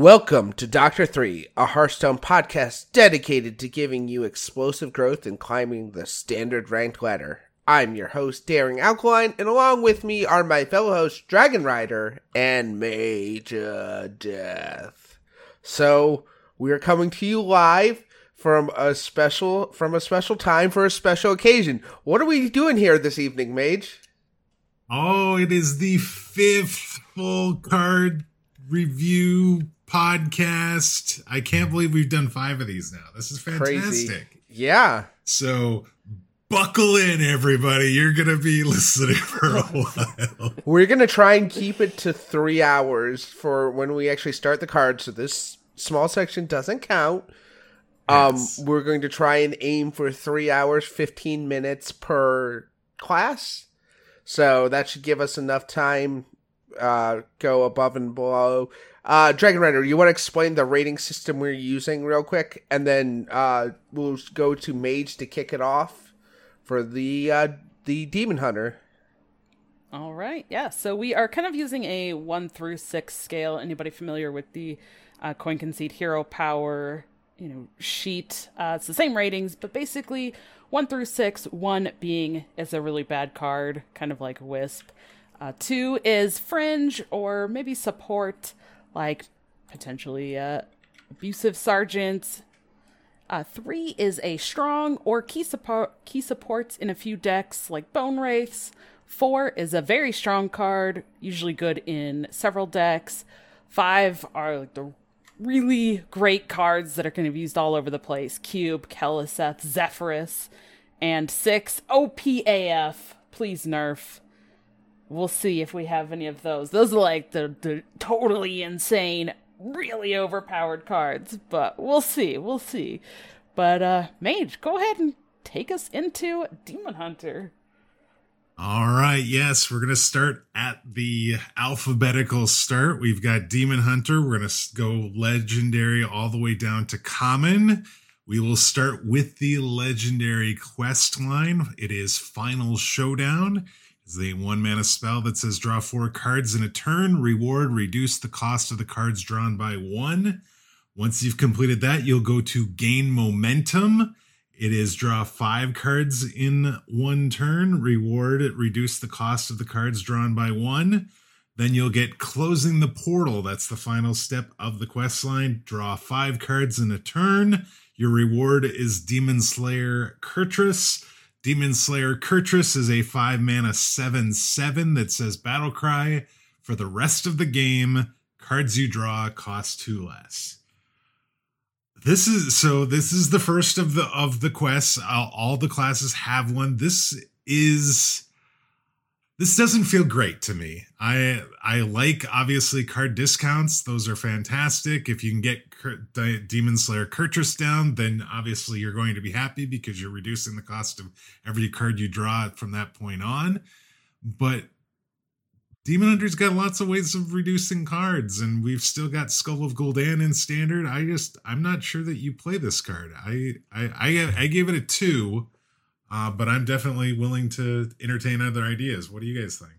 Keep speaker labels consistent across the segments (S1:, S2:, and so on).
S1: Welcome to Doctor 3, a Hearthstone podcast dedicated to giving you explosive growth and climbing the standard ranked ladder. I'm your host, Daring Alkaline, and along with me are my fellow hosts, Dragon Rider and Major Death. So, we are coming to you live from a special from a special time for a special occasion. What are we doing here this evening, Mage?
S2: Oh, it is the fifth full card review podcast. I can't believe we've done five of these now. This is fantastic. Crazy.
S1: Yeah.
S2: So buckle in, everybody. You're going to be listening for a while.
S1: We're going to try and keep it to three hours for when we actually start the card. So this small section doesn't count. Um, yes. we're going to try and aim for three hours, 15 minutes per class. So that should give us enough time, uh, go above and below. Uh, Dragon Rider, you want to explain the rating system we're using real quick, and then uh, we'll go to Mage to kick it off for the uh, the Demon Hunter.
S3: All right, yeah. So we are kind of using a one through six scale. Anybody familiar with the uh, Coin Concede Hero Power, you know, sheet? Uh, it's the same ratings, but basically one through six. One being is a really bad card, kind of like Wisp. Uh, two is fringe or maybe support like potentially uh, abusive sergeants. Uh, three is a strong or key support key supports in a few decks like bone wraiths. Four is a very strong card, usually good in several decks. Five are like the really great cards that are going to be used all over the place: Cube, Keleseth, Zephrys, and six OPAF. Please nerf we'll see if we have any of those. Those are like the, the totally insane, really overpowered cards, but we'll see. We'll see. But uh Mage, go ahead and take us into Demon Hunter.
S2: All right, yes, we're going to start at the alphabetical start. We've got Demon Hunter. We're going to go legendary all the way down to common. We will start with the legendary quest line. It is Final Showdown is a one mana spell that says draw four cards in a turn. Reward, reduce the cost of the cards drawn by one. Once you've completed that, you'll go to gain momentum. It is draw five cards in one turn. Reward, reduce the cost of the cards drawn by one. Then you'll get closing the portal. That's the final step of the quest line. Draw five cards in a turn. Your reward is Demon Slayer Kurtrus. Demon Slayer Kurtrus is a 5 mana 7 7 that says Battle Cry. For the rest of the game, cards you draw cost 2 less. This is so this is the first of the of the quests. All the classes have one. This is this doesn't feel great to me. I I like obviously card discounts; those are fantastic. If you can get Demon Slayer Kurtrus down, then obviously you're going to be happy because you're reducing the cost of every card you draw from that point on. But Demon Hunter's got lots of ways of reducing cards, and we've still got Skull of Gul'dan in standard. I just I'm not sure that you play this card. I I I, I gave it a two uh, but I'm definitely willing to entertain other ideas. What do you guys think?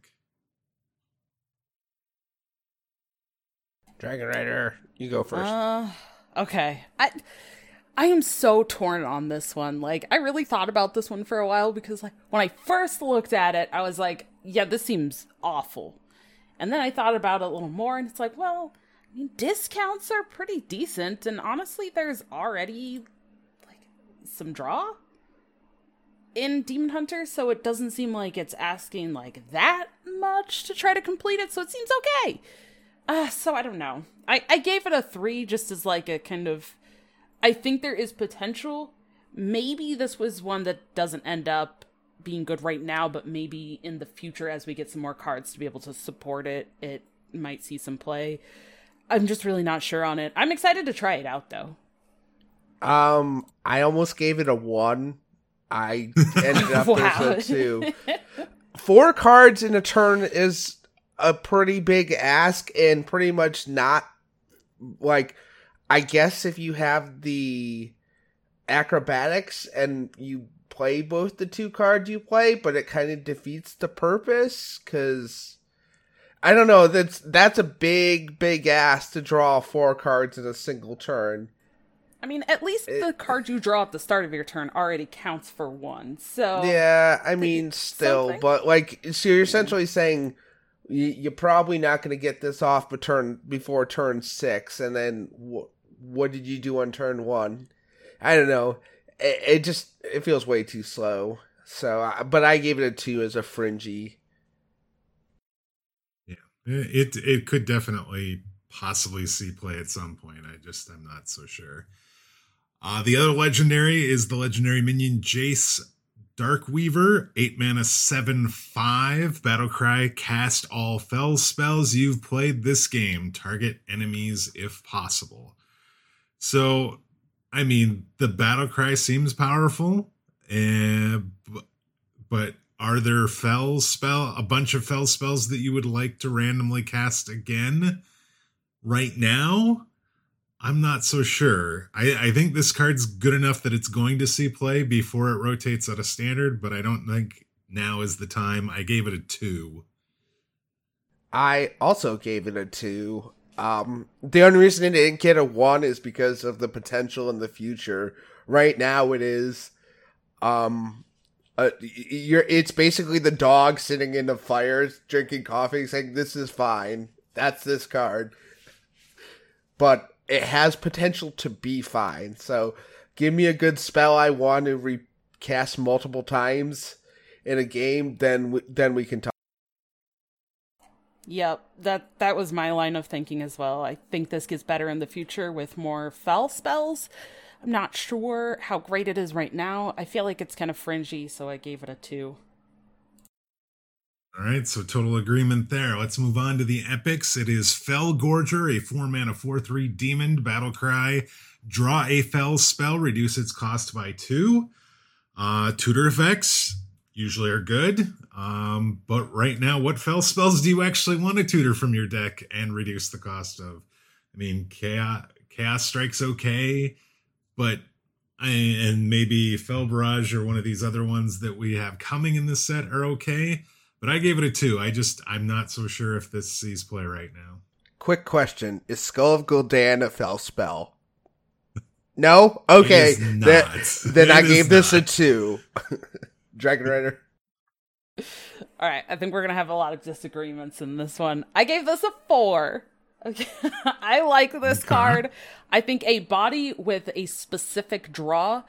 S1: Dragon Rider, you go first.
S3: Uh, okay. I I am so torn on this one. Like I really thought about this one for a while because like when I first looked at it, I was like, yeah, this seems awful. And then I thought about it a little more and it's like, well, I mean, discounts are pretty decent and honestly there's already like some draw in Demon Hunter, so it doesn't seem like it's asking like that much to try to complete it, so it seems okay. Uh, so I don't know. I, I gave it a three just as like a kind of I think there is potential. Maybe this was one that doesn't end up being good right now, but maybe in the future as we get some more cards to be able to support it, it might see some play. I'm just really not sure on it. I'm excited to try it out though.
S1: Um, I almost gave it a one I ended up wow. with a two. Four cards in a turn is a pretty big ask and pretty much not like I guess if you have the acrobatics and you play both the two cards you play, but it kind of defeats the purpose because I don't know. That's that's a big, big ass to draw four cards in a single turn.
S3: I mean, at least it, the card you draw at the start of your turn already counts for one. So
S1: yeah, I mean, still, something? but like, so you're essentially saying you're probably not going to get this off but turn before turn six, and then wh- what did you do on turn one? I don't know. It, it just it feels way too slow. So, but I gave it a two as a fringy.
S2: Yeah, it it could definitely possibly see play at some point. I just I'm not so sure. Uh, the other legendary is the legendary minion Jace Darkweaver, 8 mana, 7 5. Battlecry, cast all fel spells you've played this game. Target enemies if possible. So, I mean, the Battlecry seems powerful, uh, but are there fel spell, a bunch of fel spells that you would like to randomly cast again right now? I'm not so sure. I, I think this card's good enough that it's going to see play before it rotates at a standard, but I don't think now is the time. I gave it a two.
S1: I also gave it a two. Um, the only reason it didn't get a one is because of the potential in the future. Right now, it is. Um, uh, you're. It's basically the dog sitting in the fire, drinking coffee, saying, "This is fine." That's this card. But it has potential to be fine. So give me a good spell I want to recast multiple times in a game, then we, then we can talk.
S3: Yep, that that was my line of thinking as well. I think this gets better in the future with more fel spells. I'm not sure how great it is right now. I feel like it's kind of fringy, so I gave it a 2.
S2: All right, so total agreement there. Let's move on to the epics. It is Felgorger, a four mana, four three demon battle cry. Draw a fel spell, reduce its cost by two. Uh, tutor effects usually are good, um, but right now, what fel spells do you actually want to tutor from your deck and reduce the cost of? I mean, chaos, chaos strikes okay, but and maybe Fel Barrage or one of these other ones that we have coming in this set are okay but I gave it a two. I just I'm not so sure if this sees play right now.
S1: Quick question: Is Skull of Gul'dan a fel spell? No. Okay. Then, then I gave this a two. Dragon Rider.
S3: All right, I think we're gonna have a lot of disagreements in this one. I gave this a four. Okay, I like this okay. card. I think a body with a specific draw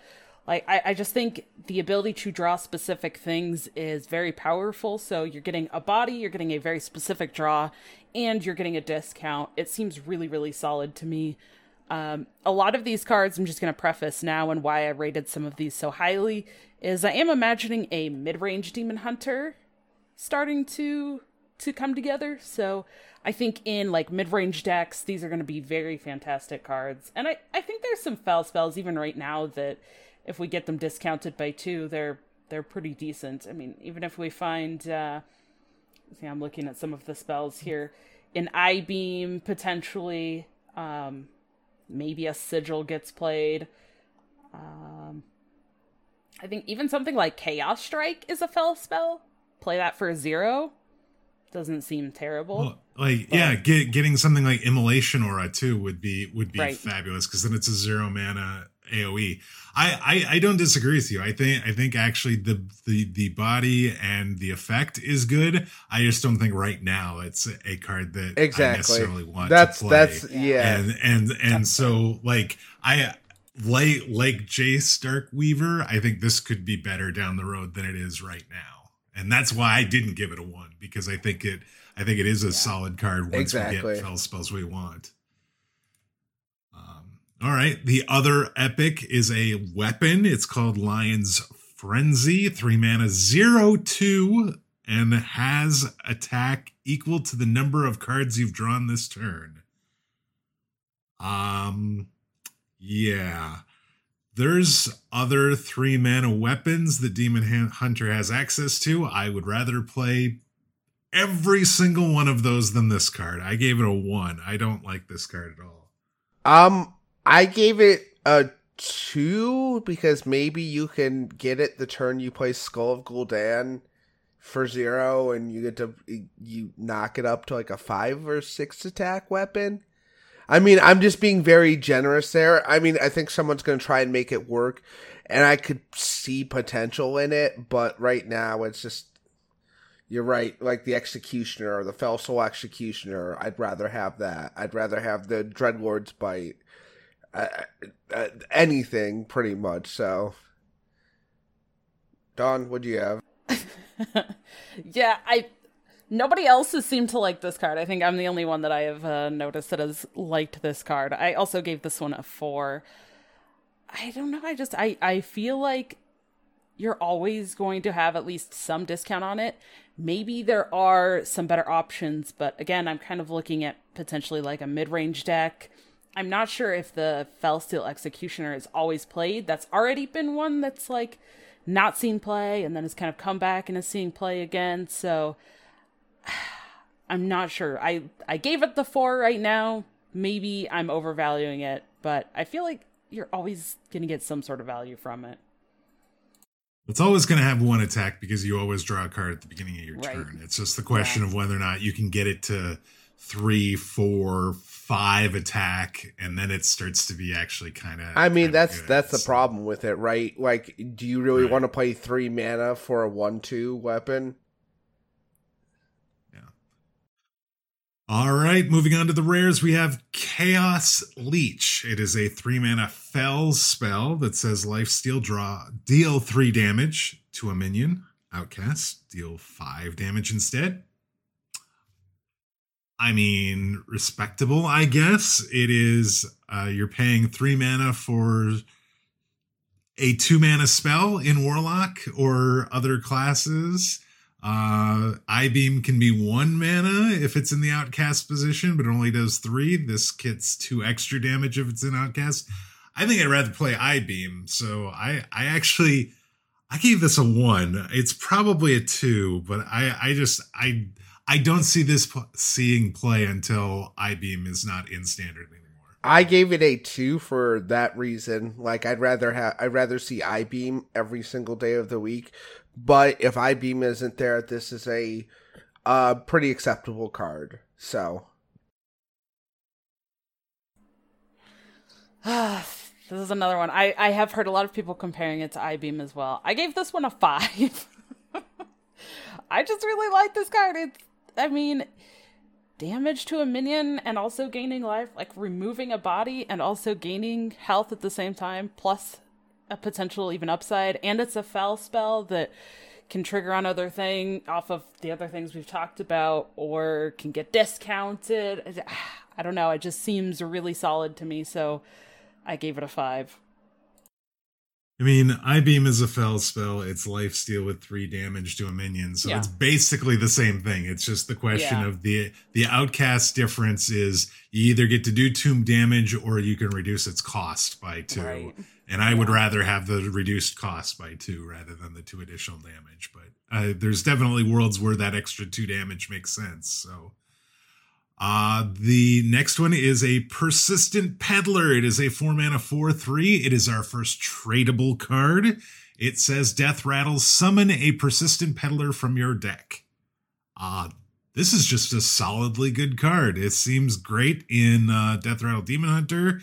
S3: like I, I just think the ability to draw specific things is very powerful. So you're getting a body you're getting a very specific draw and you're getting a discount. It seems really really solid to me. Um, a lot of these cards i'm just going to preface now and why i rated some of these so highly is i am imagining a mid-range demon hunter starting to to come together. So i think in like mid-range decks these are going to be very fantastic cards. And i i think there's some fel spells even right now that if we get them discounted by two, they're they're pretty decent. I mean, even if we find, uh, see, I'm looking at some of the spells here. An Eye Beam potentially, um, maybe a sigil gets played. Um, I think even something like Chaos Strike is a fel spell. Play that for zero doesn't seem terrible. Well,
S2: like but, yeah, get, getting something like Immolation Aura too would be would be right. fabulous because then it's a zero mana AOE. I, I I don't disagree with you. I think I think actually the the the body and the effect is good. I just don't think right now it's a card that exactly. I necessarily want
S1: that's,
S2: to play.
S1: That's yeah.
S2: And and and that's so like I like like Jace Darkweaver, I think this could be better down the road than it is right now. And that's why I didn't give it a one because I think it I think it is a yeah. solid card once exactly. we get fel spells we want. All right. The other epic is a weapon. It's called Lion's Frenzy. Three mana, zero, two, and has attack equal to the number of cards you've drawn this turn. Um, yeah. There's other three mana weapons that Demon Hunter has access to. I would rather play every single one of those than this card. I gave it a one. I don't like this card at all.
S1: Um, I gave it a two because maybe you can get it the turn you play Skull of Gul'dan for zero, and you get to you knock it up to like a five or six attack weapon. I mean, I'm just being very generous there. I mean, I think someone's going to try and make it work, and I could see potential in it, but right now it's just you're right. Like the executioner or the fell soul executioner, I'd rather have that. I'd rather have the dreadlord's bite. Uh, uh, anything, pretty much. So, Don, what do you have?
S3: yeah, I. Nobody else has seemed to like this card. I think I'm the only one that I have uh, noticed that has liked this card. I also gave this one a four. I don't know. I just I I feel like you're always going to have at least some discount on it. Maybe there are some better options, but again, I'm kind of looking at potentially like a mid range deck. I'm not sure if the Felsteel Executioner is always played. That's already been one that's like not seen play and then has kind of come back and is seeing play again. So I'm not sure. I I gave it the 4 right now. Maybe I'm overvaluing it, but I feel like you're always going to get some sort of value from it.
S2: It's always going to have one attack because you always draw a card at the beginning of your right. turn. It's just the question yeah. of whether or not you can get it to three, four, five attack, and then it starts to be actually kind of.
S1: I mean, that's good. that's the so, problem with it, right? Like, do you really right. want to play three mana for a one-two weapon? Yeah.
S2: All right, moving on to the rares, we have Chaos Leech. It is a three mana fel spell that says Life Steal Draw, deal three damage to a minion. Outcast, deal five damage instead. I mean, respectable, I guess. It is, uh, you're paying three mana for a two mana spell in Warlock or other classes. Uh, Eye Beam can be one mana if it's in the outcast position, but it only does three. This gets two extra damage if it's in outcast. I think I'd rather play Eye Beam. So I, I actually, I gave this a one. It's probably a two, but I, I just, I, I don't see this p- seeing play until Eye Beam is not in standard anymore.
S1: I gave it a two for that reason. Like I'd rather have, I'd rather see Eye Beam every single day of the week but if Eye Beam isn't there, this is a uh, pretty acceptable card. So.
S3: this is another one. I, I have heard a lot of people comparing it to Eye Beam as well. I gave this one a five. I just really like this card. It's, I mean, damage to a minion and also gaining life, like removing a body and also gaining health at the same time, plus a potential even upside, and it's a fel spell that can trigger on other thing off of the other things we've talked about, or can get discounted. I don't know. It just seems really solid to me, so I gave it a five.
S2: I mean, Eye Beam is a fel spell. It's life steal with three damage to a minion, so yeah. it's basically the same thing. It's just the question yeah. of the the outcast difference is you either get to do tomb damage or you can reduce its cost by two. Right. And I yeah. would rather have the reduced cost by two rather than the two additional damage. But uh, there's definitely worlds where that extra two damage makes sense. So uh, the next one is a persistent peddler. It is a four mana four three. It is our first tradable card. It says Death Rattle, summon a persistent peddler from your deck. Uh, this is just a solidly good card. It seems great in uh, Death Rattle Demon Hunter.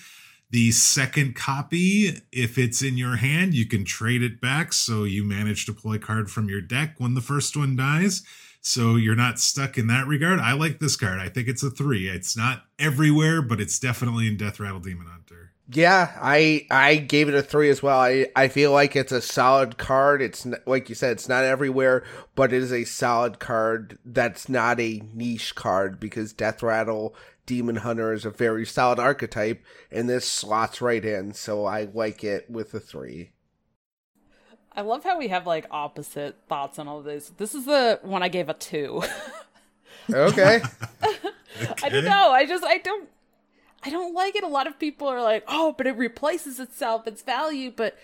S2: The second copy, if it's in your hand, you can trade it back so you manage to pull a card from your deck when the first one dies. So you're not stuck in that regard. I like this card. I think it's a three. It's not everywhere, but it's definitely in Death Rattle Demon Hunter.
S1: Yeah, I I gave it a three as well. I I feel like it's a solid card. It's like you said, it's not everywhere, but it is a solid card. That's not a niche card because Death Rattle Demon Hunter is a very solid archetype, and this slots right in. So I like it with a three.
S3: I love how we have like opposite thoughts on all of this. This is the one I gave a two.
S1: okay.
S3: okay. I don't know. I just I don't I don't like it. A lot of people are like, oh, but it replaces itself, its value, but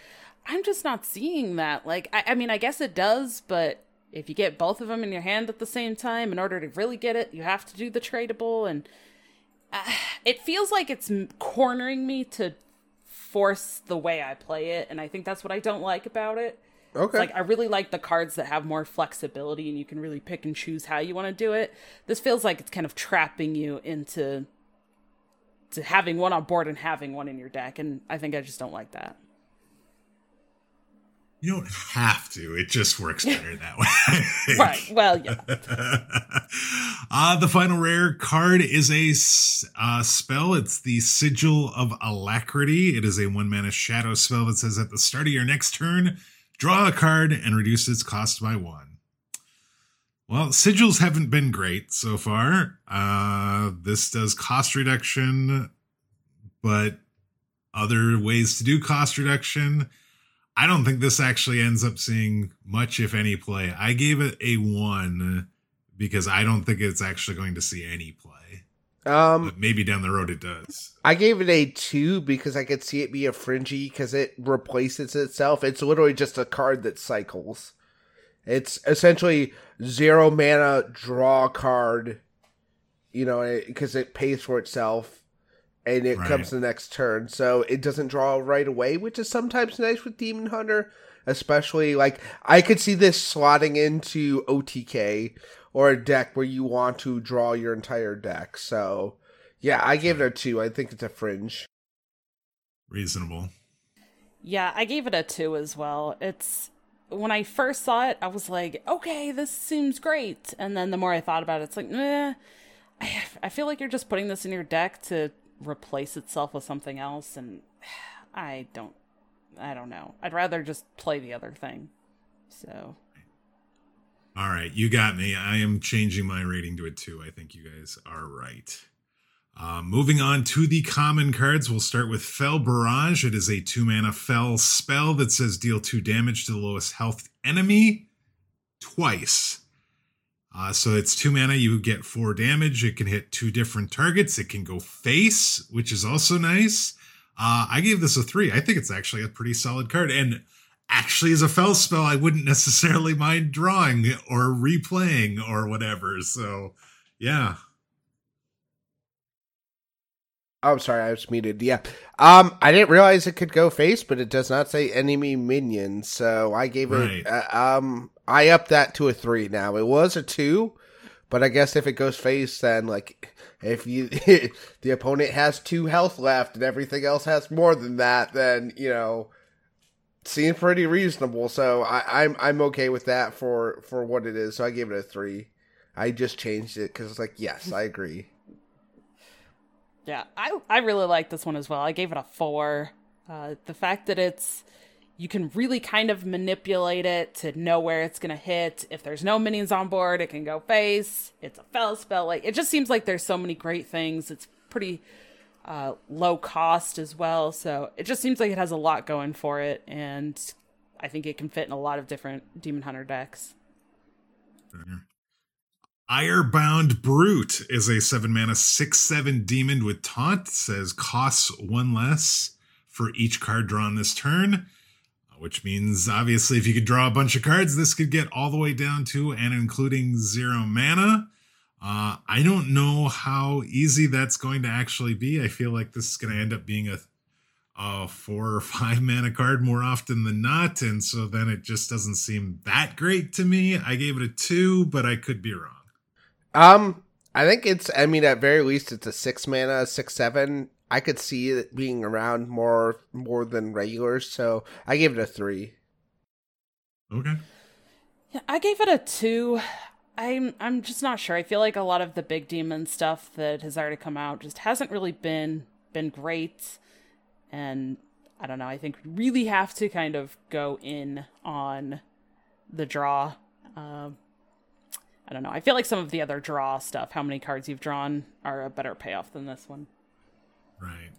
S3: I'm just not seeing that. Like, I, I mean, I guess it does, but if you get both of them in your hand at the same time, in order to really get it, you have to do the tradable, and uh, it feels like it's cornering me to force the way I play it, and I think that's what I don't like about it.
S1: Okay.
S3: Like I really like the cards that have more flexibility and you can really pick and choose how you want to do it. This feels like it's kind of trapping you into to having one on board and having one in your deck, and I think I just don't like that.
S2: You don't have to. It just works better that way.
S3: right. Well, yeah.
S2: uh, the final rare card is a uh, spell. It's the Sigil of Alacrity. It is a one mana shadow spell that says at the start of your next turn, draw a card and reduce its cost by one. Well, sigils haven't been great so far. Uh, this does cost reduction, but other ways to do cost reduction. I don't think this actually ends up seeing much, if any, play. I gave it a one because I don't think it's actually going to see any play.
S1: Um,
S2: but maybe down the road it does.
S1: I gave it a two because I could see it be a fringy because it replaces itself. It's literally just a card that cycles. It's essentially zero mana draw card, you know, because it, it, pays for itself and it right. comes the next turn. So it doesn't draw right away, which is sometimes nice with Demon Hunter, especially like I could see this slotting into OTK or a deck where you want to draw your entire deck. So yeah, I gave it a two. I think it's a fringe.
S2: Reasonable.
S3: Yeah, I gave it a two as well. It's when I first saw it, I was like, okay, this seems great. And then the more I thought about it, it's like, eh, I feel like you're just putting this in your deck to replace itself with something else. And I don't, I don't know. I'd rather just play the other thing. So.
S2: All right, you got me. I am changing my rating to a two. I think you guys are right. Uh, moving on to the common cards, we'll start with Fel Barrage. It is a two mana Fel spell that says deal two damage to the lowest health enemy twice. Uh, so it's two mana, you get four damage. It can hit two different targets. It can go face, which is also nice. Uh, I gave this a three. I think it's actually a pretty solid card. And actually, as a Fel spell, I wouldn't necessarily mind drawing or replaying or whatever. So, yeah,
S1: Oh, I'm sorry, I was muted. Yeah. Um, I didn't realize it could go face, but it does not say enemy minion. So I gave right. it. Uh, um, I upped that to a three. Now it was a two, but I guess if it goes face, then like if you the opponent has two health left and everything else has more than that, then you know seems pretty reasonable. So I, I'm I'm okay with that for for what it is. So I gave it a three. I just changed it because it's like yes, I agree.
S3: Yeah, I I really like this one as well. I gave it a four. Uh, the fact that it's you can really kind of manipulate it to know where it's gonna hit. If there's no minions on board, it can go face. It's a fel spell. Like it just seems like there's so many great things. It's pretty uh, low cost as well, so it just seems like it has a lot going for it, and I think it can fit in a lot of different Demon Hunter decks.
S2: Mm-hmm. Irebound Brute is a seven mana, six seven demon with taunt. says costs one less for each card drawn this turn, which means obviously if you could draw a bunch of cards, this could get all the way down to and including zero mana. Uh, I don't know how easy that's going to actually be. I feel like this is going to end up being a, a four or five mana card more often than not, and so then it just doesn't seem that great to me. I gave it a two, but I could be wrong.
S1: Um, I think it's. I mean, at very least, it's a six mana, six seven. I could see it being around more more than regulars, so I gave it a three.
S2: Okay.
S3: Yeah, I gave it a two. I'm I'm just not sure. I feel like a lot of the big demon stuff that has already come out just hasn't really been been great, and I don't know. I think we really have to kind of go in on the draw. Um, I don't know. I feel like some of the other draw stuff, how many cards you've drawn, are a better payoff than this one.
S2: Right.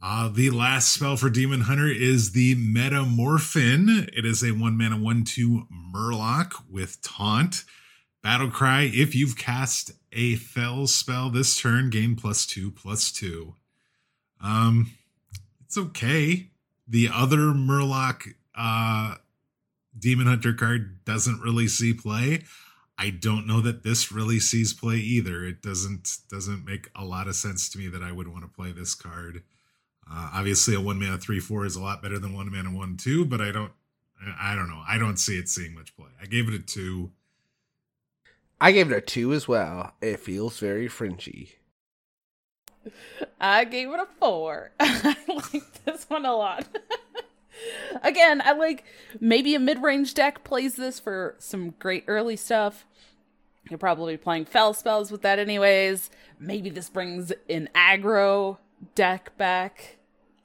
S2: Uh, the last spell for Demon Hunter is the Metamorfin. It is a one mana, one two Murloc with Taunt. Battle Cry. If you've cast a Fel spell this turn, gain plus two, plus two. Um, it's okay. The other Murloc uh, Demon Hunter card doesn't really see play. I don't know that this really sees play either. It doesn't doesn't make a lot of sense to me that I would want to play this card. Uh, obviously, a one mana three four is a lot better than one mana one two, but I don't I I don't know. I don't see it seeing much play. I gave it a two.
S1: I gave it a two as well. It feels very fringy.
S3: I gave it a four. I like this one a lot. Again, I like maybe a mid range deck plays this for some great early stuff. You're probably playing fel spells with that, anyways. Maybe this brings an aggro deck back.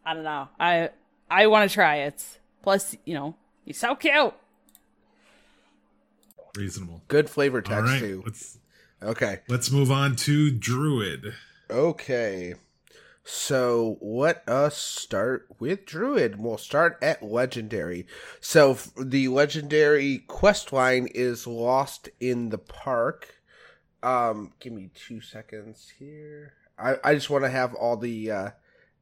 S3: I don't know. I I want to try it. Plus, you know, he's so cute.
S2: Reasonable.
S1: Good flavor text
S2: All right,
S1: too.
S2: let's
S1: Okay.
S2: let's move on to Druid.
S1: Okay. So let us start with Druid. We'll start at Legendary. So the Legendary quest line is Lost in the Park. Um, give me two seconds here. I, I just want to have all the uh,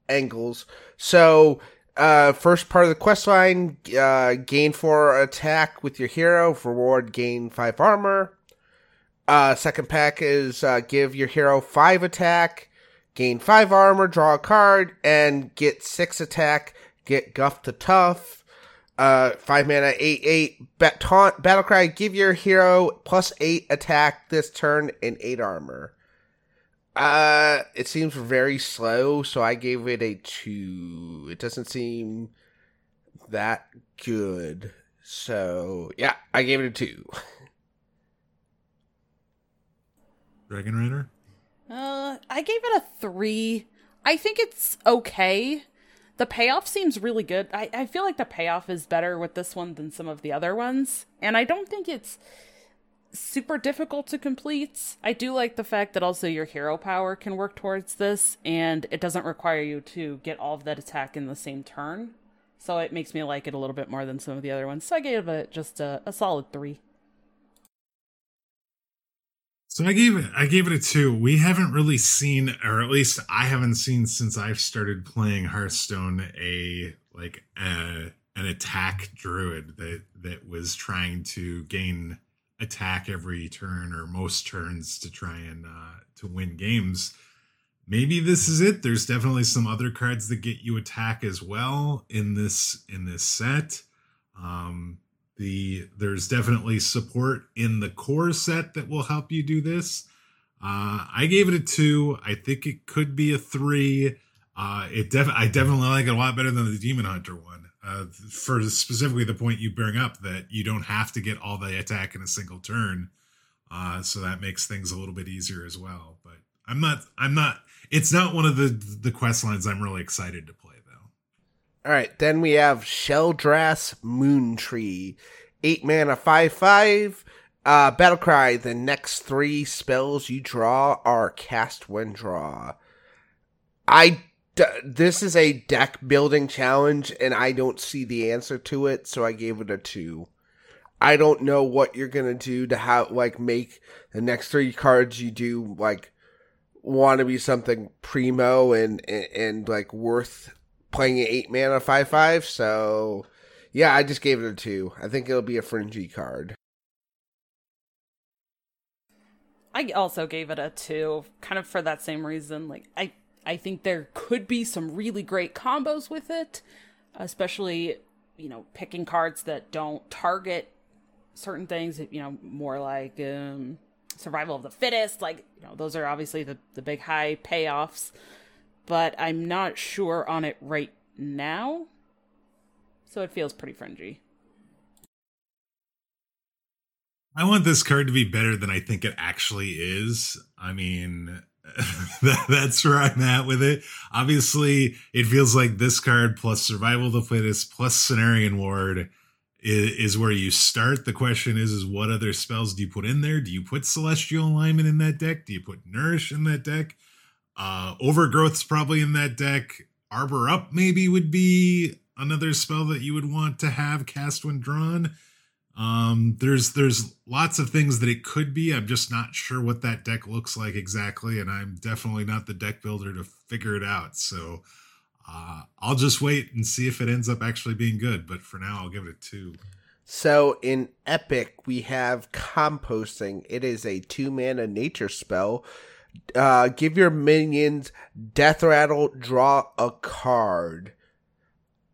S1: angles. So uh, first part of the quest line, uh, gain four attack with your hero. Reward gain five armor. Uh, second pack is uh, give your hero five attack, gain five armor, draw a card, and get six attack. Get Guff the Tough. Uh, five mana, eight eight. Bat- taunt battle cry. Give your hero plus eight attack this turn and eight armor. Uh, it seems very slow, so I gave it a two. It doesn't seem that good. So yeah, I gave it a two.
S2: Dragon Rider.
S3: Uh, I gave it a three. I think it's okay. The payoff seems really good. I, I feel like the payoff is better with this one than some of the other ones. And I don't think it's super difficult to complete. I do like the fact that also your hero power can work towards this, and it doesn't require you to get all of that attack in the same turn. So it makes me like it a little bit more than some of the other ones. So I gave it just a, a solid three.
S2: So I gave it I gave it a two. We haven't really seen, or at least I haven't seen since I've started playing Hearthstone, a like a, an attack druid that that was trying to gain attack every turn or most turns to try and uh, to win games. Maybe this is it. There's definitely some other cards that get you attack as well in this in this set. Um, the there's definitely support in the core set that will help you do this. Uh, I gave it a two. I think it could be a three. Uh, it def- I definitely like it a lot better than the Demon Hunter one. Uh, for specifically the point you bring up that you don't have to get all the attack in a single turn, uh, so that makes things a little bit easier as well. But I'm not. I'm not. It's not one of the the quest lines I'm really excited to play.
S1: All right, then we have Sheldras Moontree, eight mana, five five. Uh, battle cry. The next three spells you draw are cast when draw. I d- this is a deck building challenge, and I don't see the answer to it, so I gave it a two. I don't know what you're gonna do to how like make the next three cards you do like want to be something primo and, and and like worth playing an eight mana five five. So yeah, I just gave it a two. I think it'll be a fringy card.
S3: I also gave it a two, kind of for that same reason. Like I, I think there could be some really great combos with it, especially you know picking cards that don't target certain things. You know, more like um, survival of the fittest. Like you know, those are obviously the the big high payoffs. But I'm not sure on it right now, so it feels pretty fringy.
S2: I want this card to be better than I think it actually is. I mean, that, that's where I'm at with it. Obviously, it feels like this card plus Survival of the Fittest plus Cenarion Ward is, is where you start. The question is, is what other spells do you put in there? Do you put Celestial Alignment in that deck? Do you put Nourish in that deck? Uh, Overgrowth's probably in that deck. Arbor Up maybe would be another spell that you would want to have cast when drawn. Um, there's there's lots of things that it could be. I'm just not sure what that deck looks like exactly, and I'm definitely not the deck builder to figure it out. So uh, I'll just wait and see if it ends up actually being good. But for now, I'll give it a two.
S1: So in Epic, we have composting. It is a two mana nature spell. Uh, give your minions death rattle, draw a card.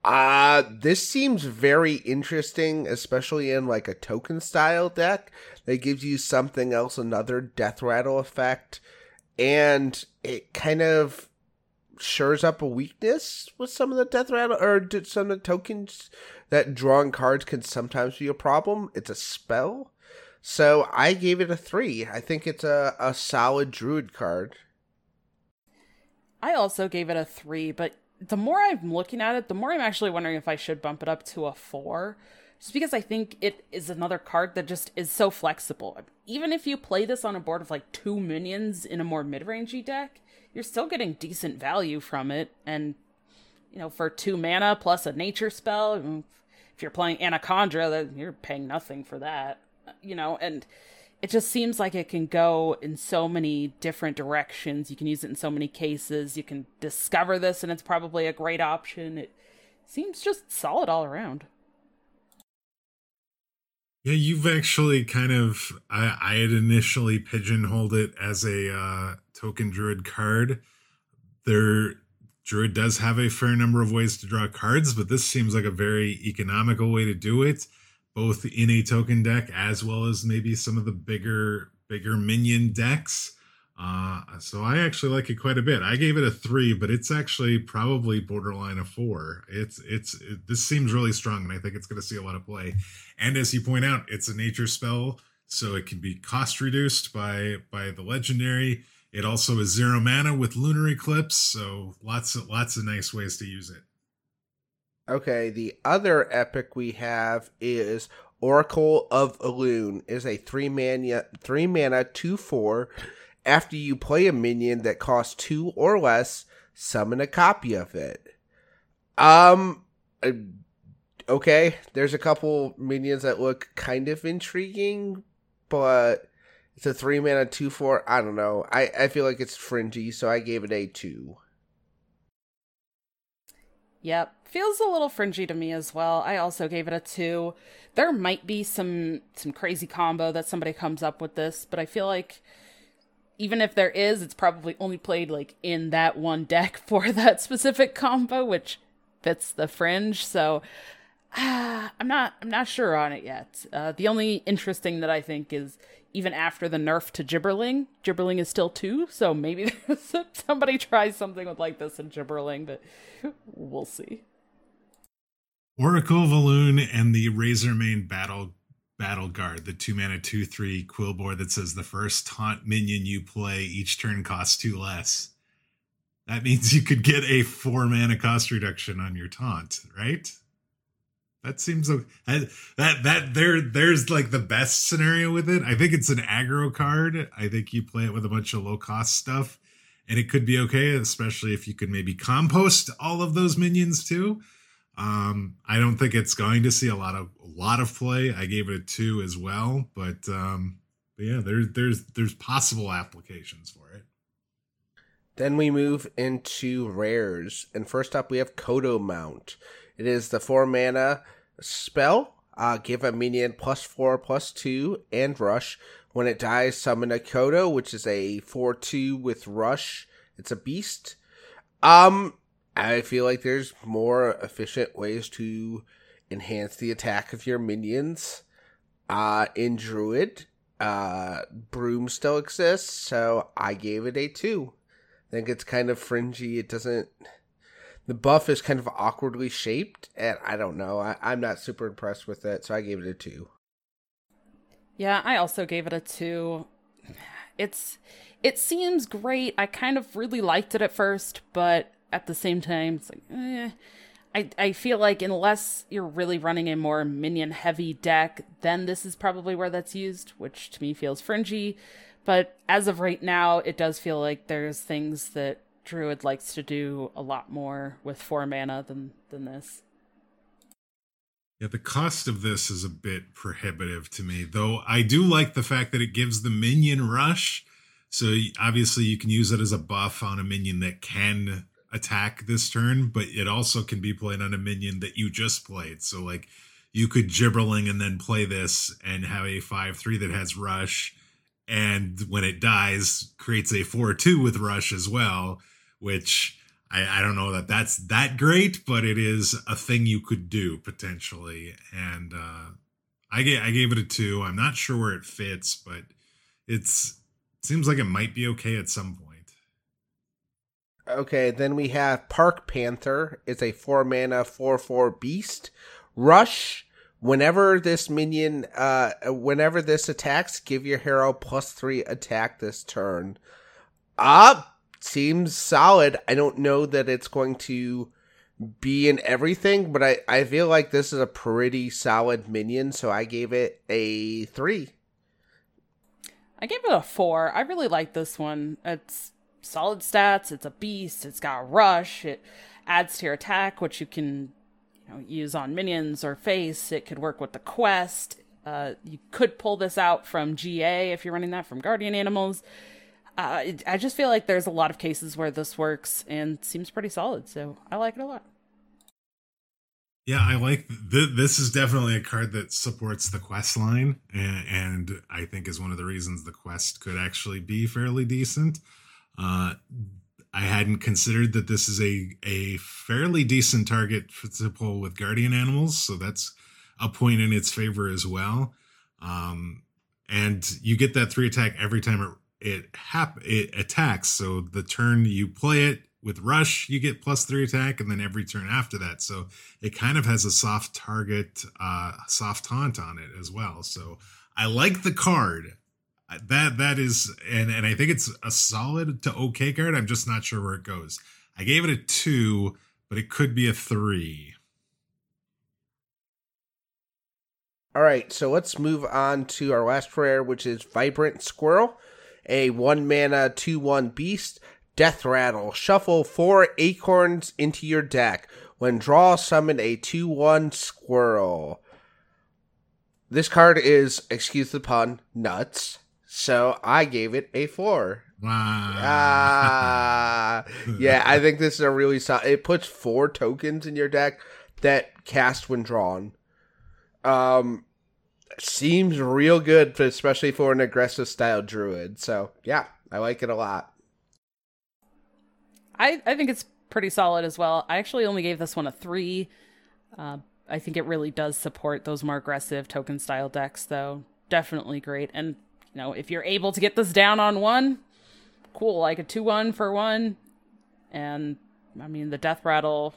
S1: Uh, this seems very interesting, especially in like a token style deck that gives you something else, another death rattle effect, and it kind of shores up a weakness with some of the death rattle or some of the tokens that drawing cards can sometimes be a problem. It's a spell. So I gave it a three. I think it's a, a solid druid card.
S3: I also gave it a three, but the more I'm looking at it, the more I'm actually wondering if I should bump it up to a four. Just because I think it is another card that just is so flexible. Even if you play this on a board of like two minions in a more mid rangey deck, you're still getting decent value from it. And, you know, for two mana plus a nature spell, mm, if you're playing Anacondra, you're paying nothing for that. You know, and it just seems like it can go in so many different directions. You can use it in so many cases. You can discover this, and it's probably a great option. It seems just solid all around.
S2: Yeah, you've actually kind of. I, I had initially pigeonholed it as a uh, token druid card. There, druid does have a fair number of ways to draw cards, but this seems like a very economical way to do it both in a token deck as well as maybe some of the bigger bigger minion decks. Uh, so I actually like it quite a bit. I gave it a three, but it's actually probably borderline a four. It's it's it, this seems really strong, and I think it's going to see a lot of play. And as you point out, it's a nature spell, so it can be cost reduced by by the legendary. It also is zero mana with lunar eclipse, so lots of lots of nice ways to use it.
S1: Okay, the other epic we have is Oracle of Elune is a three mana three mana two four. After you play a minion that costs two or less, summon a copy of it. Um, okay, there's a couple minions that look kind of intriguing, but it's a three mana two four. I don't know. I I feel like it's fringy, so I gave it a two.
S3: Yep, feels a little fringy to me as well. I also gave it a 2. There might be some some crazy combo that somebody comes up with this, but I feel like even if there is, it's probably only played like in that one deck for that specific combo, which fits the fringe. So I'm not I'm not sure on it yet. Uh, the only interesting that I think is even after the nerf to Gibberling, Gibberling is still two, so maybe somebody tries something with like this in Gibberling, but we'll see.
S2: Oracle of Elune and the Razormane Battle Battle Guard, the two mana two three Quilboar that says the first taunt minion you play each turn costs two less. That means you could get a four mana cost reduction on your taunt, right? That seems like that that there there's like the best scenario with it. I think it's an aggro card. I think you play it with a bunch of low cost stuff, and it could be okay, especially if you could maybe compost all of those minions too. Um, I don't think it's going to see a lot of a lot of play. I gave it a two as well, but um, but yeah, there's there's there's possible applications for it.
S1: Then we move into rares, and first up we have Kodo Mount. It is the four mana spell. Uh, give a minion plus four, plus two, and rush. When it dies, summon a Kodo, which is a four two with rush. It's a beast. Um, I feel like there's more efficient ways to enhance the attack of your minions. Uh, in Druid, uh, Broom still exists, so I gave it a two. I think it's kind of fringy. It doesn't the buff is kind of awkwardly shaped, and I don't know. I, I'm not super impressed with it, so I gave it a two.
S3: Yeah, I also gave it a two. It's it seems great. I kind of really liked it at first, but at the same time, it's like, eh. I, I feel like unless you're really running a more minion heavy deck, then this is probably where that's used, which to me feels fringy. But as of right now, it does feel like there's things that Druid likes to do a lot more with four mana than than this.
S2: Yeah, the cost of this is a bit prohibitive to me, though I do like the fact that it gives the minion rush. So obviously you can use it as a buff on a minion that can attack this turn, but it also can be played on a minion that you just played. So like you could gibberling and then play this and have a 5-3 that has rush and when it dies creates a 4-2 with rush as well which I, I don't know that that's that great, but it is a thing you could do potentially. And uh, I gave I gave it a two. I'm not sure where it fits, but it's seems like it might be okay at some point.
S1: Okay, then we have Park Panther. It's a four mana four four beast. Rush. Whenever this minion, uh, whenever this attacks, give your hero plus three attack this turn. Ah, seems solid. I don't know that it's going to be in everything, but I, I feel like this is a pretty solid minion, so I gave it a three.
S3: I gave it a four. I really like this one. It's solid stats. It's a beast. It's got rush. It adds to your attack, which you can you know, use on minions or face. It could work with the quest. Uh, you could pull this out from GA if you're running that from Guardian Animals uh, I just feel like there's a lot of cases where this works and seems pretty solid. So I like it a lot.
S2: Yeah, I like th- this. Is definitely a card that supports the quest line, and, and, I think is one of the reasons the quest could actually be fairly decent. Uh, I hadn't considered that this is a a fairly decent target to pull with guardian animals, so that's a point in its favor as well. Um, and you get that three attack every time it it hap it attacks. So the turn you play it with rush, you get plus three attack, and then every turn after that. So it kind of has a soft target, uh, soft taunt on it as well. So I like the card. That that is, and and I think it's a solid to okay card. I'm just not sure where it goes. I gave it a two, but it could be a three.
S1: All right, so let's move on to our last prayer, which is Vibrant Squirrel a one mana 2 1 beast. Death Rattle. Shuffle four acorns into your deck. When draw, summon a 2 1 squirrel. This card is, excuse the pun, nuts. So I gave it a 4.
S2: Wow.
S1: Ah. yeah, I think this is a really solid. It puts four tokens in your deck that cast when drawn. Um, seems real good, especially for an aggressive style druid. So yeah, I like it a lot.
S3: I I think it's pretty solid as well. I actually only gave this one a three. Uh, I think it really does support those more aggressive token style decks, though. Definitely great. And you know, if you're able to get this down on one, cool. Like a two one for one, and I mean the death rattle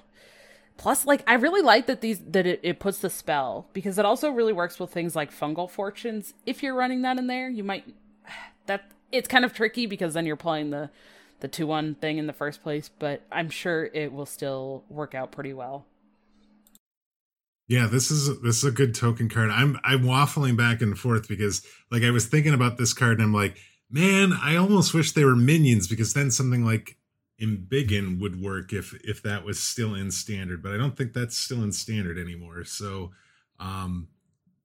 S3: Plus, like I really like that these that it, it puts the spell because it also really works with things like fungal fortunes. If you're running that in there, you might that it's kind of tricky because then you're playing the the two one thing in the first place, but I'm sure it will still work out pretty well.
S2: Yeah, this is this is a good token card. I'm I'm waffling back and forth because like I was thinking about this card and I'm like, man, I almost wish they were minions because then something like Embiggen would work if if that was still in standard, but I don't think that's still in standard anymore. So um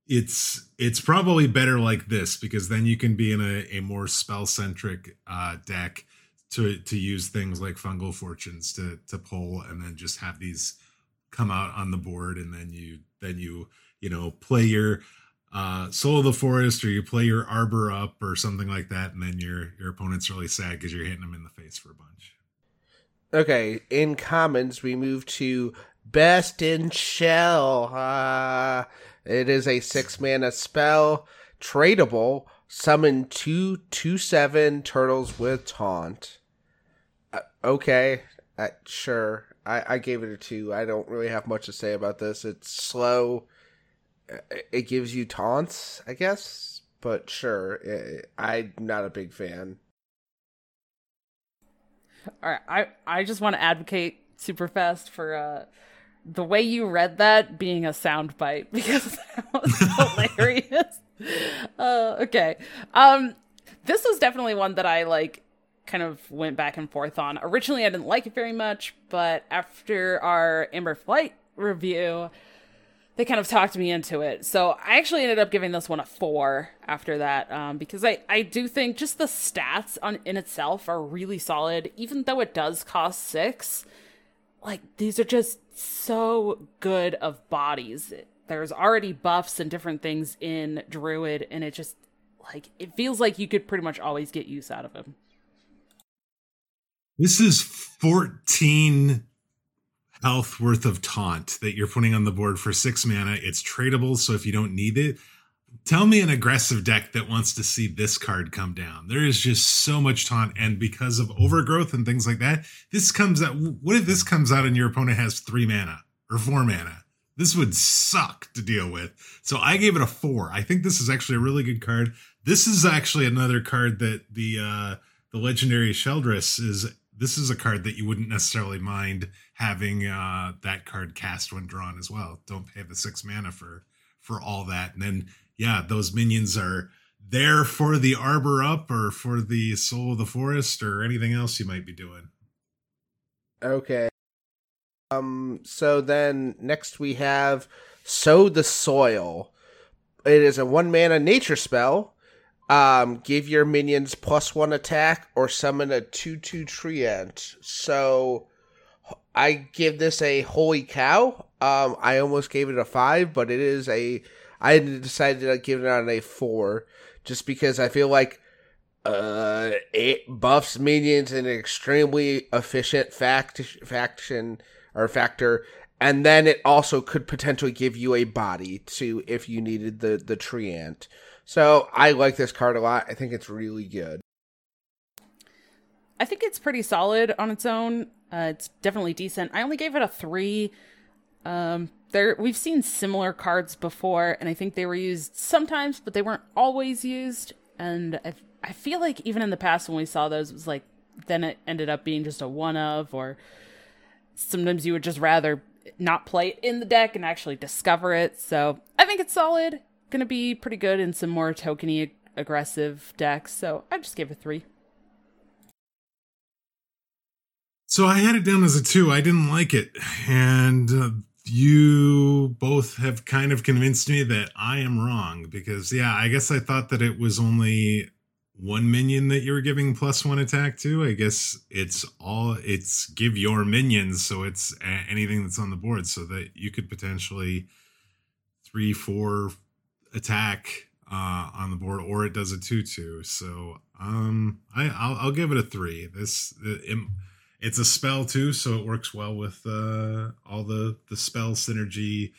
S2: it's it's probably better like this because then you can be in a, a more spell centric uh deck to to use things like fungal fortunes to to pull and then just have these come out on the board and then you then you you know play your uh soul of the forest or you play your arbor up or something like that and then your your opponent's really sad because you're hitting them in the face for a bunch
S1: Okay, in commons, we move to Best in Shell. Uh, it is a six mana spell, tradable. Summon two two seven turtles with taunt. Uh, okay, uh, sure. I, I gave it a two. I don't really have much to say about this. It's slow. It gives you taunts, I guess, but sure. I'm not a big fan.
S3: All right, I I just want to advocate super fast for uh the way you read that being a sound bite because that was hilarious. Uh, okay, um, this was definitely one that I like kind of went back and forth on. Originally, I didn't like it very much, but after our Amber Flight review, they kind of talked me into it. So I actually ended up giving this one a four after that um, because I, I do think just the stats on in itself are really solid, even though it does cost six. Like these are just so good of bodies. There's already buffs and different things in Druid, and it just like it feels like you could pretty much always get use out of him.
S2: This is 14 health worth of taunt that you're putting on the board for six mana. It's tradable, so if you don't need it, tell me an aggressive deck that wants to see this card come down. There is just so much taunt, and because of overgrowth and things like that, this comes out. What if this comes out and your opponent has three mana or four mana? This would suck to deal with. So I gave it a four. I think this is actually a really good card. This is actually another card that the uh the legendary Sheldras is this is a card that you wouldn't necessarily mind having uh that card cast when drawn as well. Don't pay the six mana for for all that. And then yeah, those minions are there for the arbor up or for the soul of the forest or anything else you might be doing.
S1: Okay. Um so then next we have sow the soil. It is a one mana nature spell. Um give your minions plus one attack or summon a two two treant. So I give this a holy cow. Um I almost gave it a five, but it is a I decided to give it on a four just because I feel like uh, it buffs minions in an extremely efficient fact faction or factor, and then it also could potentially give you a body to if you needed the the treant. So I like this card a lot. I think it's really good.
S3: I think it's pretty solid on its own. Uh, it's definitely decent. I only gave it a three. Um, there we've seen similar cards before, and I think they were used sometimes, but they weren't always used. And I, I feel like even in the past when we saw those, it was like then it ended up being just a one of, or sometimes you would just rather not play it in the deck and actually discover it. So I think it's solid. Gonna be pretty good in some more tokeny aggressive decks. So I just gave it three.
S2: So I had it down as a two. I didn't like it, and uh, you both have kind of convinced me that I am wrong because yeah, I guess I thought that it was only one minion that you were giving plus one attack to. I guess it's all it's give your minions, so it's anything that's on the board, so that you could potentially three, four attack uh, on the board, or it does a two two. So um, I I'll, I'll give it a three. This it, it's a spell too, so it works well with uh, all the the spell synergy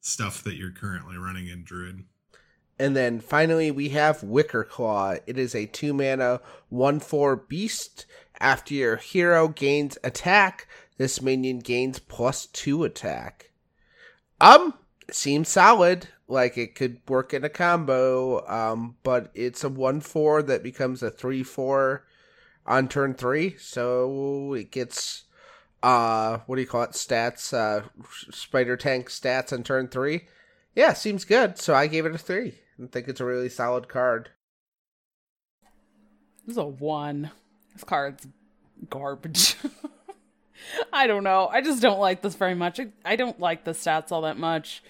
S2: stuff that you're currently running in Druid.
S1: And then finally, we have Wickerclaw. It is a two mana, one four beast. After your hero gains attack, this minion gains plus two attack. Um, seems solid. Like it could work in a combo. Um, but it's a one four that becomes a three four on turn three, so it gets uh what do you call it? Stats uh spider tank stats on turn three. Yeah seems good. So i gave it a three i think it's a really solid card.
S3: This is a one. This card's garbage. I don't know. I just don't like this very much. I don't like the stats all that much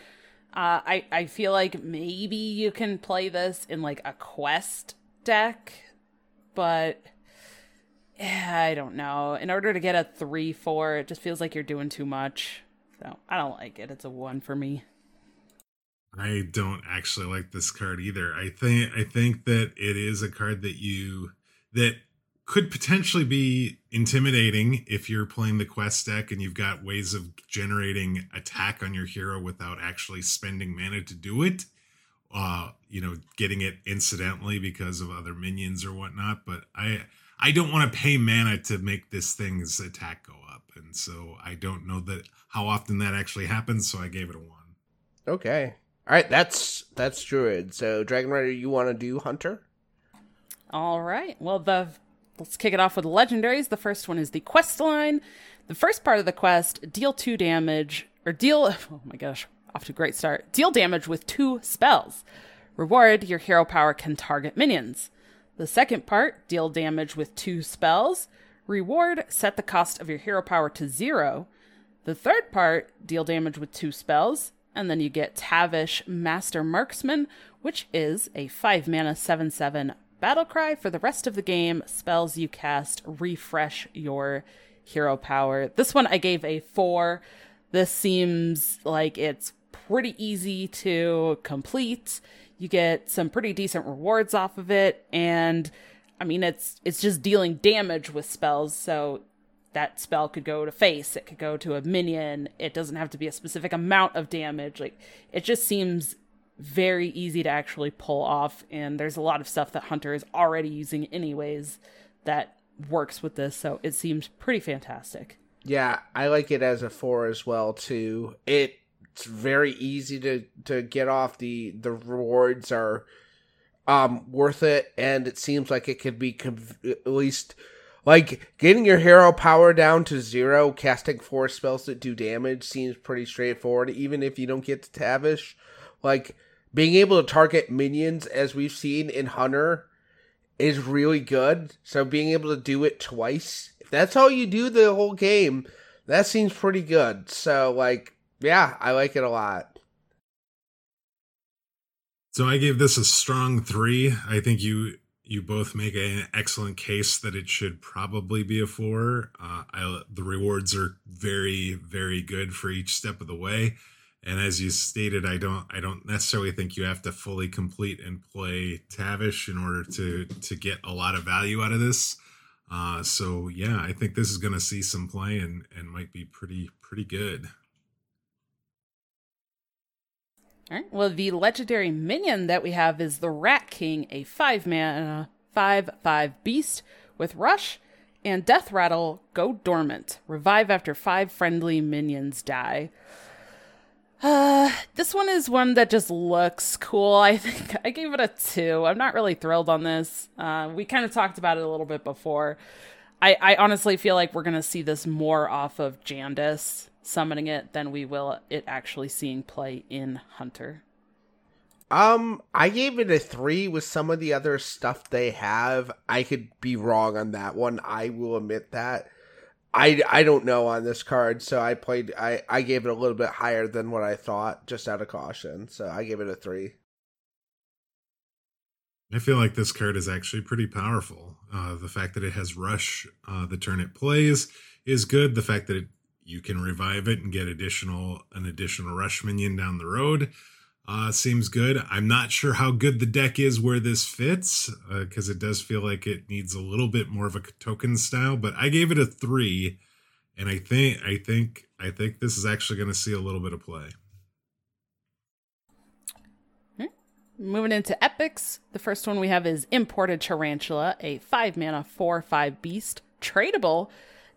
S3: uh i i feel like maybe you can play this in like a quest deck but yeah, I don't know. In order to get a three, four, it just feels like you're doing too much. So I don't like it. It's a one for me.
S2: I don't actually like this card either. I think I think that it is a card that you that could potentially be intimidating if you're playing the quest deck and you've got ways of generating attack on your hero without actually spending mana to do it. Uh, you know, getting it incidentally because of other minions or whatnot. But I I don't want to pay mana to make this thing's attack go up, and so I don't know that how often that actually happens. So I gave it a one.
S1: Okay, all right, that's that's druid. So Dragon Rider, you want to do hunter?
S3: All right. Well, the let's kick it off with the legendaries. The first one is the quest line. The first part of the quest: deal two damage or deal. Oh my gosh, off to a great start. Deal damage with two spells. Reward: your hero power can target minions. The second part, deal damage with two spells. Reward, set the cost of your hero power to zero. The third part, deal damage with two spells. And then you get Tavish Master Marksman, which is a 5 mana 7 7 battle cry for the rest of the game. Spells you cast refresh your hero power. This one I gave a 4. This seems like it's pretty easy to complete you get some pretty decent rewards off of it and I mean, it's it's just dealing damage with spells, so that spell could go to face, it could go to a minion. It doesn't have to be a specific amount of damage. Like it just seems very easy to actually pull off and there's a lot of stuff that Hunter is already using anyways that works with this, so it seems pretty fantastic.
S1: Yeah, I like it as a 4 as well too. It's very easy to to get off the the rewards are um worth it and it seems like it could be conv- at least like getting your hero power down to zero casting four spells that do damage seems pretty straightforward even if you don't get to tavish like being able to target minions as we've seen in hunter is really good so being able to do it twice if that's all you do the whole game that seems pretty good so like yeah i like it a lot
S2: so I gave this a strong three. I think you you both make an excellent case that it should probably be a four. Uh, I, the rewards are very very good for each step of the way, and as you stated, I don't I don't necessarily think you have to fully complete and play Tavish in order to to get a lot of value out of this. Uh, so yeah, I think this is going to see some play and and might be pretty pretty good.
S3: All right. Well, the legendary minion that we have is the Rat King, a five mana, five five beast with rush and death rattle. Go dormant. Revive after five friendly minions die. Uh, this one is one that just looks cool. I think I gave it a two. I'm not really thrilled on this. Uh, we kind of talked about it a little bit before. I, I honestly feel like we're gonna see this more off of Jandice summoning it than we will it actually seeing play in Hunter.
S1: Um, I gave it a three with some of the other stuff they have. I could be wrong on that one. I will admit that. I, I don't know on this card, so I played I, I gave it a little bit higher than what I thought, just out of caution. So I gave it a three.
S2: I feel like this card is actually pretty powerful. Uh, the fact that it has rush uh, the turn it plays is good. The fact that it you can revive it and get additional an additional rush minion down the road. Uh, seems good. I'm not sure how good the deck is where this fits because uh, it does feel like it needs a little bit more of a token style. But I gave it a three, and I think I think I think this is actually going to see a little bit of play.
S3: Hmm. Moving into epics, the first one we have is Imported Tarantula, a five mana four five beast, tradable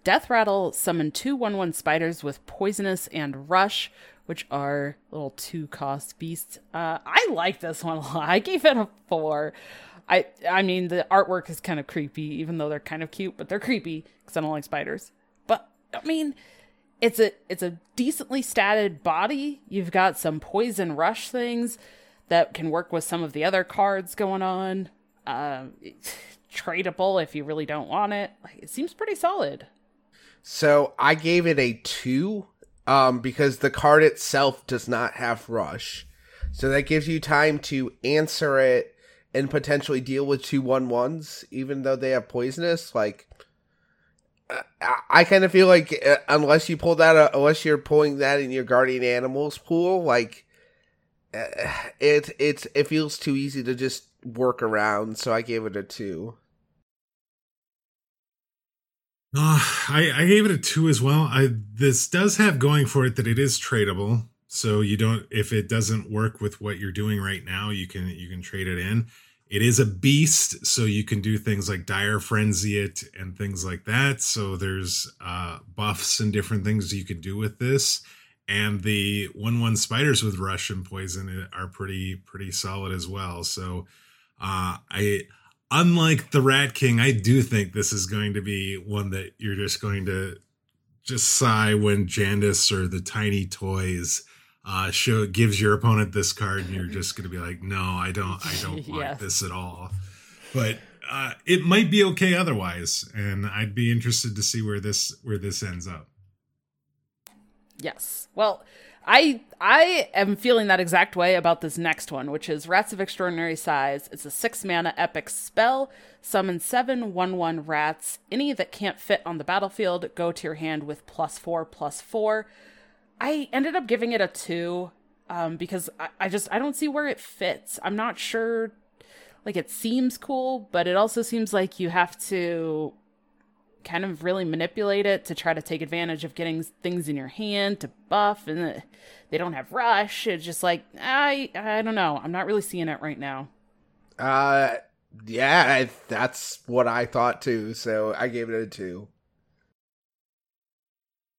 S3: Death Rattle summoned two 1 1 spiders with Poisonous and Rush, which are little two cost beasts. Uh, I like this one a lot. I gave it a four. I I mean the artwork is kind of creepy, even though they're kind of cute, but they're creepy because I don't like spiders. But I mean, it's a it's a decently statted body. You've got some poison rush things that can work with some of the other cards going on. Uh, tradable if you really don't want it. Like, it seems pretty solid.
S1: So I gave it a two um, because the card itself does not have rush. So that gives you time to answer it and potentially deal with two one ones, even though they have poisonous. Like, I, I kind of feel like uh, unless you pull that, uh, unless you're pulling that in your guardian animals pool, like uh, it it it feels too easy to just work around. So I gave it a two.
S2: Uh, I, I gave it a two as well. I this does have going for it that it is tradable. So you don't if it doesn't work with what you're doing right now, you can you can trade it in. It is a beast, so you can do things like dire frenzy it and things like that. So there's uh, buffs and different things you can do with this. And the one one spiders with rush and poison are pretty pretty solid as well. So uh, I unlike the Rat King, I do think this is going to be one that you're just going to just sigh when Jandice or the tiny toys uh show gives your opponent this card and you're just going to be like no i don't i don't want this at all. But uh it might be okay otherwise and i'd be interested to see where this where this ends up.
S3: Yes. Well I I am feeling that exact way about this next one, which is Rats of Extraordinary Size. It's a six mana epic spell. Summon seven one one rats. Any that can't fit on the battlefield go to your hand with plus four plus four. I ended up giving it a two um, because I, I just I don't see where it fits. I'm not sure. like it seems cool, but it also seems like you have to kind of really manipulate it to try to take advantage of getting things in your hand to buff and they don't have rush. It's just like I I don't know. I'm not really seeing it right now.
S1: Uh yeah, I, that's what I thought too. So I gave it a 2.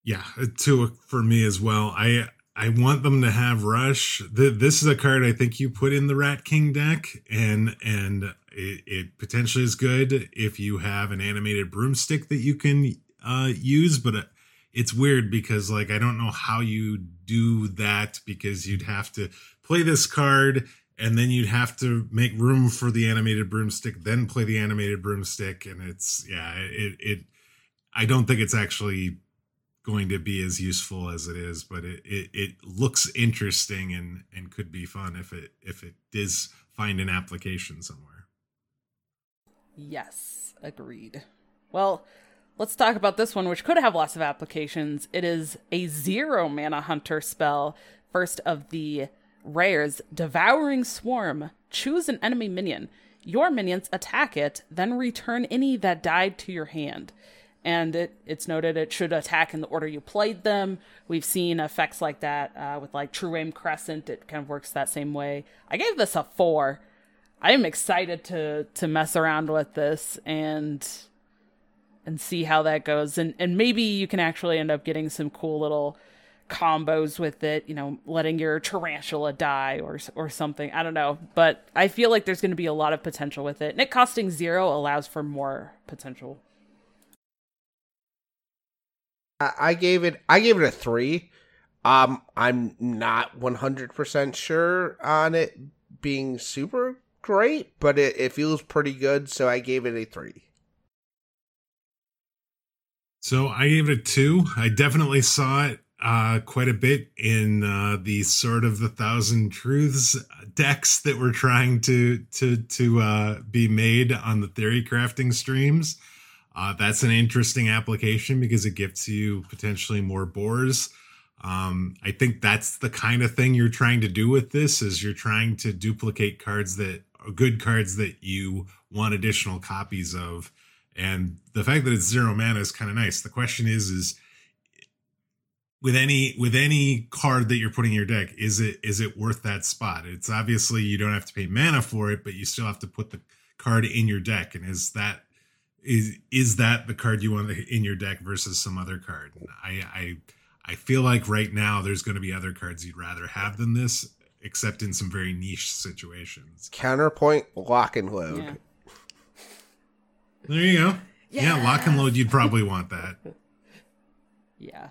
S2: Yeah, a 2 for me as well. I I want them to have rush. The, this is a card I think you put in the Rat King deck, and and it, it potentially is good if you have an animated broomstick that you can uh, use. But uh, it's weird because like I don't know how you do that because you'd have to play this card and then you'd have to make room for the animated broomstick, then play the animated broomstick, and it's yeah, it it. I don't think it's actually going to be as useful as it is, but it, it, it looks interesting and, and could be fun if it if it does find an application somewhere.
S3: Yes, agreed. Well, let's talk about this one, which could have lots of applications. It is a zero mana hunter spell, first of the rares, Devouring Swarm. Choose an enemy minion. Your minions attack it, then return any that died to your hand and it, it's noted it should attack in the order you played them. We've seen effects like that uh, with like Trueaim Crescent. It kind of works that same way. I gave this a four. I am excited to to mess around with this and and see how that goes. And and maybe you can actually end up getting some cool little combos with it. You know, letting your tarantula die or or something. I don't know, but I feel like there's going to be a lot of potential with it. And it costing zero allows for more potential.
S1: I gave it I gave it a three. Um, I'm not 100% sure on it being super great, but it, it feels pretty good, so I gave it a three.
S2: So I gave it a two. I definitely saw it uh, quite a bit in uh, the sort of the Thousand Truths decks that were trying to to to uh, be made on the theory crafting streams. Uh, that's an interesting application because it gives you potentially more boars. Um, I think that's the kind of thing you're trying to do with this is you're trying to duplicate cards that are good cards that you want additional copies of. And the fact that it's zero mana is kind of nice. The question is, is with any with any card that you're putting in your deck, is it is it worth that spot? It's obviously you don't have to pay mana for it, but you still have to put the card in your deck. And is that is is that the card you want in your deck versus some other card? I I I feel like right now there's going to be other cards you'd rather have than this, except in some very niche situations.
S1: Counterpoint, lock and load. Yeah.
S2: There you go. Yeah. yeah, lock and load. You'd probably want that.
S3: Yeah.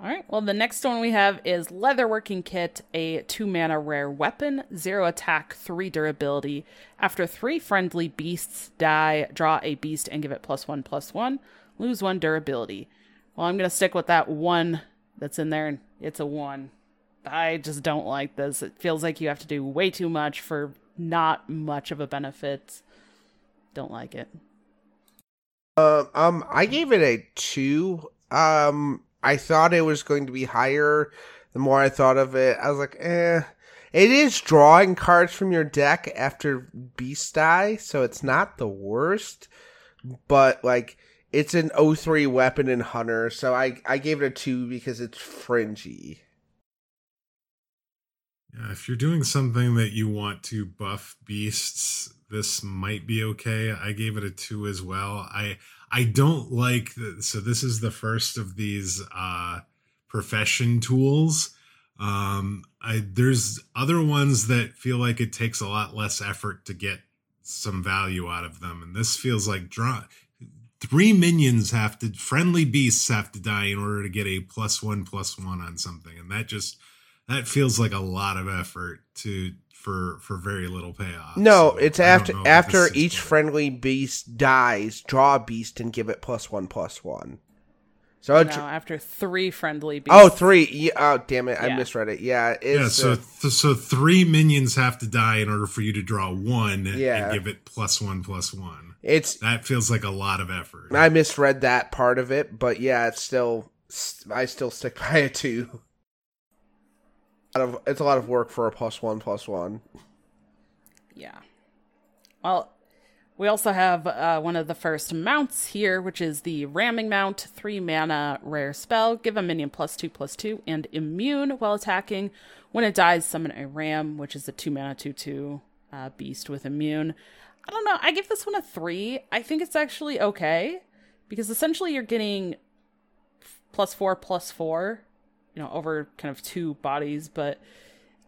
S3: All right. Well, the next one we have is Leatherworking Kit, a two mana rare weapon, zero attack, three durability. After three friendly beasts die, draw a beast and give it plus one, plus one. Lose one durability. Well, I'm going to stick with that one that's in there, and it's a one. I just don't like this. It feels like you have to do way too much for not much of a benefit. Don't like it.
S1: Uh, um, I gave it a two. Um, I thought it was going to be higher. The more I thought of it, I was like, eh. It is drawing cards from your deck after Beast Die, so it's not the worst. But like it's an 03 weapon in Hunter, so I, I gave it a two because it's fringy.
S2: Yeah, if you're doing something that you want to buff beasts, this might be okay. I gave it a two as well. I I don't like so this is the first of these uh profession tools. Um I there's other ones that feel like it takes a lot less effort to get some value out of them and this feels like draw three minions have to friendly beasts have to die in order to get a plus 1 plus 1 on something and that just that feels like a lot of effort to for for very little payoff.
S1: No, so it's after after each friendly beast dies, draw a beast and give it plus one plus one.
S3: So no, after three friendly
S1: beasts. Oh, three. Yeah, oh, damn it! I misread it. Yeah,
S2: yeah. So uh, th- so three minions have to die in order for you to draw one. Yeah. and give it plus one plus one.
S1: It's
S2: that feels like a lot of effort.
S1: I misread that part of it, but yeah, it's still. I still stick by it too of it's a lot of work for a plus one plus one.
S3: Yeah. Well, we also have uh, one of the first mounts here, which is the Ramming Mount, three mana rare spell. Give a minion plus two plus two and immune while attacking. When it dies, summon a Ram, which is a two mana two two uh, beast with immune. I don't know. I give this one a three. I think it's actually okay because essentially you're getting plus four plus four, you know, over kind of two bodies. But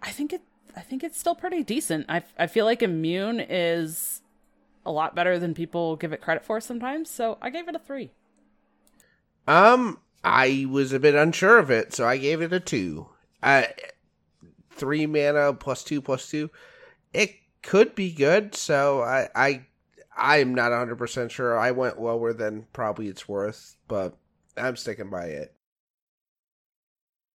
S3: I think it. I think it's still pretty decent. I I feel like immune is a lot better than people give it credit for sometimes. So I gave it a three.
S1: Um, I was a bit unsure of it, so I gave it a two. Uh, three mana plus two plus two. It could be good, so I I I'm not 100 percent sure. I went lower than probably it's worth, but I'm sticking by it.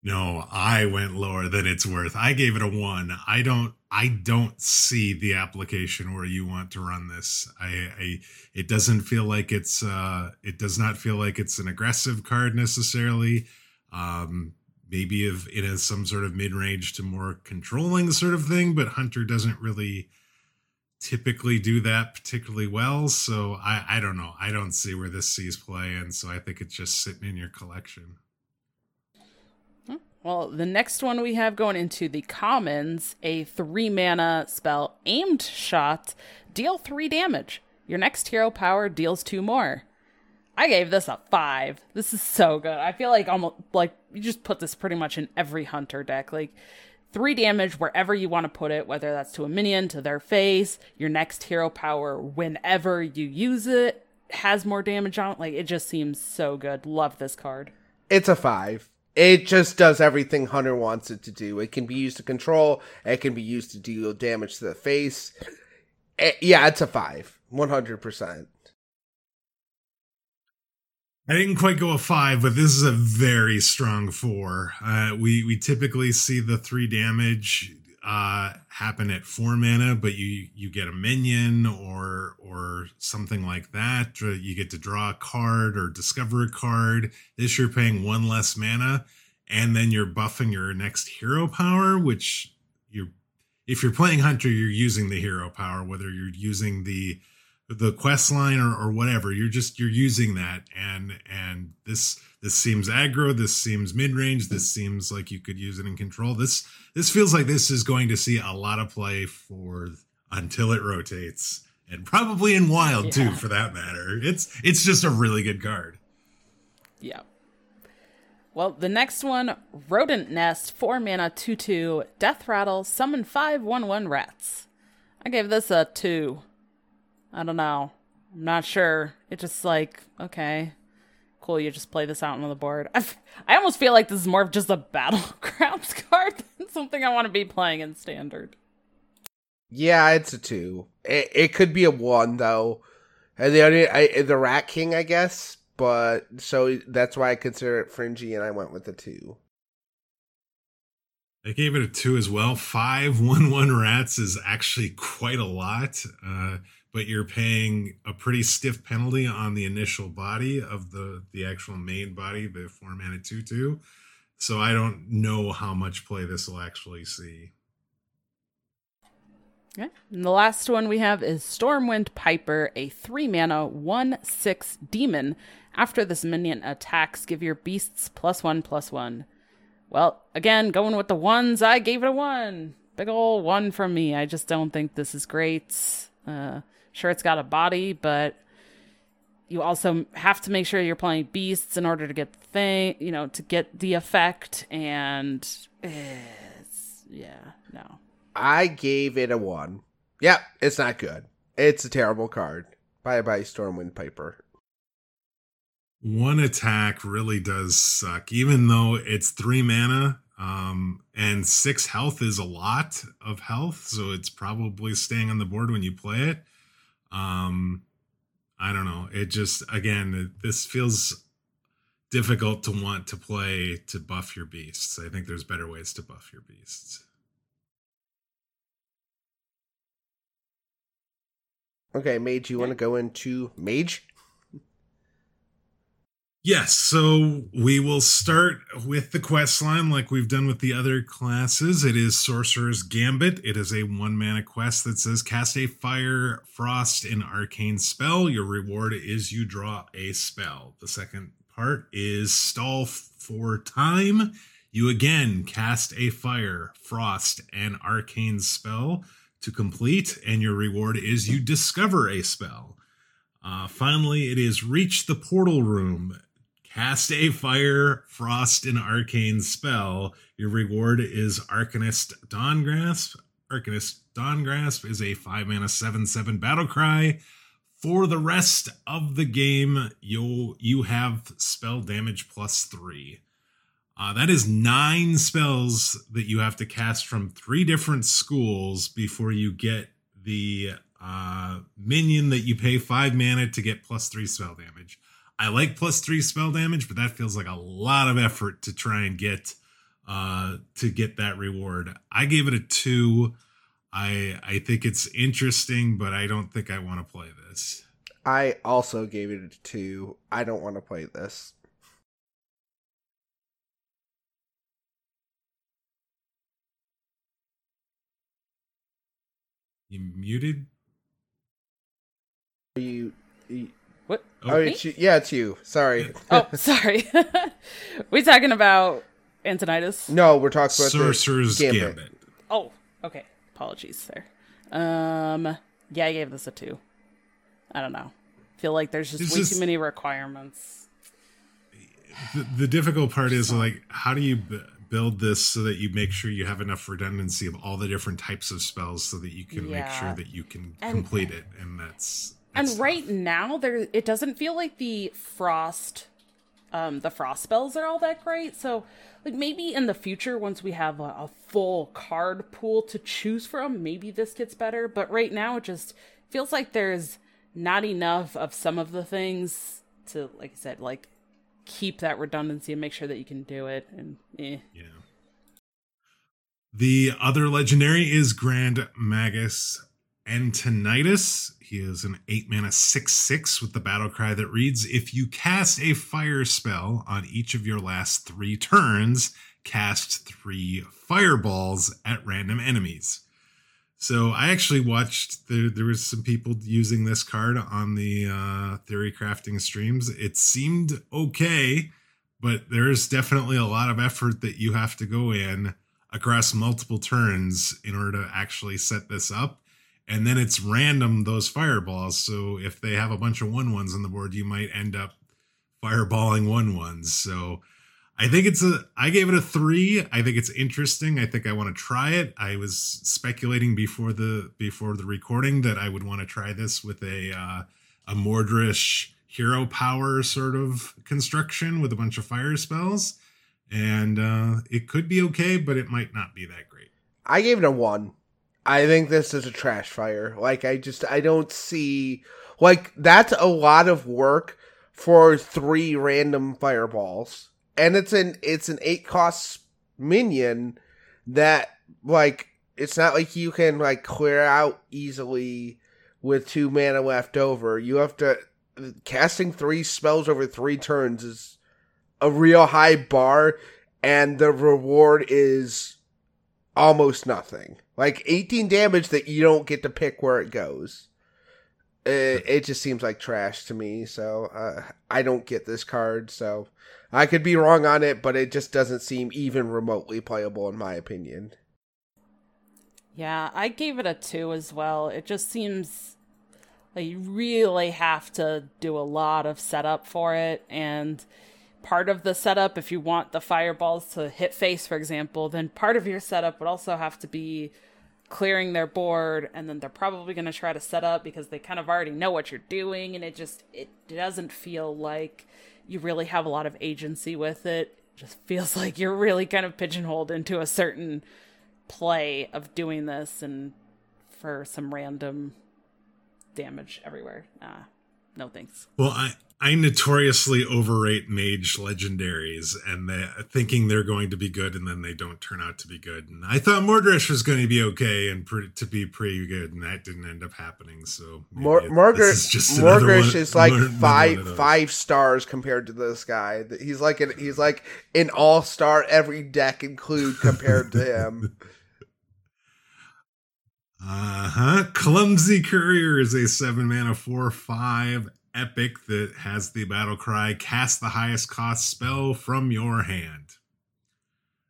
S2: No, I went lower than it's worth. I gave it a one. I don't. I don't see the application where you want to run this. I, I it doesn't feel like it's. uh It does not feel like it's an aggressive card necessarily. Um, maybe if it has some sort of mid range to more controlling sort of thing, but Hunter doesn't really typically do that particularly well. So I, I don't know. I don't see where this sees play, and so I think it's just sitting in your collection.
S3: Well, the next one we have going into the commons, a three mana spell, aimed shot, deal three damage. Your next hero power deals two more. I gave this a five. This is so good. I feel like almost like you just put this pretty much in every hunter deck. Like three damage wherever you want to put it, whether that's to a minion, to their face, your next hero power, whenever you use it, has more damage on it. Like it just seems so good. Love this card.
S1: It's a five. It just does everything Hunter wants it to do. It can be used to control. It can be used to deal damage to the face. It, yeah, it's a five, one hundred percent.
S2: I didn't quite go a five, but this is a very strong four. Uh, we we typically see the three damage uh, happen at four mana, but you you get a minion or or something like that. You get to draw a card or discover a card. This you're paying one less mana, and then you're buffing your next hero power, which you're if you're playing hunter, you're using the hero power, whether you're using the the quest line or, or whatever you're just you're using that and and this this seems aggro this seems mid-range this seems like you could use it in control this this feels like this is going to see a lot of play for until it rotates and probably in wild yeah. too for that matter it's it's just a really good card
S3: yeah well, the next one, Rodent Nest, 4 mana, 2 2, Death Rattle, summon 5 1 1 rats. I gave this a 2. I don't know. I'm not sure. It's just like, okay, cool. You just play this out on the board. I, I almost feel like this is more of just a battlegrounds card than something I want to be playing in standard.
S1: Yeah, it's a two. It, it could be a one though, and the other, I, the Rat King, I guess. But so that's why I consider it fringy, and I went with the two.
S2: I gave it a two as well. Five one one rats is actually quite a lot. Uh, but you're paying a pretty stiff penalty on the initial body of the the actual main body, the four mana two two. So I don't know how much play this will actually see.
S3: Okay. And the last one we have is Stormwind Piper, a three mana one six demon. After this minion attacks, give your beasts plus one plus one. Well, again, going with the ones, I gave it a one. Big ol' one from me. I just don't think this is great. Uh, Sure, it's got a body, but you also have to make sure you're playing beasts in order to get the thing, you know, to get the effect. And it's, yeah, no.
S1: I gave it a one. Yep, it's not good. It's a terrible card. Bye bye, Stormwind Piper.
S2: One attack really does suck, even though it's three mana. Um, and six health is a lot of health, so it's probably staying on the board when you play it. Um, I don't know. It just again, this feels difficult to want to play to buff your beasts. I think there's better ways to buff your beasts.
S1: Okay, Mage, you want to go into Mage?
S2: Yes, so we will start with the quest line like we've done with the other classes. It is Sorcerer's Gambit. It is a one mana quest that says cast a fire, frost, and arcane spell. Your reward is you draw a spell. The second part is stall for time. You again cast a fire, frost, and arcane spell to complete, and your reward is you discover a spell. Uh, finally, it is reach the portal room Cast a fire, frost, and arcane spell. Your reward is Arcanist Dawngrasp. Arcanist Dawngrasp is a 5 mana 7 7 battle cry. For the rest of the game, you you have spell damage plus 3. Uh, that is nine spells that you have to cast from three different schools before you get the uh, minion that you pay five mana to get plus three spell damage. I like plus three spell damage, but that feels like a lot of effort to try and get uh to get that reward. I gave it a two. I I think it's interesting, but I don't think I want to play this.
S1: I also gave it a two. I don't want to play this.
S2: You muted?
S1: You, you
S3: what?
S1: Oh, oh it's you. yeah, it's you. Sorry.
S3: oh, sorry. we talking about Antonidas?
S1: No, we're talking about
S2: Sorcerer's Gambit. Gambit.
S3: Oh, okay. Apologies there. Um, yeah, I gave this a two. I don't know. feel like there's just way too many requirements.
S2: The, the difficult part is like, how do you b- build this so that you make sure you have enough redundancy of all the different types of spells so that you can yeah. make sure that you can and, complete it, and that's
S3: and right now there it doesn't feel like the frost um the frost spells are all that great. So like maybe in the future once we have a, a, full card pool to choose from maybe this gets better. But right now it just feels like there's not enough of some of the things to like i said like keep that redundancy and make sure that you can do it and eh.
S2: yeah. The other legendary is grand magus Antonidas. He is an 8 mana 6 6 with the battle cry that reads If you cast a fire spell on each of your last three turns, cast three fireballs at random enemies. So I actually watched there there was some people using this card on the uh, theory crafting streams. It seemed okay, but there's definitely a lot of effort that you have to go in across multiple turns in order to actually set this up and then it's random those fireballs. So if they have a bunch of one ones on the board, you might end up fireballing one ones. So I think it's a I gave it a 3. I think it's interesting. I think I want to try it. I was speculating before the before the recording that I would want to try this with a uh a Mordresh hero power sort of construction with a bunch of fire spells. And uh it could be okay, but it might not be that great.
S1: I gave it a 1. I think this is a trash fire. Like I just I don't see like that's a lot of work for three random fireballs. And it's an it's an eight cost minion that like it's not like you can like clear out easily with two mana left over. You have to casting three spells over three turns is a real high bar and the reward is almost nothing. Like 18 damage that you don't get to pick where it goes. It, it just seems like trash to me. So uh, I don't get this card. So I could be wrong on it, but it just doesn't seem even remotely playable in my opinion.
S3: Yeah, I gave it a two as well. It just seems like you really have to do a lot of setup for it. And part of the setup, if you want the fireballs to hit face, for example, then part of your setup would also have to be clearing their board and then they're probably going to try to set up because they kind of already know what you're doing and it just it doesn't feel like you really have a lot of agency with it. it just feels like you're really kind of pigeonholed into a certain play of doing this and for some random damage everywhere. Ah, no thanks.
S2: Well, I I notoriously overrate mage legendaries and they, thinking they're going to be good and then they don't turn out to be good. And I thought Mordresh was going to be okay and pre- to be pretty good, and that didn't end up happening. So
S1: Mor- Mordresh is like five five stars compared to this guy. He's like an he's like an all star every deck include compared to him.
S2: Uh huh. Clumsy Courier is a seven mana four five epic that has the battle cry cast the highest cost spell from your hand.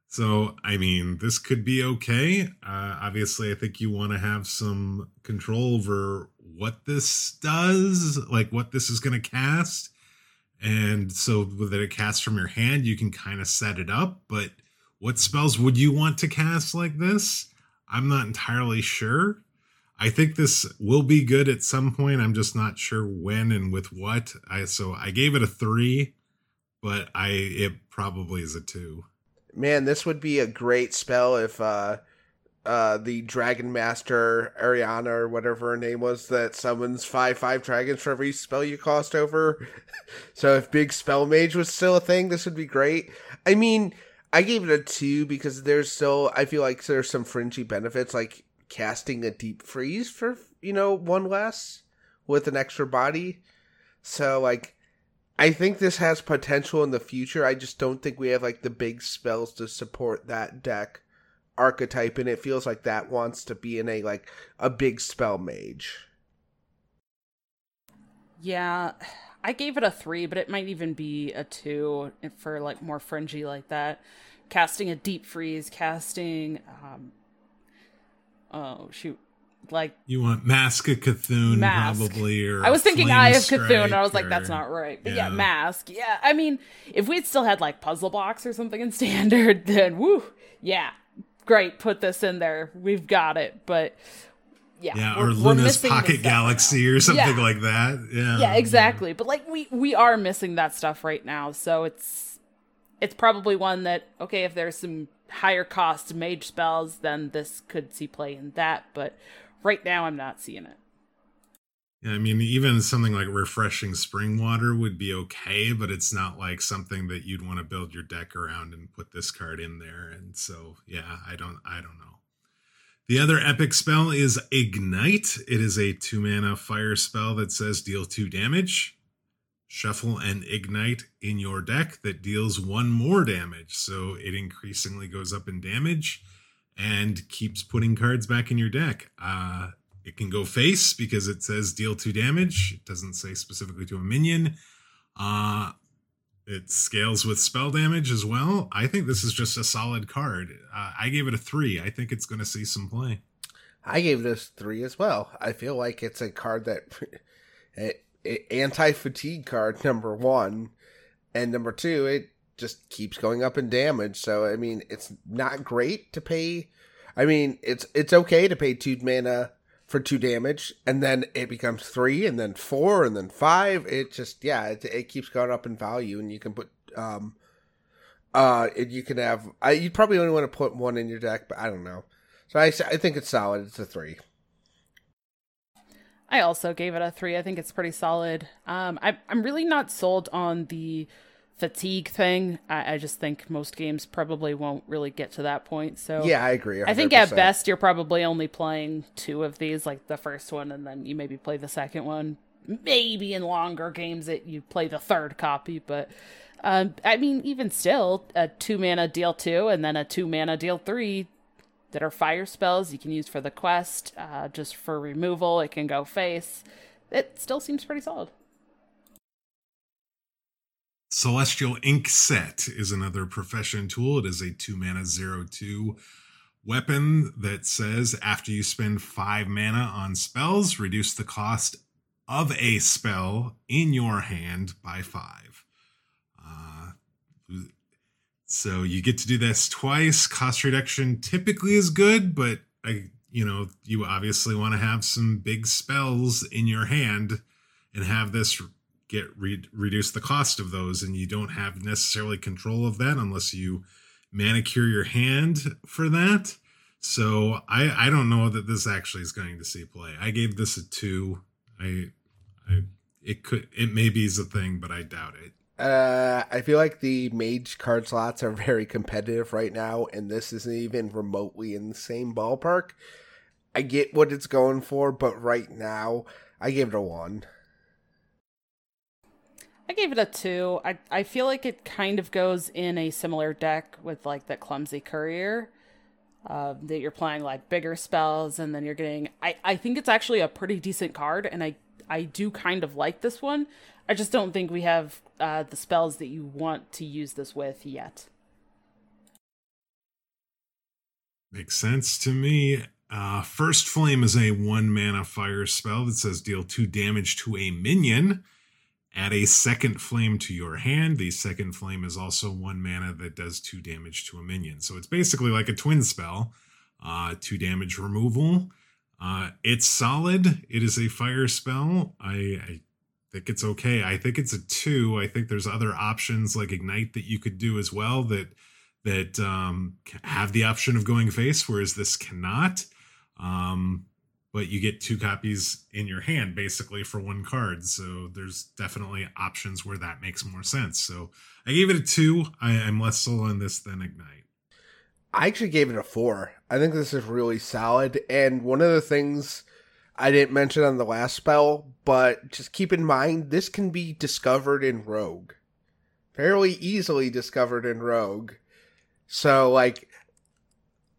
S2: So, I mean, this could be okay. Uh, obviously, I think you want to have some control over what this does, like what this is going to cast. And so, that it casts from your hand, you can kind of set it up. But what spells would you want to cast like this? I'm not entirely sure. I think this will be good at some point. I'm just not sure when and with what. I so I gave it a three, but I it probably is a two.
S1: Man, this would be a great spell if uh uh the Dragon Master Ariana or whatever her name was that summons five five dragons for every spell you cost over. so if Big Spell Mage was still a thing, this would be great. I mean, I gave it a two because there's still I feel like there's some fringy benefits like casting a deep freeze for you know one less with an extra body. So like I think this has potential in the future. I just don't think we have like the big spells to support that deck archetype and it feels like that wants to be in a like a big spell mage.
S3: Yeah, I gave it a 3, but it might even be a 2 for like more fringy like that. Casting a deep freeze, casting um oh shoot like
S2: you want Mask of C'Thun mask. probably or
S3: I was thinking Eye of C'Thun and I was like that's not right. But yeah. yeah. Mask. Yeah, I mean if we'd still had like Puzzle Box or something in standard then woo, yeah. Great, put this in there. We've got it. But yeah,
S2: yeah, or Luna's Pocket Galaxy or something yeah. like that. Yeah,
S3: yeah, exactly. But like we we are missing that stuff right now, so it's it's probably one that okay if there's some higher cost mage spells, then this could see play in that. But right now, I'm not seeing it.
S2: Yeah, I mean, even something like refreshing spring water would be okay, but it's not like something that you'd want to build your deck around and put this card in there. And so, yeah, I don't, I don't know. The other epic spell is Ignite. It is a two mana fire spell that says deal two damage shuffle and ignite in your deck that deals one more damage. So it increasingly goes up in damage and keeps putting cards back in your deck. Uh, it can go face because it says deal two damage. It doesn't say specifically to a minion. Uh, it scales with spell damage as well. I think this is just a solid card. Uh, I gave it a three. I think it's going to see some play.
S1: I gave this three as well. I feel like it's a card that it, anti fatigue card number one, and number two, it just keeps going up in damage. So I mean, it's not great to pay. I mean, it's it's okay to pay two mana for two damage, and then it becomes three, and then four, and then five. It just yeah, it, it keeps going up in value, and you can put um uh you can have I you probably only want to put one in your deck, but I don't know. So I I think it's solid. It's a three.
S3: I also gave it a three. I think it's pretty solid. Um, I, I'm really not sold on the fatigue thing. I, I, just think most games probably won't really get to that point. So
S1: yeah, I agree. 100%.
S3: I think at best you're probably only playing two of these, like the first one, and then you maybe play the second one. Maybe in longer games that you play the third copy, but um, I mean, even still, a two mana deal two and then a two mana deal three that are fire spells you can use for the quest, uh, just for removal. It can go face. It still seems pretty solid.
S2: Celestial Ink Set is another profession tool. It is a two mana zero two weapon that says after you spend five mana on spells, reduce the cost of a spell in your hand by five. Uh, so you get to do this twice. Cost reduction typically is good, but I, you know, you obviously want to have some big spells in your hand and have this get re- reduce the cost of those, and you don't have necessarily control of that unless you manicure your hand for that. So I I don't know that this actually is going to see play. I gave this a two. I I it could it maybe is a thing, but I doubt it.
S1: Uh, I feel like the mage card slots are very competitive right now, and this isn't even remotely in the same ballpark. I get what it's going for, but right now, I give it a one.
S3: I gave it a two. I I feel like it kind of goes in a similar deck with like that clumsy courier. Uh, that you're playing like bigger spells, and then you're getting. I I think it's actually a pretty decent card, and I I do kind of like this one. I just don't think we have uh, the spells that you want to use this with yet.
S2: Makes sense to me. Uh, First Flame is a one mana fire spell that says deal two damage to a minion. Add a second flame to your hand. The second flame is also one mana that does two damage to a minion. So it's basically like a twin spell, uh, two damage removal. Uh, it's solid. It is a fire spell. I, I think it's okay. I think it's a two. I think there's other options like ignite that you could do as well that that um, have the option of going face, whereas this cannot. Um, but you get two copies in your hand basically for one card. So there's definitely options where that makes more sense. So I gave it a two. I, am less sold on this than Ignite.
S1: I actually gave it a four. I think this is really solid. And one of the things I didn't mention on the last spell, but just keep in mind this can be discovered in Rogue. Fairly easily discovered in Rogue. So, like,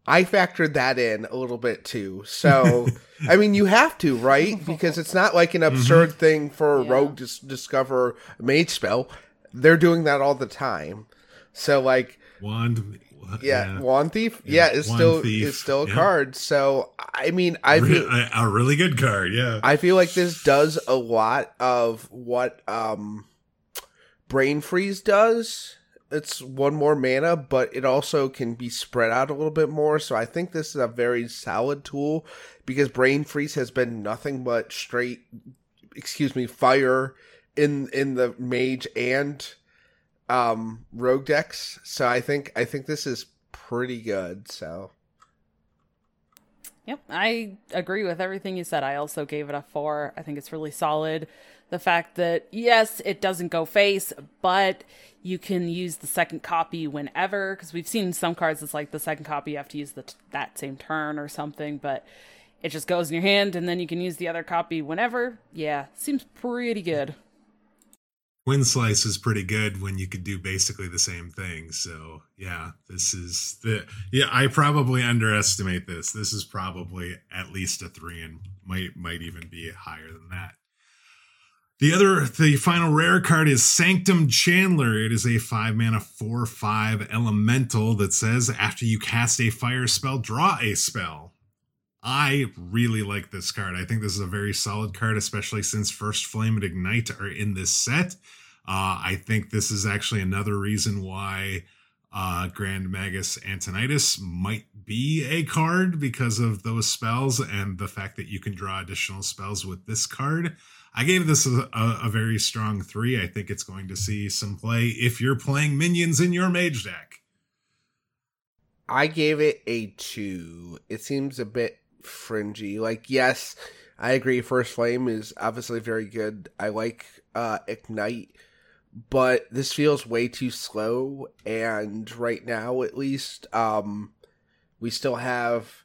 S1: I factored that in a little bit too. So, I mean, you have to, right? Because it's not like an mm-hmm. absurd mm-hmm. thing for a yeah. rogue to discover a mage spell. They're doing that all the time. So, like,
S2: wand,
S1: yeah, yeah. wand thief, yeah, yeah is still thief. is still a yeah. card. So, I mean, I feel
S2: a, a really good card. Yeah,
S1: I feel like this does a lot of what um, brain freeze does it's one more mana, but it also can be spread out a little bit more. So I think this is a very solid tool because Brain Freeze has been nothing but straight, excuse me, fire in in the mage and um rogue decks. So I think I think this is pretty good. So
S3: Yep, I agree with everything you said. I also gave it a 4. I think it's really solid the fact that yes, it doesn't go face, but you can use the second copy whenever because we've seen some cards it's like the second copy you have to use the that same turn or something, but it just goes in your hand and then you can use the other copy whenever. Yeah, seems pretty good.
S2: Twin Slice is pretty good when you could do basically the same thing. So yeah, this is the yeah. I probably underestimate this. This is probably at least a three and might might even be higher than that. The other, the final rare card is Sanctum Chandler. It is a five mana, four five elemental that says after you cast a fire spell, draw a spell. I really like this card. I think this is a very solid card, especially since First Flame and Ignite are in this set. Uh, I think this is actually another reason why uh, Grand Magus Antonidas might be a card because of those spells and the fact that you can draw additional spells with this card. I gave this a, a, a, very strong three. I think it's going to see some play if you're playing minions in your mage deck.
S1: I gave it a two. It seems a bit fringy. Like, yes, I agree. First Flame is obviously very good. I like uh, Ignite, but this feels way too slow. And right now, at least, um, we still have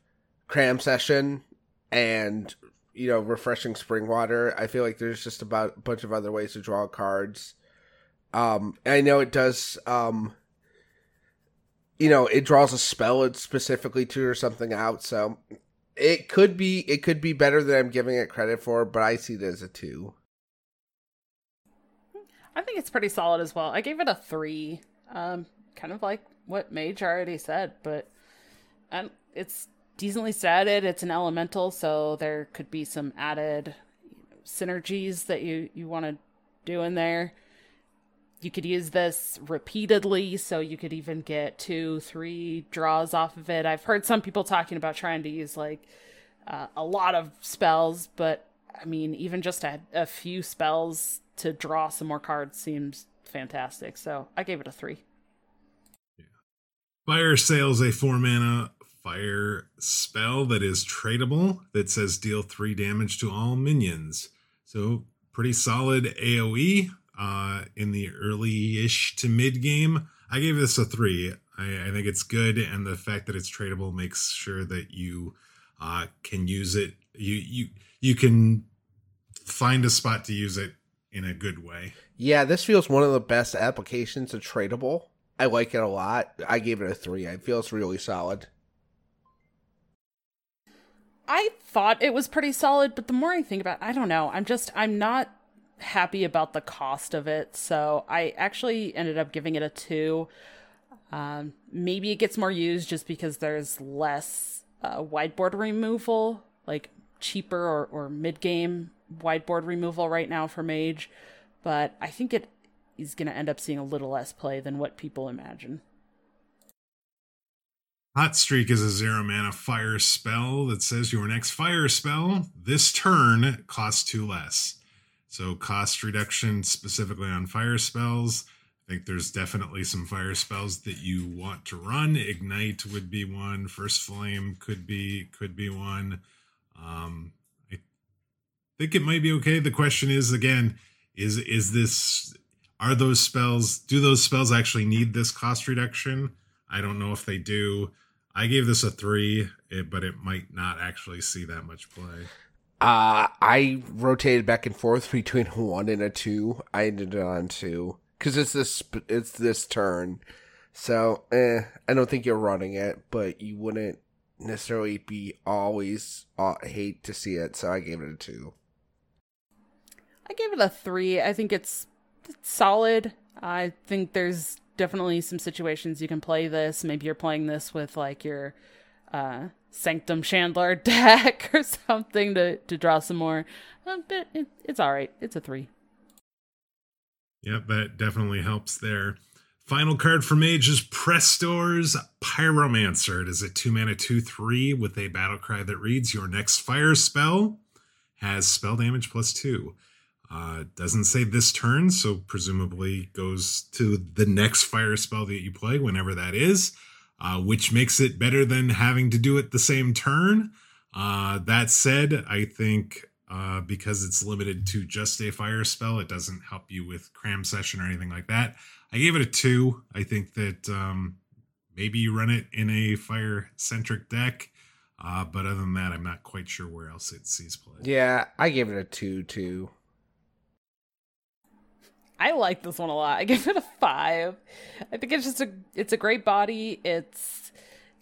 S1: Cram Session and you know, refreshing spring water. I feel like there's just about a bunch of other ways to draw cards. Um, I know it does. Um, you know, it draws a spell it specifically to or something out. So it could be it could be better than I'm giving it credit for, but I see it as a two.
S3: I think it's pretty solid as well. I gave it a three. Um, kind of like what Mage already said, but and it's decently statted. It's an elemental, so there could be some added synergies that you you want to do in there. You could use this repeatedly, so you could even get two, three draws off of it. I've heard some people talking about trying to use like uh, a lot of spells, but I mean, even just a, a few spells to draw some more cards seems fantastic. So I gave it a three.
S2: Yeah. Fire Sale's a four mana fire spell that is tradable that says deal three damage to all minions. So pretty solid AoE uh, in the early ish to mid game. I gave this a three. I, I, think it's good, and the fact that it's tradable makes sure that you uh, can use it. You you you can find a spot to use it in a good way.
S1: Yeah, this feels one of the best applications of tradable. I like it a lot. I gave it a three. It feels really solid.
S3: I thought it was pretty solid, but the more I think about it, I don't know. I'm just I'm not happy about the cost of it. So I actually ended up giving it a two. Um, maybe it gets more used just because there's less uh, removal, like cheaper or, or mid game whiteboard removal right now for Mage. But I think it is going to end up seeing a little less play than what people imagine.
S2: Hot Streak is a zero mana fire spell that says your next fire spell this turn costs two less. So cost reduction specifically on fire spells. I think there's definitely some fire spells that you want to run. Ignite would be one. First Flame could be could be one. Um, I think it might be okay. The question is again, is is this are those spells do those spells actually need this cost reduction? I don't know if they do. I gave this a three, but it might not actually see that much play.
S1: Uh, I rotated back and forth between a one and a two. I ended on two because it's this it's this turn. So, eh, I don't think you're running it, but you wouldn't necessarily be always uh, hate to see it. So I gave it a two.
S3: I gave it a three. I think it's, it's solid. I think there's definitely some situations you can play this. Maybe you're playing this with like your uh, Sanctum Chandler deck or something to, to draw some more. Uh, but it, it's all right. It's a three.
S2: Yep, that definitely helps there. Final card for Mage is Prestor's Pyromancer. It is a two mana 2 3 with a battle cry that reads Your next fire spell has spell damage plus two. Uh, doesn't say this turn, so presumably goes to the next fire spell that you play, whenever that is uh, which makes it better than having to do it the same turn. Uh, that said, I think uh, because it's limited to just a fire spell, it doesn't help you with cram session or anything like that. I gave it a two. I think that um, maybe you run it in a fire centric deck. Uh, but other than that, I'm not quite sure where else it sees play.
S1: Yeah, I gave it a two too.
S3: I like this one a lot. I give it a five. I think it's just a it's a great body. It's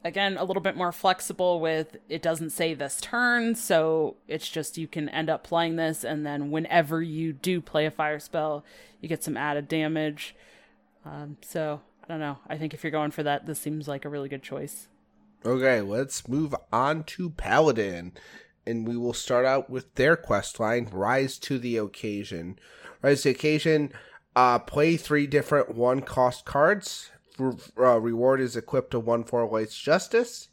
S3: again a little bit more flexible with it doesn't say this turn, so it's just you can end up playing this and then whenever you do play a fire spell, you get some added damage. Um, so I don't know. I think if you're going for that, this seems like a really good choice.
S1: Okay, let's move on to Paladin. And we will start out with their quest line, Rise to the Occasion. Rise to the Occasion uh, play three different one cost cards. Uh, reward is equipped to one for Lights Justice.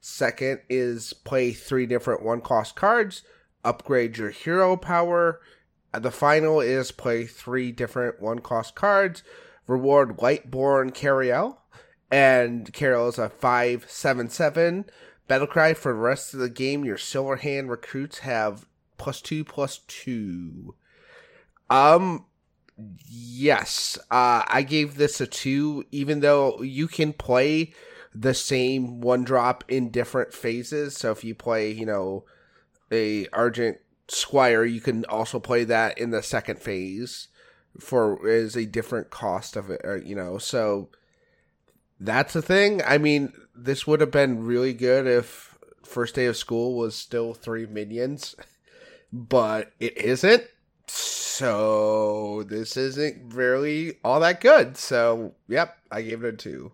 S1: Second is play three different one cost cards. Upgrade your hero power. Uh, the final is play three different one cost cards. Reward Lightborn Cariel. And Cariel is a 577 battle cry for the rest of the game. Your Silver Hand recruits have plus two plus two. Um, Yes, uh, I gave this a two, even though you can play the same one drop in different phases. So if you play, you know, a Argent Squire, you can also play that in the second phase for is a different cost of it, or, you know. So that's a thing. I mean, this would have been really good if first day of school was still three minions, but it isn't so this isn't really all that good. So, yep, I gave it a two.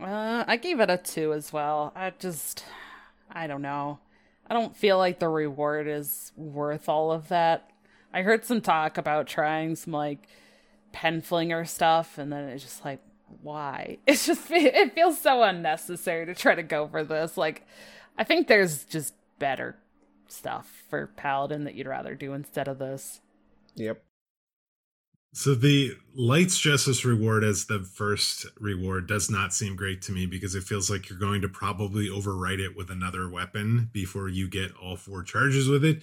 S3: Uh, I gave it a two as well. I just, I don't know. I don't feel like the reward is worth all of that. I heard some talk about trying some like pen flinger stuff, and then it's just like, why? It's just, it feels so unnecessary to try to go for this. Like, I think there's just better stuff for Paladin that you'd rather do instead of this.
S1: Yep.
S2: So the Lights Justice reward as the first reward does not seem great to me because it feels like you're going to probably overwrite it with another weapon before you get all four charges with it.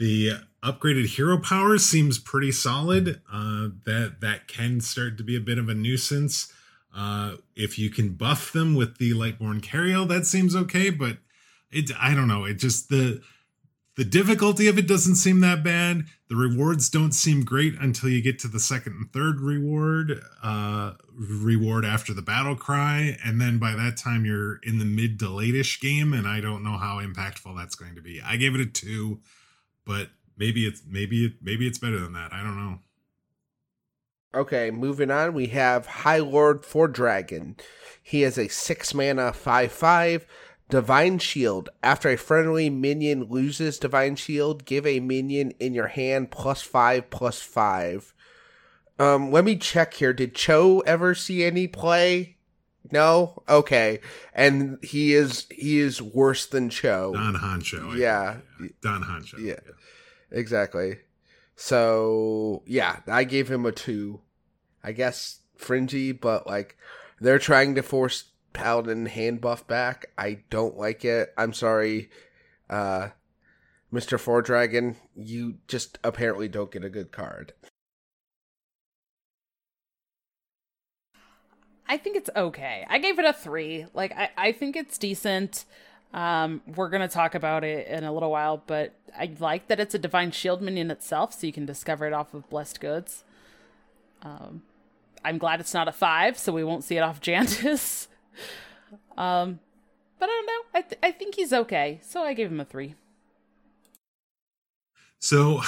S2: The upgraded hero power seems pretty solid. Uh, that that can start to be a bit of a nuisance. Uh, if you can buff them with the Lightborn Cariel, that seems okay. But it, I don't know. It just the the difficulty of it doesn't seem that bad. The rewards don't seem great until you get to the second and third reward, uh, reward after the battle cry, and then by that time you're in the mid to late-ish game, and I don't know how impactful that's going to be. I gave it a two, but maybe it's maybe it maybe it's better than that. I don't know.
S1: Okay, moving on, we have High Lord Dragon. He is a six mana five five Divine Shield. After a friendly minion loses Divine Shield, give a minion in your hand plus five plus five. Um, let me check here. Did Cho ever see any play? No? Okay. And he is he is worse than Cho.
S2: Don Han'Cho.
S1: Yeah.
S2: yeah. Don Han'Cho.
S1: Yeah. yeah. Exactly. So yeah, I gave him a two. I guess fringy, but like they're trying to force paladin hand buff back. I don't like it. I'm sorry, uh, Mr. Fordragon. You just apparently don't get a good card.
S3: I think it's okay. I gave it a three. Like I, I think it's decent. Um, we're gonna talk about it in a little while, but I like that it's a divine shield minion itself, so you can discover it off of blessed goods. Um, I'm glad it's not a five, so we won't see it off Jantis. Um, but I don't know. I th- I think he's okay, so I gave him a three.
S2: So,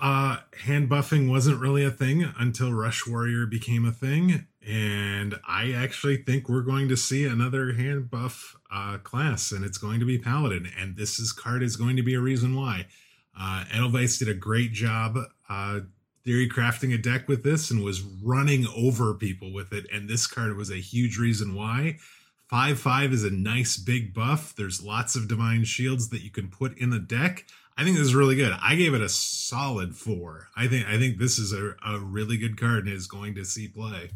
S2: uh, hand buffing wasn't really a thing until Rush Warrior became a thing, and I actually think we're going to see another hand buff uh, class, and it's going to be Paladin, and this is card is going to be a reason why. Uh, Edelweiss did a great job uh, theory crafting a deck with this and was running over people with it, and this card was a huge reason why. Five five is a nice big buff. There's lots of divine shields that you can put in the deck. I think this is really good. I gave it a solid four. I think I think this is a, a really good card and is going to see play.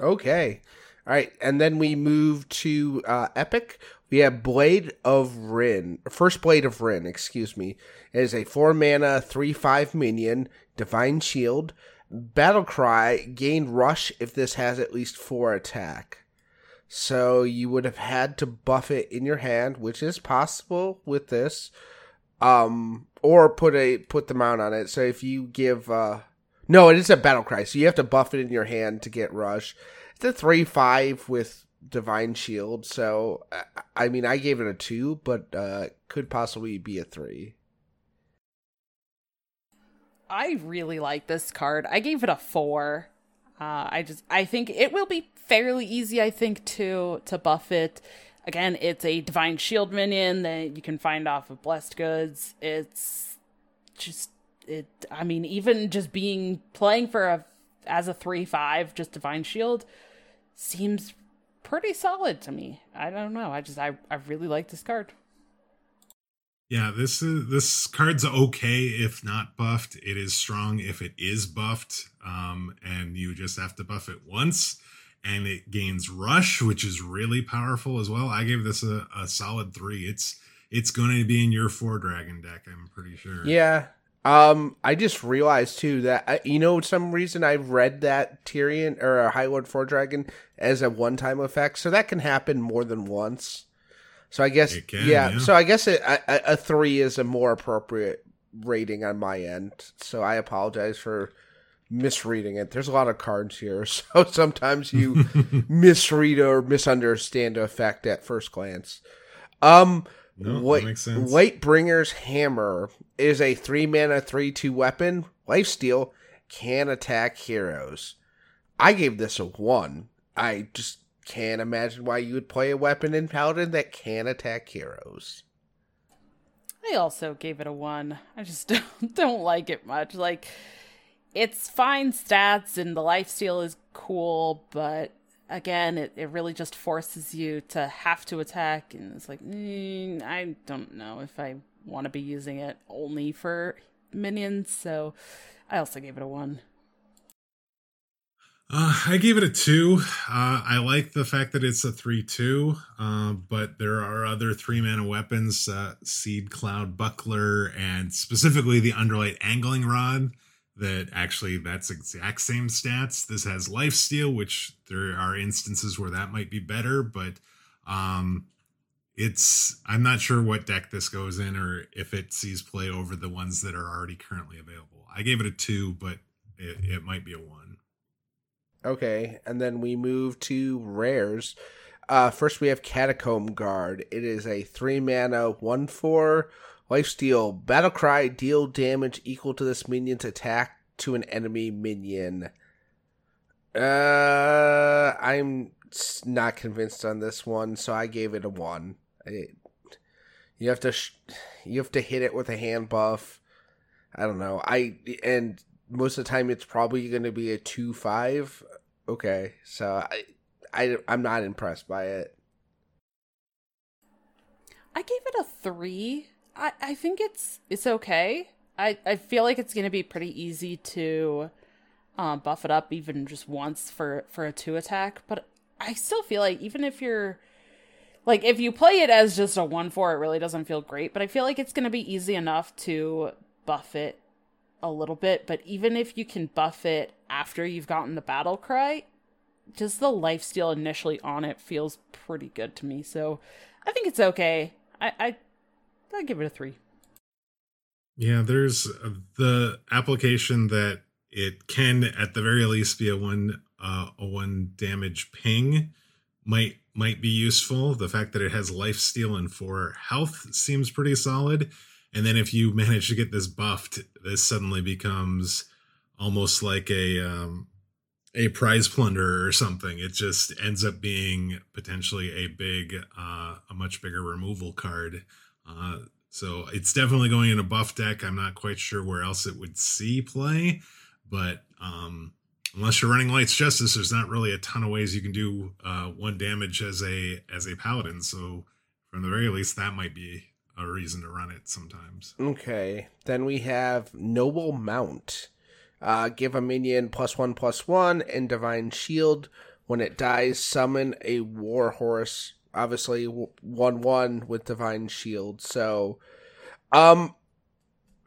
S1: Okay. All right, and then we move to uh, Epic. We have Blade of Wrynn, first Blade of Wrynn, excuse me. It is a four mana, three five minion, divine shield, battle cry, gain rush if this has at least four attack. So you would have had to buff it in your hand, which is possible with this. Um, or put a put the mount on it. So if you give uh no, it is a battle cry, so you have to buff it in your hand to get rush. It's a three five with divine shield, so I mean I gave it a two, but uh could possibly be a three.
S3: I really like this card. I gave it a four. Uh, I just I think it will be fairly easy. I think to to buff it. Again, it's a divine shield minion that you can find off of blessed goods. It's just it. I mean, even just being playing for a as a three five, just divine shield seems pretty solid to me. I don't know. I just I I really like this card.
S2: Yeah, this is this card's okay if not buffed. It is strong if it is buffed, um, and you just have to buff it once, and it gains rush, which is really powerful as well. I gave this a, a solid three. It's it's going to be in your Fordragon deck. I'm pretty sure.
S1: Yeah. Um, I just realized too that I, you know some reason I've read that Tyrion or a High Lord Fordragon as a one time effect, so that can happen more than once. So I guess can, yeah, yeah, So I guess it, a, a three is a more appropriate rating on my end. So I apologize for misreading it. There's a lot of cards here, so sometimes you misread or misunderstand the effect at first glance. Um, no, Light, Lightbringer's Hammer is a three mana, three two weapon. Lifesteal can attack heroes. I gave this a one. I just can't imagine why you would play a weapon in Paladin that can attack heroes.
S3: I also gave it a one. I just don't, don't like it much. Like, it's fine stats and the lifesteal is cool, but again, it, it really just forces you to have to attack. And it's like, mm, I don't know if I want to be using it only for minions. So I also gave it a one.
S2: Uh, I gave it a two. Uh, I like the fact that it's a three-two, uh, but there are other three-mana weapons: uh, Seed Cloud Buckler, and specifically the Underlight Angling Rod. That actually, that's exact same stats. This has Life Steal, which there are instances where that might be better, but um, it's I'm not sure what deck this goes in or if it sees play over the ones that are already currently available. I gave it a two, but it, it might be a one.
S1: Okay, and then we move to rares. Uh, first, we have Catacomb Guard. It is a three mana, one four lifesteal battle cry. Deal damage equal to this minion's attack to an enemy minion. Uh, I'm not convinced on this one, so I gave it a one. You have to sh- you have to hit it with a hand buff. I don't know. I and most of the time it's probably going to be a two five. Okay, so I, I I'm not impressed by it.
S3: I gave it a three. I I think it's it's okay. I I feel like it's to be pretty easy to uh, buff it up even just once for for a two attack, but I still feel like even if you're like if you play it as just a one four, it really doesn't feel great. But I feel like it's to be easy enough to buff it a little bit, but even if you can buff it after you've gotten the battle cry, just the life steal initially on it feels pretty good to me. So I think it's okay. I I I give it a three.
S2: Yeah, there's the application that it can at the very least be a one uh, a one damage ping might might be useful. The fact that it has life steal and four health seems pretty solid. And then if you manage to get this buffed, this suddenly becomes almost like a um, a prize plunder or something. It just ends up being potentially a big, uh, a much bigger removal card. Uh, so it's definitely going in a buff deck. I'm not quite sure where else it would see play, but um, unless you're running Lights Justice, there's not really a ton of ways you can do uh, one damage as a as a paladin. So from the very least, that might be a reason to run it sometimes.
S1: Okay. Then we have Noble Mount. Uh, give a minion plus one plus one and Divine Shield. When it dies, summon a War Horse. Obviously, one one with Divine Shield. So, um,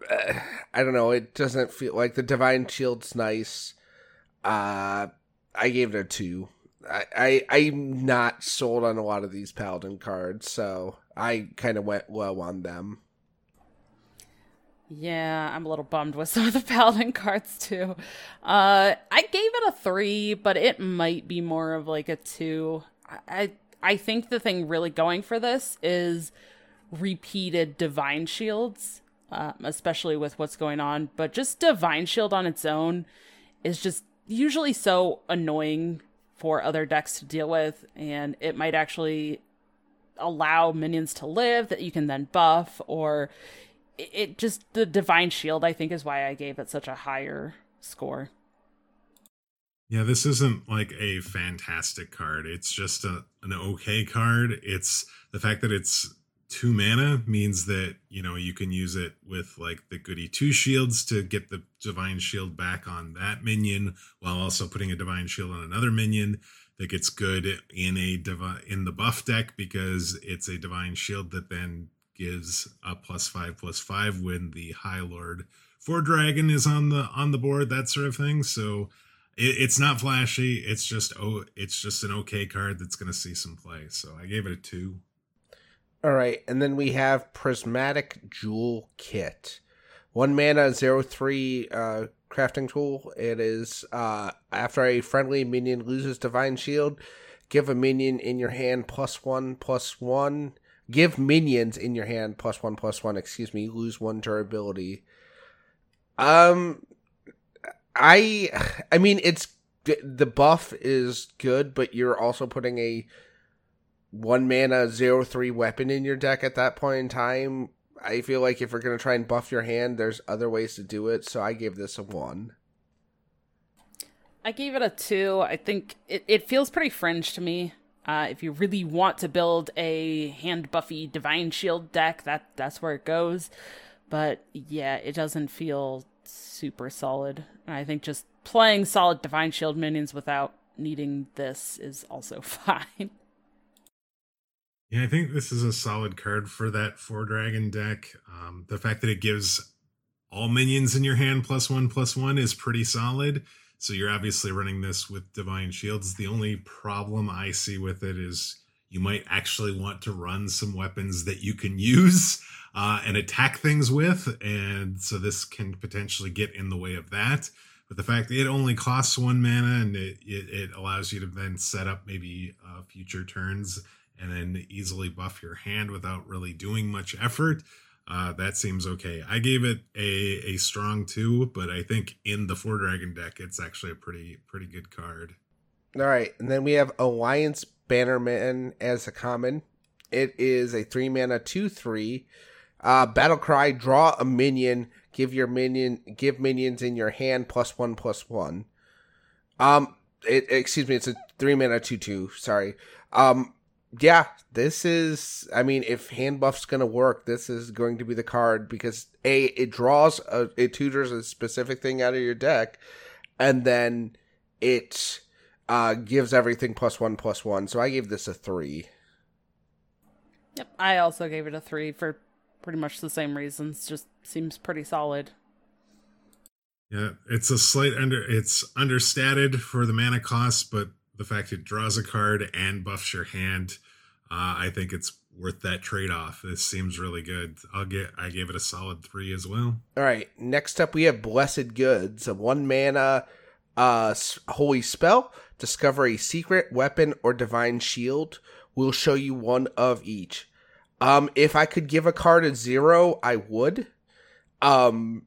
S1: I don't know. It doesn't feel like the Divine Shield's nice. Uh, I gave it a two. I, I I'm not sold on a lot of these Paladin cards, so I kind of went low on them.
S3: Yeah, I'm a little bummed with some of the Paladin cards too. Uh, I gave it a three, but it might be more of like a two. I I think the thing really going for this is repeated divine shields, uh, especially with what's going on. But just divine shield on its own is just usually so annoying for other decks to deal with, and it might actually allow minions to live that you can then buff or it just the divine shield i think is why i gave it such a higher score.
S2: Yeah this isn't like a fantastic card. It's just a, an okay card. It's the fact that it's two mana means that you know you can use it with like the goody two shields to get the divine shield back on that minion while also putting a divine shield on another minion that gets good in a divi- in the buff deck because it's a divine shield that then gives a plus five plus five when the High Lord Fordragon is on the on the board, that sort of thing. So it, it's not flashy. It's just oh, it's just an okay card that's going to see some play. So I gave it a two.
S1: All right, and then we have Prismatic Jewel Kit, one mana zero three uh, crafting tool. It is uh, after a friendly minion loses Divine Shield, give a minion in your hand plus one plus one Give minions in your hand plus one plus one. Excuse me. Lose one durability. Um, I I mean it's the buff is good, but you're also putting a one mana zero three weapon in your deck at that point in time. I feel like if you're gonna try and buff your hand, there's other ways to do it. So I gave this a one.
S3: I gave it a two. I think it, it feels pretty fringe to me. Uh, if you really want to build a hand buffy divine shield deck, that that's where it goes. But yeah, it doesn't feel super solid. And I think just playing solid Divine Shield minions without needing this is also fine.
S2: Yeah, I think this is a solid card for that Fordragon deck. Um, the fact that it gives all minions in your hand plus one plus one is pretty solid. So you're obviously running this with divine shields. The only problem I see with it is you might actually want to run some weapons that you can use uh, and attack things with, and so this can potentially get in the way of that. But the fact that it only costs one mana and it, it, it allows you to then set up maybe uh, future turns and then easily buff your hand without really doing much effort. Uh, that seems okay. I gave it a a strong two, but I think in the Fordragon deck, it's actually a pretty pretty good card.
S1: All right, and then we have Alliance Bannerman as a common. It is a three mana two three. Uh, battle cry: Draw a minion. Give your minion give minions in your hand plus one plus one. Um, it excuse me, it's a three mana two two. Sorry. Um, yeah, this is. I mean, if hand buff's gonna work, this is going to be the card because a it draws a it tutors a specific thing out of your deck, and then it uh gives everything plus one plus one. So I gave this a three.
S3: Yep, I also gave it a three for pretty much the same reasons. Just seems pretty solid.
S2: Yeah, it's a slight under. It's understated for the mana cost, but the fact it draws a card and buffs your hand, uh, I think it's worth that trade off. This seems really good. I'll get. I gave it a solid three as well.
S1: All right. Next up, we have Blessed Goods, a one mana uh, holy spell. Discover a secret weapon or divine shield. We'll show you one of each. Um, if I could give a card a zero, I would. Um,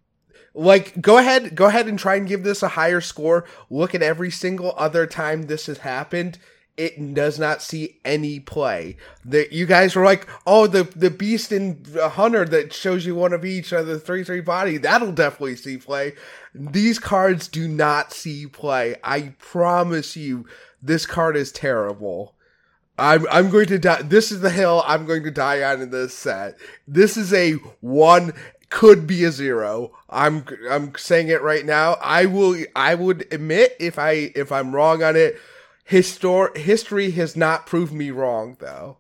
S1: like go ahead go ahead and try and give this a higher score. Look at every single other time this has happened. It does not see any play. That you guys were like oh the the beast and hunter that shows you one of each of the three three body that'll definitely see play. These cards do not see play. I promise you this card is terrible. I'm I'm going to die. This is the hill I'm going to die on in this set. This is a one could be a zero. I'm I'm saying it right now. I will I would admit if I if I'm wrong on it. Histor- history has not proved me wrong though.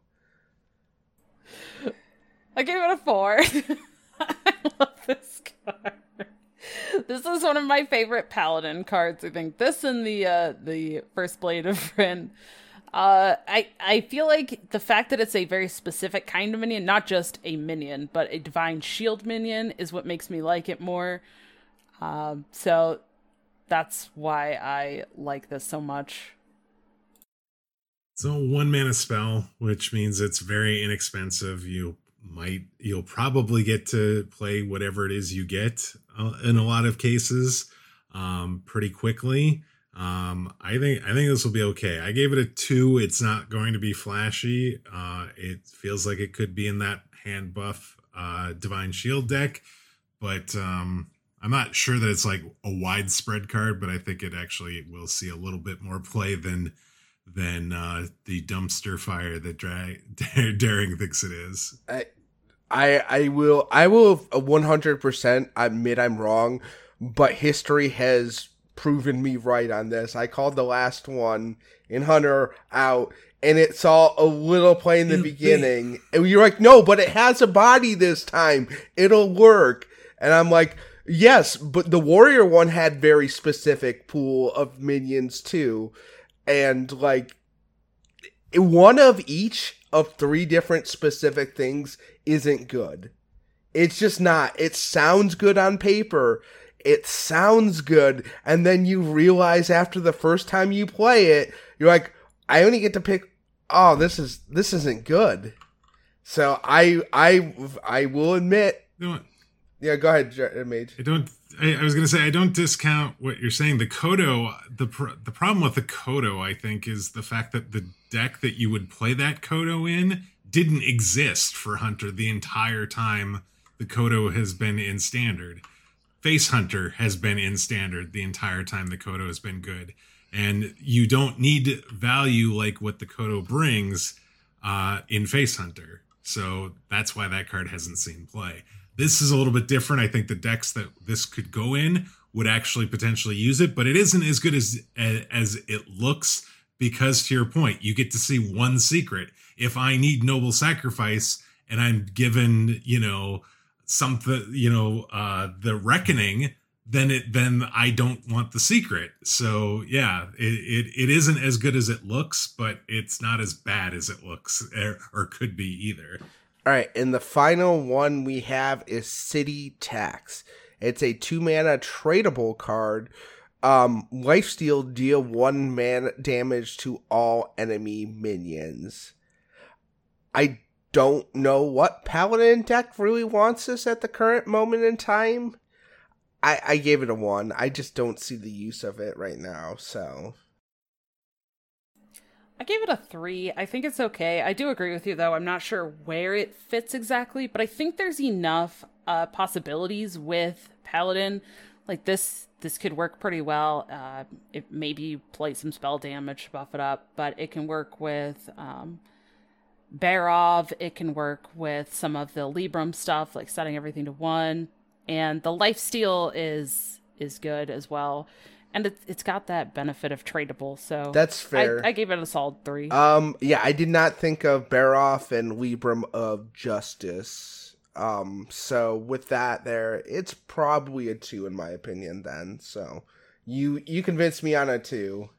S3: I gave it a four. I love this card. This is one of my favorite paladin cards. I think this and the uh the first blade of Wrynn uh, I I feel like the fact that it's a very specific kind of minion, not just a minion, but a divine shield minion, is what makes me like it more. Um, so that's why I like this so much.
S2: So one mana spell, which means it's very inexpensive. You might you'll probably get to play whatever it is you get uh, in a lot of cases um, pretty quickly. Um, I think I think this will be okay. I gave it a two. It's not going to be flashy. Uh, it feels like it could be in that hand buff uh, divine shield deck, but um, I'm not sure that it's like a widespread card. But I think it actually will see a little bit more play than than uh, the dumpster fire that Daring thinks it is.
S1: I, I I will I will 100% admit I'm wrong, but history has proven me right on this. I called the last one in Hunter out, and it saw a little play in the beginning, and you're like, no, but it has a body this time. It'll work. And I'm like, yes, but the warrior one had very specific pool of minions too, and like one of each of three different specific things isn't good. It's just not. It sounds good on paper it sounds good, and then you realize after the first time you play it, you're like, I only get to pick. Oh, this is this isn't good. So I I I will admit.
S2: You
S1: yeah, go ahead, uh, Mage.
S2: I don't. I, I, was gonna say I don't discount what you're saying. The Kodo, the pr- the problem with the Kodo, I think, is the fact that the deck that you would play that Kodo in didn't exist for Hunter the entire time the Kodo has been in Standard. Face Hunter has been in standard the entire time the Kodo has been good. And you don't need value like what the Kodo brings uh, in Face Hunter. So that's why that card hasn't seen play. This is a little bit different. I think the decks that this could go in would actually potentially use it, but it isn't as good as as it looks because to your point, you get to see one secret. If I need noble sacrifice and I'm given, you know, something, you know, uh the reckoning, then it then I don't want the secret. So yeah, it, it it isn't as good as it looks, but it's not as bad as it looks or, or could be either.
S1: All right, and the final one we have is City Tax. It's a two mana tradable card. Um, lifesteal deal one mana damage to all enemy minions. I don't know what Paladin deck really wants us at the current moment in time. I, I gave it a one. I just don't see the use of it right now, so.
S3: I gave it a three. I think it's okay. I do agree with you, though. I'm not sure where it fits exactly, but I think there's enough uh, possibilities with Paladin. Like this, this could work pretty well. Uh, it maybe play some spell damage, buff it up, but it can work with um, Barov. It can work with some of the Libram stuff, like setting everything to one, and the life steal is is good as well and it's it's got that benefit of tradable. So
S1: that's fair.
S3: I, I, gave it a solid three.
S1: Um, yeah, I did not think of Barov and Libram of Justice. Um, so with that, there, it's probably a two in my opinion. Then, so you you convinced me on a two.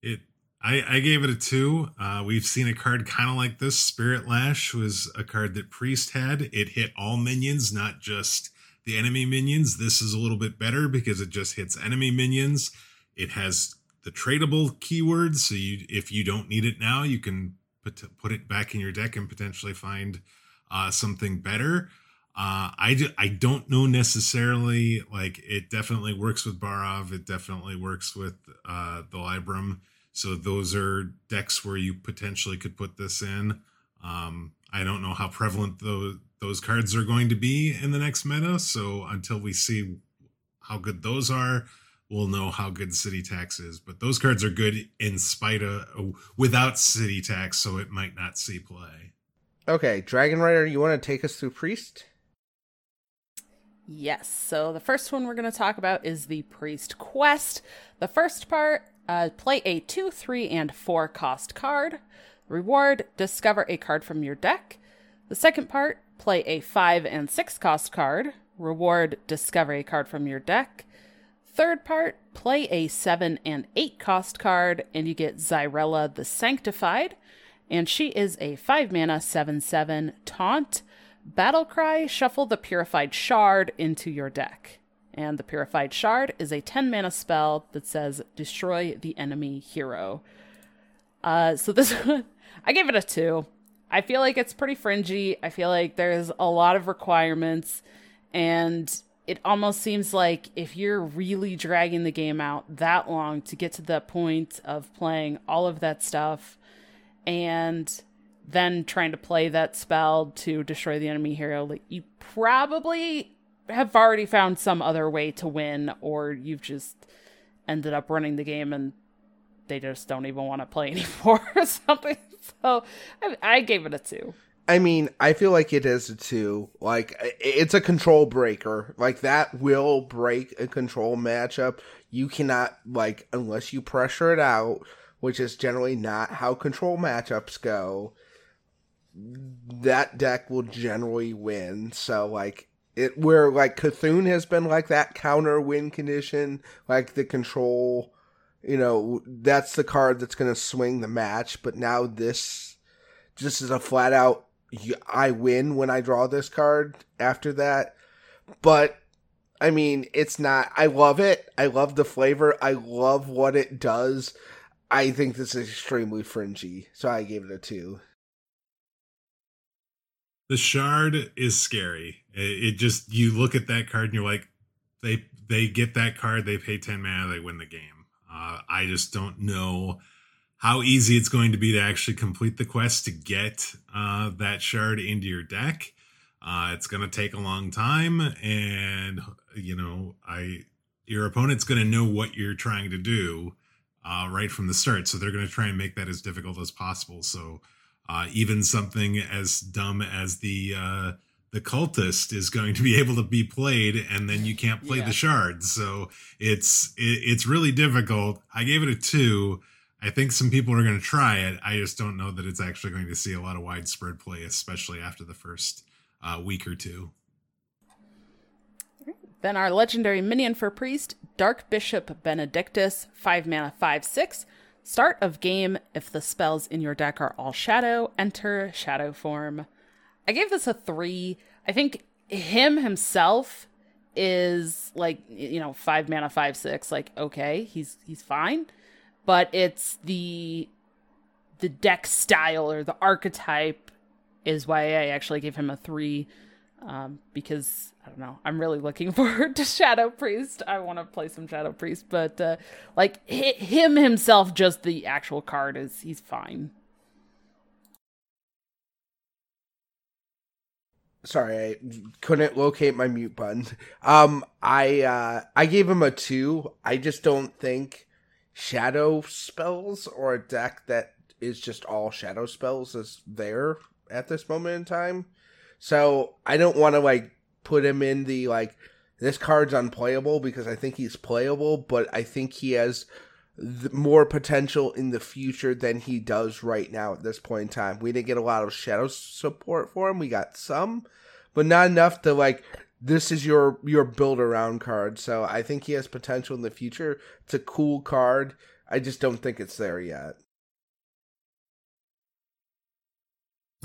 S2: It. I, I gave it a two. Uh, we've seen a card kind of like this. Spirit Lash was a card that Priest had. It hit all minions, not just the enemy minions. This is a little bit better because it just hits enemy minions. It has the tradable keywords, so you if you don't need it now, you can put put it back in your deck and potentially find uh, something better. Uh, I do, I don't know necessarily like it definitely works with Barov. It definitely works with uh, the Libram. So those are decks where you potentially could put this in. Um, I don't know how prevalent those those cards are going to be in the next meta. So until we see how good those are, we'll know how good City Tax is. But those cards are good in spite of without City Tax, so it might not see play.
S1: Okay, Dragon Rider, you want to take us through Priest?
S3: Yes. So the first one we're going to talk about is the Priest Quest. The first part, uh, play a two, three, and four cost card. Reward: discover a card from your deck. The second part, play a 5 and 6 cost card. Reward discover a card from your deck. Third part, play a 7 and 8 cost card, and you get Xyrella the Sanctified. And she is a 5 mana 7 7 taunt. Battle Cry, shuffle the Purified Shard into your deck. And the Purified Shard is a 10 mana spell that says destroy the enemy hero. Uh, so this one, I gave it a 2. I feel like it's pretty fringy. I feel like there's a lot of requirements and it almost seems like if you're really dragging the game out that long to get to the point of playing all of that stuff and then trying to play that spell to destroy the enemy hero, like you probably have already found some other way to win or you've just ended up running the game and they just don't even want to play anymore or something. So I, I gave it a two.
S1: I mean, I feel like it is a two. Like it's a control breaker. Like that will break a control matchup. You cannot like unless you pressure it out, which is generally not how control matchups go. That deck will generally win. So like it where like Cthulhu has been like that counter win condition, like the control you know, that's the card that's going to swing the match. But now this just is a flat out, I win when I draw this card after that. But I mean, it's not, I love it. I love the flavor. I love what it does. I think this is extremely fringy. So I gave it a two.
S2: The shard is scary. It just, you look at that card and you're like, they, they get that card, they pay 10 mana, they win the game uh, I just don't know how easy it's going to be to actually complete the quest to get uh, that shard into your deck. Uh, it's going to take a long time, and you know, I your opponent's going to know what you're trying to do uh, right from the start, so they're going to try and make that as difficult as possible. So Uh, even something as dumb as the uh, the cultist is going to be able to be played, and then you can't play yeah. the shards. So it's it, it's really difficult. I gave it a two. I think some people are going to try it. I just don't know that it's actually going to see a lot of widespread play, especially after the first uh, week or two.
S3: Then our legendary minion for priest, Dark Bishop Benedictus, 5 mana, 5 6. Start of game, if the spells in your deck are all shadow, enter shadow form. I gave this a 3. I think him himself is like, you know, 5 mana, 5 6. Like, okay, he's he's fine but it's the the deck style or the archetype is why I actually gave him a three. Um, because I don't know, I'm really looking forward to Shadow Priest. I want to play some Shadow Priest, but uh, like him himself, just the actual card is he's fine.
S1: Sorry, I couldn't locate my mute button. Um, I uh, I gave him a two. I just don't think shadow spells or a deck that is just all shadow spells is there at this moment in time. So I don't want to like put him in the like this card's unplayable because I think he's playable, but I think he has more potential in the future than he does right now at this point in time. We didn't get a lot of shadow support for him. We got some, but not enough to like this is your your build around card. So I think he has potential in the future. It's a cool card. I just don't think it's there yet.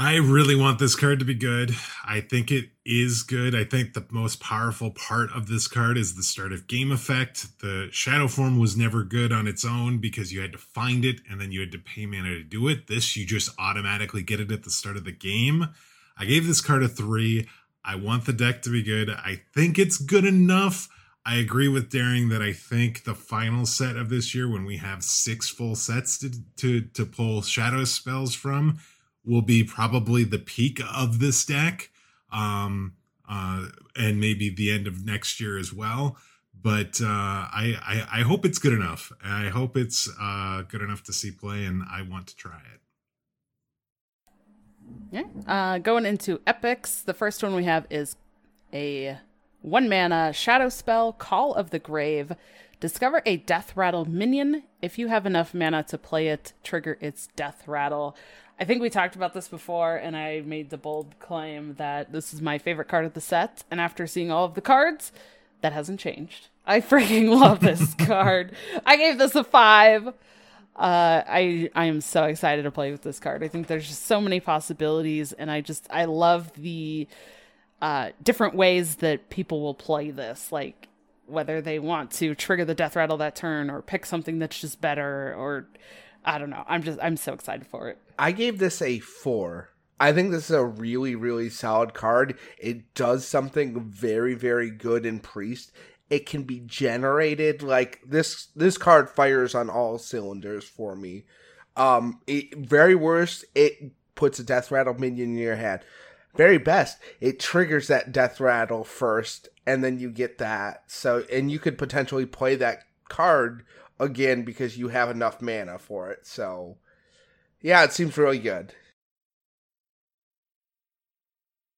S2: I really want this card to be good. I think it is good. I think the most powerful part of this card is the start of game effect. The shadow form was never good on its own because you had to find it and then you had to pay mana to do it. This, you just automatically get it at the start of the game. I gave this card a three. I want the deck to be good. I think it's good enough. I agree with Daring that I think the final set of this year, when we have six full sets to to, to pull shadow spells from, will be probably the peak of this deck, um, uh, and maybe the end of next year as well. But uh, I, I, I hope it's good enough. I hope it's uh, good enough to see play, and I want to try it.
S3: Yeah. Uh, going into epics, the first one we have is a one mana shadow spell, Call of the Grave. Discover a death rattle minion. If you have enough mana to play it, trigger its death rattle. I think we talked about this before, and I made the bold claim that this is my favorite card of the set. And after seeing all of the cards, that hasn't changed. I freaking love this card. I gave this a five. Uh, I I am so excited to play with this card. I think there's just so many possibilities, and I just I love the uh, different ways that people will play this. Like whether they want to trigger the death rattle that turn, or pick something that's just better, or I don't know. I'm just I'm so excited for it.
S1: I gave this a four. I think this is a really, really solid card. It does something very, very good in Priest it can be generated like this this card fires on all cylinders for me um it, very worst it puts a death rattle minion in your hand very best it triggers that death rattle first and then you get that so and you could potentially play that card again because you have enough mana for it so yeah it seems really good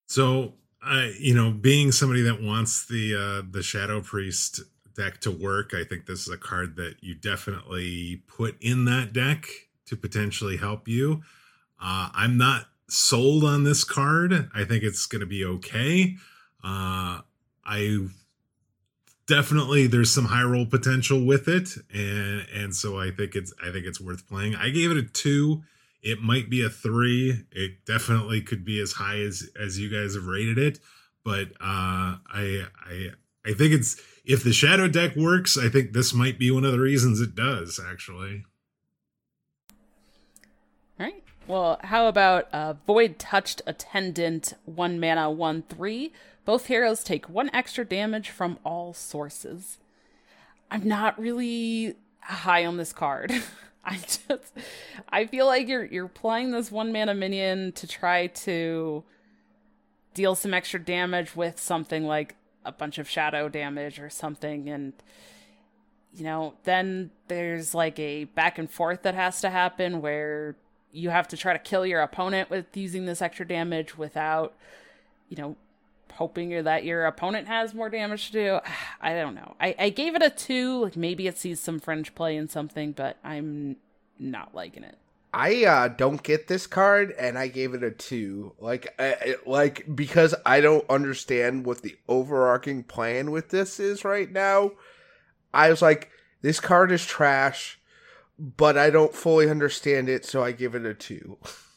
S2: so I, you know, being somebody that wants the uh, the Shadow Priest deck to work, I think this is a card that you definitely put in that deck to potentially help you. Uh, I'm not sold on this card. I think it's going to be okay. Uh, I definitely there's some high roll potential with it, and and so I think it's I think it's worth playing. I gave it a two. It might be a three. It definitely could be as high as as you guys have rated it. But uh, I I I think it's if the shadow deck works, I think this might be one of the reasons it does. Actually.
S3: All right. Well, how about uh, Void Touched Attendant, one mana, one three. Both heroes take one extra damage from all sources. I'm not really high on this card. I just I feel like you're you're playing this one mana minion to try to deal some extra damage with something like a bunch of shadow damage or something and you know then there's like a back and forth that has to happen where you have to try to kill your opponent with using this extra damage without, you know, hoping that your opponent has more damage to do. I don't know. I, I gave it a two. Like maybe it sees some French play in something, but I'm not liking it.
S1: I uh, don't get this card, and I gave it a two. Like, I, like because I don't understand what the overarching plan with this is right now. I was like, this card is trash, but I don't fully understand it, so I give it a two.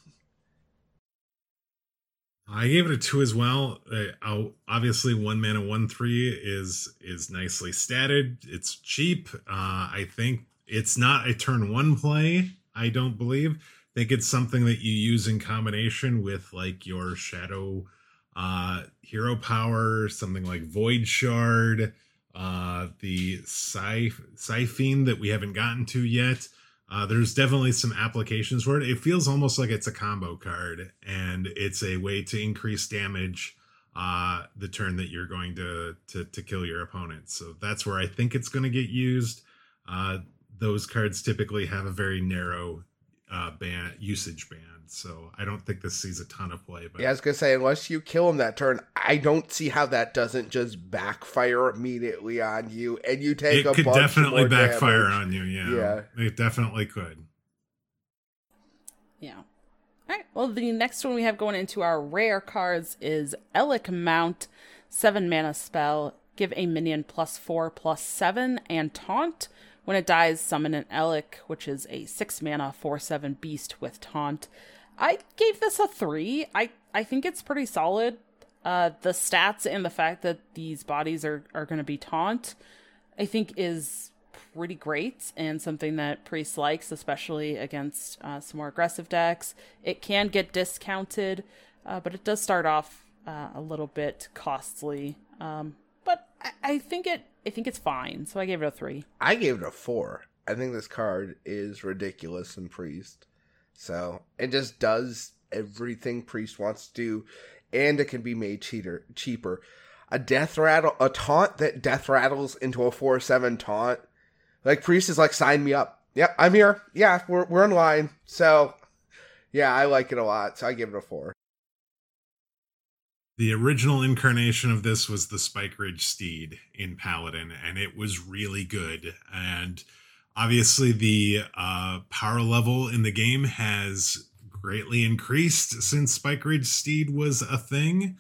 S2: I gave it a two as well. Uh, obviously, one mana, one three is is nicely statted. It's cheap. Uh, I think it's not a turn one play. I don't believe. I think it's something that you use in combination with like your shadow uh, hero power, something like Void Shard, uh, the Psyfiend that we haven't gotten to yet. Uh, there's definitely some applications for it. It feels almost like it's a combo card, and it's a way to increase damage uh, the turn that you're going to, to to kill your opponent. So that's where I think it's going to get used. Uh, those cards typically have a very narrow uh, band usage band, so I don't think this sees a ton of play. But
S1: yeah, I was gonna say unless you kill him that turn, I don't see how that doesn't just backfire immediately on you, and you take.
S2: It could definitely backfire damage. on you. Yeah, yeah, it definitely could.
S3: Yeah. All right. Well, the next one we have going into our rare cards is Elekk Mount, seven mana spell. Give a minion plus four plus seven and taunt. When it dies, summon an Elekk, which is a six mana four seven beast with taunt. I gave this a three. I I think it's pretty solid. Uh, the stats and the fact that these bodies are are going to be taunt, I think is pretty great and something that Priest likes, especially against uh, some more aggressive decks. It can get discounted, uh, but it does start off uh, a little bit costly. Um, but I, I think it I think it's fine. So I gave it a three.
S1: I gave it a four. I think this card is ridiculous in Priest. So it just does everything Priest wants to do, and it can be made cheater, cheaper. A death rattle, a taunt that death rattles into a four seven taunt. Like Priest is like, sign me up. Yep, I'm here. Yeah, we're we're in line. So yeah, I like it a lot. So I give it a four.
S2: The original incarnation of this was the Spikeridged Steed in Paladin, and it was really good. And obviously, the uh, power level in the game has greatly increased since Spikeridged Steed was a thing,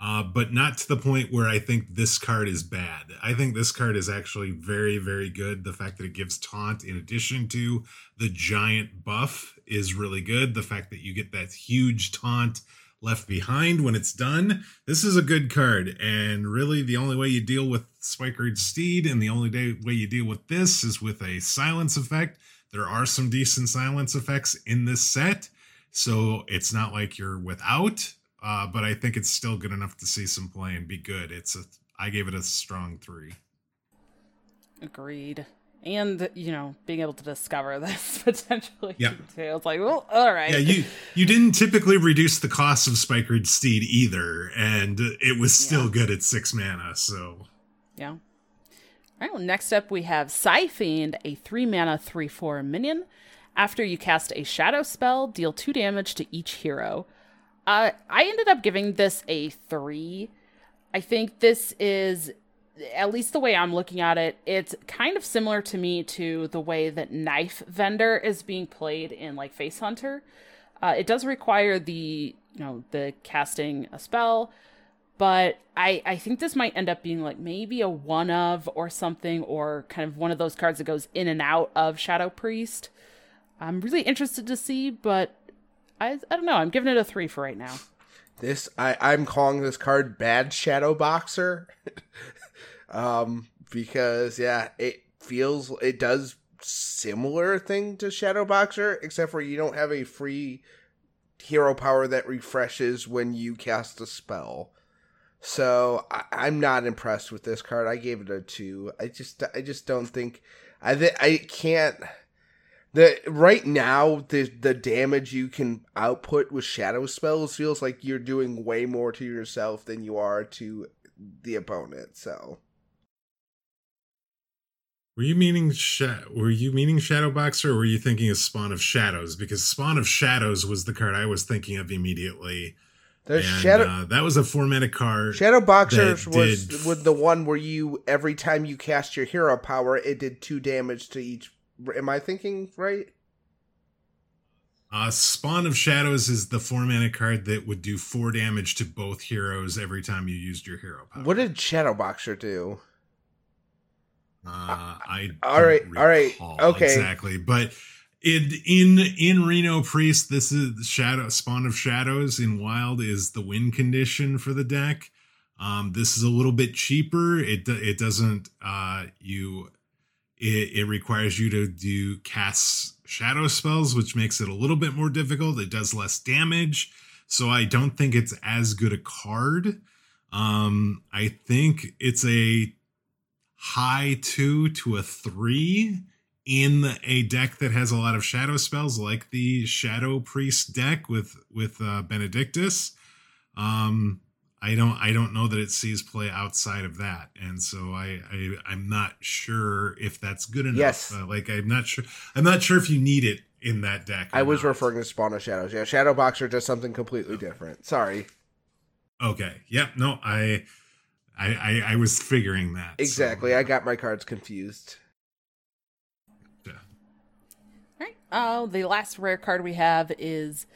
S2: uh, but not to the point where I think this card is bad. I think this card is actually very, very good. The fact that it gives taunt in addition to the giant buff is really good. The fact that you get that huge taunt left behind when it's done. This is a good card, and really the only way you deal with Spikeridged Steed and the only day, way you deal with this is with a silence effect. There are some decent silence effects in this set, so it's not like you're without, uh, but I think it's still good enough to see some play and be good. It's a I gave it a strong three.
S3: Agreed and you know being able to discover this potentially yeah. too. It's like, well, all right.
S2: Yeah, you you didn't typically reduce the cost of Spikeridged Steed either, and it was still yeah. good at six mana. So
S3: yeah. All right. Well, next up we have Psyfiend, a three mana three four minion. After you cast a shadow spell, deal two damage to each hero. Uh, I ended up giving this a three. I think this is at least the way I'm looking at it, it's kind of similar to me to the way that Knife Vendor is being played in like Face Hunter. Uh, it does require the you know the casting a spell, but I I think this might end up being like maybe a one of or something, or kind of one of those cards that goes in and out of Shadow Priest. I'm really interested to see, but I I don't know. I'm giving it a three for right now.
S1: This I I'm calling this card Bad Shadow Boxer. um, because yeah, it feels it does similar thing to Shadow Boxer, except for you don't have a free hero power that refreshes when you cast a spell. So I, am not impressed with this card. I gave it a two. I just I just don't think I th- I can't. The right now the the damage you can output with shadow spells feels like you're doing way more to yourself than you are to the opponent. So
S2: Were you meaning sha- were you meaning Shadow Boxer or were you thinking of Spawn of Shadows? Because Spawn of Shadows was the card I was thinking of immediately.
S1: The
S2: and,
S1: shadow
S2: uh, that was a four mana card.
S1: Shadow Boxers
S2: that
S1: was
S2: did-
S1: was the one where you every time you cast your hero power, it did two damage to each. Am I thinking right?
S2: Uh, Spawn of Shadows is the four mana card that would do four damage to both heroes every time you used your hero power.
S1: What did Shadow Boxer do?
S2: Uh, I
S1: all right,
S2: don't
S1: all right, okay.
S2: exactly, but in in in Reno Priest, this is Shadow Spawn of Shadows in Wild is the win condition for the deck. Um, this is a little bit cheaper. It it doesn't uh you it, it requires you to do cast shadow spells, which makes it a little bit more difficult. It does less damage, so I don't think it's as good a card. Um, I think it's a high two to a three in a deck that has a lot of shadow spells, like the Shadow Priest deck with with uh, Benedictus. Um, I don't I don't know that it sees play outside of that, and so I, I I'm not sure if that's good enough.
S1: Yes.
S2: Uh, like I'm not sure I'm not sure if you need it in that deck.
S1: I was
S2: not.
S1: referring to Spawn of Shadows. Yeah, Shadow Boxer does something completely different. Sorry.
S2: Okay. Yep. No. I. I, I, I was figuring that so,
S1: Exactly. I got my cards confused.
S2: yeah.
S3: Right. Uh, the last rare card we have is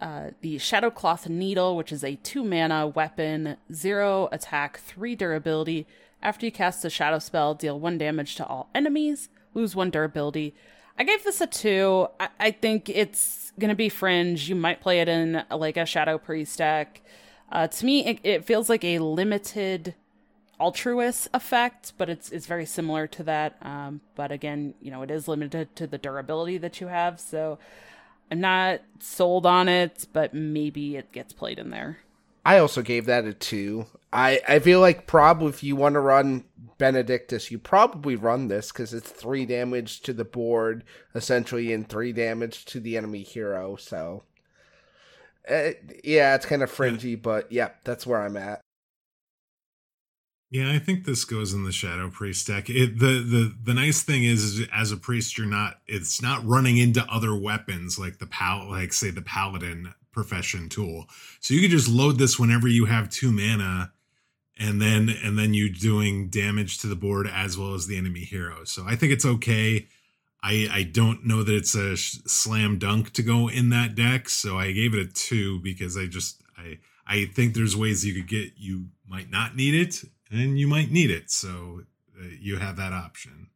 S3: uh, the Shadowcloth Needle, which is a two mana weapon, zero attack, three durability. After you cast a shadow spell, deal one damage to all enemies, lose one durability. I gave this a two. I, I think it's gonna be fringe. You might play it in like a Shadow Priest deck. Uh, to me, it, it feels like a limited altruist effect, but it's it's very similar to that. Um, but again, you know, it is limited to the durability that you have, so I'm not sold on it, but maybe it gets played in there.
S1: I also gave that a two. I, I feel like probably if you want to run Benedictus, you probably run this because it's three damage to the board, essentially, and three damage to the enemy hero. So, uh, yeah, it's kind of fringy, but yeah, that's where I'm at.
S2: Yeah, I think this goes in the Shadow Priest deck. It, the the the nice thing is, is, as a priest, you're not. It's not running into other weapons like the pal, like say the paladin profession tool. So you can just load this whenever you have two mana, and then and then you doing damage to the board as well as the enemy hero. So I think it's okay. I I don't know that it's a slam dunk to go in that deck. So I gave it a two because I just I I think there's ways you could get you might not need it and you might need it. So uh, you have that option.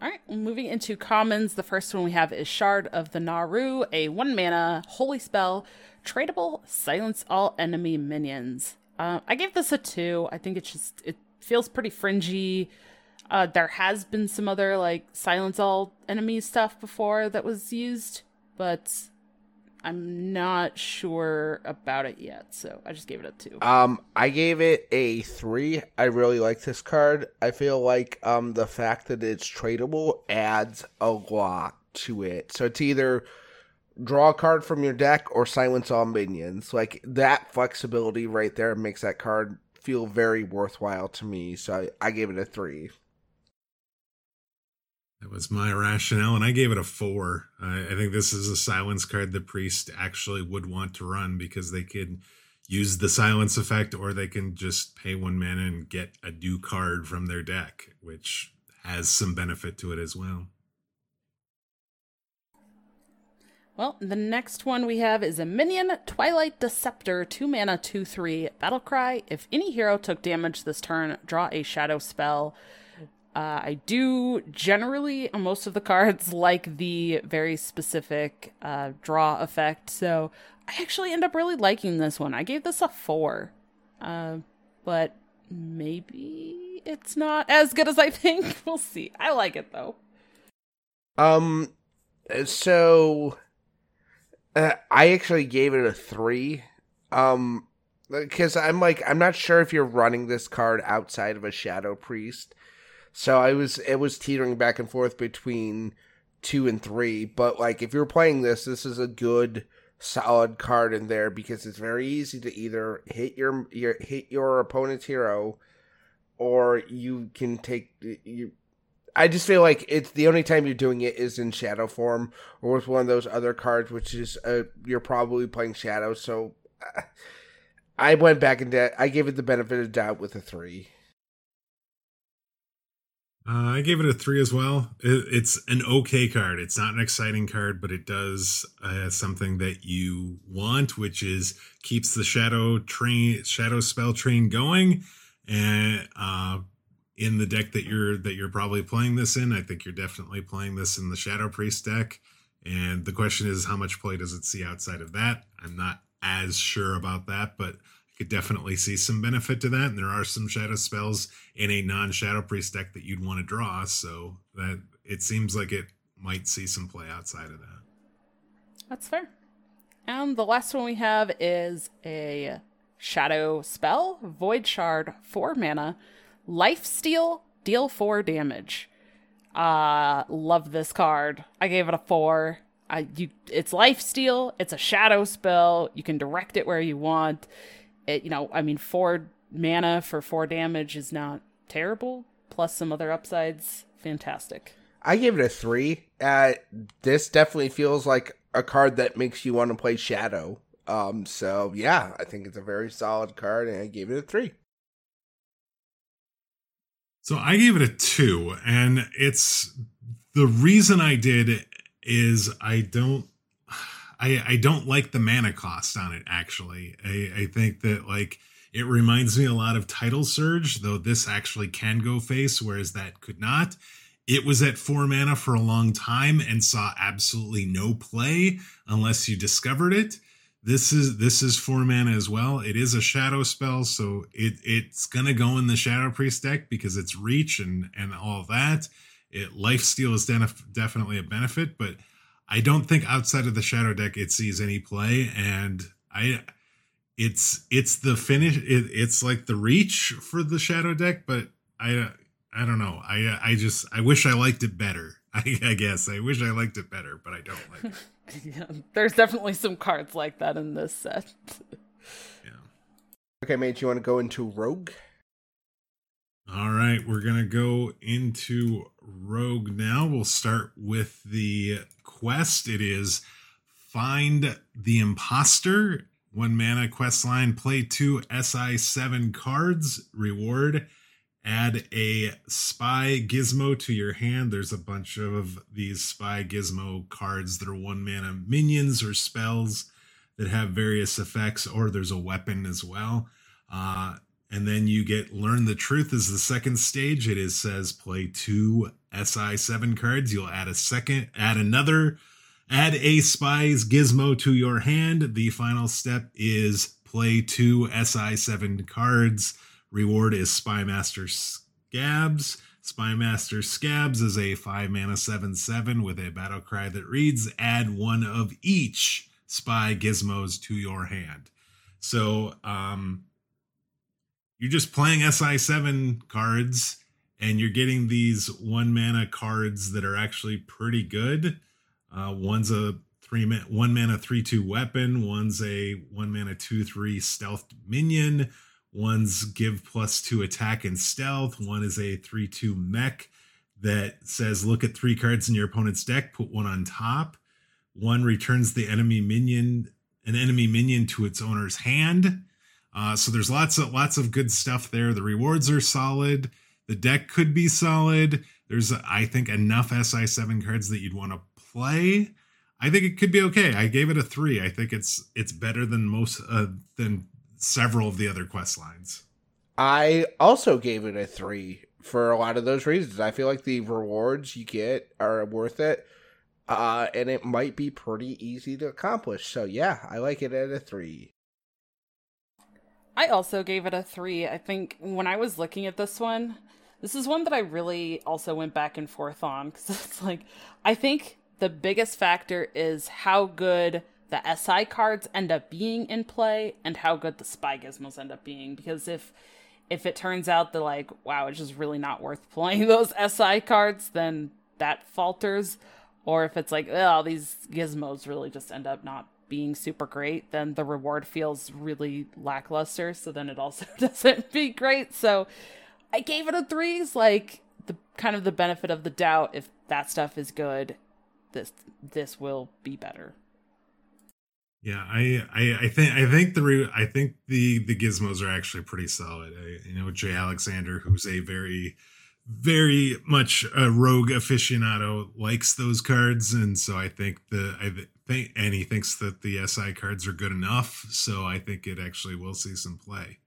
S3: All right, moving into commons. The first one we have is Shard of the Naaru, a one mana holy spell, tradable, silence all enemy minions. Uh, I gave this a two. I think it's just it feels pretty fringy. Uh, there has been some other like silence all enemy stuff before that was used, but I'm not sure about it yet. So I just gave it a two.
S1: Um, I gave it a three. I really like this card. I feel like um the fact that it's tradable adds a lot to it. So it's either draw a card from your deck or silence all minions. Like that flexibility right there makes that card feel very worthwhile to me. So I, I gave it a three.
S2: That was my rationale, and I gave it a four. I, I think this is a silence card the priest actually would want to run because they could use the silence effect, or they can just pay one mana and get a new card from their deck, which has some benefit to it as well.
S3: Well, the next one we have is a minion Twilight Deceptor, 2 mana, 2 3 Battlecry. If any hero took damage this turn, draw a shadow spell. Uh, I do generally, most of the cards, like the very specific uh, draw effect. So I actually end up really liking this one. I gave this a 4. Uh, but maybe it's not as good as I think. we'll see. I like it though.
S1: Um, so uh, I actually gave it a three. Um, because I'm like I'm not sure if you're running this card outside of a Shadow Priest. So I was it was teetering back and forth between two and three. But like if you're playing this, this is a good solid card in there because it's very easy to either hit your your hit your opponent's hero or you can take you. I just feel like it's the only time you're doing it is in shadow form or with one of those other cards, which is uh, you're probably playing shadow. So uh, I went back and I gave it the benefit of doubt with a three.
S2: Uh, I gave it a three as well. It, it's an okay card. It's not an exciting card, but it does uh, something that you want, which is keeps the shadow train, shadow spell train going. And uh, in the deck that you're that you're probably playing this in, I think you're definitely playing this in the Shadow Priest deck. And the question is, how much play does it see outside of that? I'm not as sure about that, but could definitely see some benefit to that. And there are some shadow spells in a non shadow priest deck that you'd want to draw. So that it seems like it might see some play outside of that.
S3: That's fair. And the last one we have is a shadow spell, Void Shard, 4 mana, Life Steal, deal 4 damage. Uh love this card. I gave it a 4. I you it's life steal, it's a shadow spell, you can direct it where you want it, you know, I mean, four mana for four damage is not terrible. Plus some other upsides, fantastic.
S1: I give it a three. Uh, this definitely feels like a card that makes you want to play Shadow. Um, so yeah, I think it's a very solid card, and I gave it a three.
S2: So I gave it a two, and it's the reason I did is I don't I, I don't like the mana cost on it actually. I, I think that like it reminds me a lot of Tidal Surge, though this actually can go face, whereas that could not. It was at four mana for a long time and saw absolutely no play unless you discovered it. This is this is four mana as well. It is a shadow spell, so it it's gonna go in the Shadow Priest deck because it's reach and and all that. It life steal is def- definitely a benefit, but I don't think outside of the shadow deck it sees any play, and I it's it's the finish. It, it's like the reach for the shadow deck, but I I don't know. I I just I wish I liked it better. I, I guess I wish I liked it better, but I don't like it.
S3: yeah, there's definitely some cards like that in this set.
S1: yeah. Okay, mate. You want to go into Rogue?
S2: All right, we're gonna go into Rogue now. We'll start with the quest. It is find the imposter. One mana quest line. Play two SI seven cards. Reward. Add a spy gizmo to your hand. There's a bunch of these spy gizmo cards that are one mana minions or spells that have various effects, or there's a weapon as well. Uh, and then you get learn the truth is the second stage. It is says play two si7 cards. You'll add a second add another add a spy's gizmo to your hand. The final step is play two si7 cards. Reward is Spymaster Scabbs. Spymaster Scabbs is a 5 mana 7 7 with a battle cry that reads add one of each spy gizmos to your hand. So um you're just playing SI7 cards and you're getting these one mana cards that are actually pretty good. Uh, one's a three man, one mana three two weapon. One's a one mana two three stealth minion. One's give plus two attack and stealth. One is a three two mech that says look at three cards in your opponent's deck, put one on top. One returns the enemy minion, an enemy minion to its owner's hand. Uh, so there's lots of lots of good stuff there. The rewards are solid. The deck could be solid. There's I think enough SI7 cards that you'd want to play. I think it could be okay. I gave it a three. I think it's it's better than most uh, than several of the other quest lines.
S1: I also gave it a three for a lot of those reasons. I feel like the rewards you get are worth it, uh, and it might be pretty easy to accomplish. So yeah, I like it at a three.
S3: I also gave it a three. I think when I was looking at this one, this is one that I really also went back and forth on because it's like, I think the biggest factor is how good the SI cards end up being in play and how good the spy gizmos end up being. Because if if it turns out that like, wow, it's just really not worth playing those SI cards, then that falters. Or if it's like, oh, these gizmos really just end up not being super great, then the reward feels really lackluster. So then it also doesn't be great. So I gave it a three. It's like the kind of the benefit of the doubt. If that stuff is good, this this will be better.
S2: Yeah, I, I, I think I think the re- I think the the gizmos are actually pretty solid. I, you know, Jay Alexander, who's a very very much a rogue aficionado, likes those cards, and so I think the I think and he thinks that the SI cards are good enough. So I think it actually will see some play.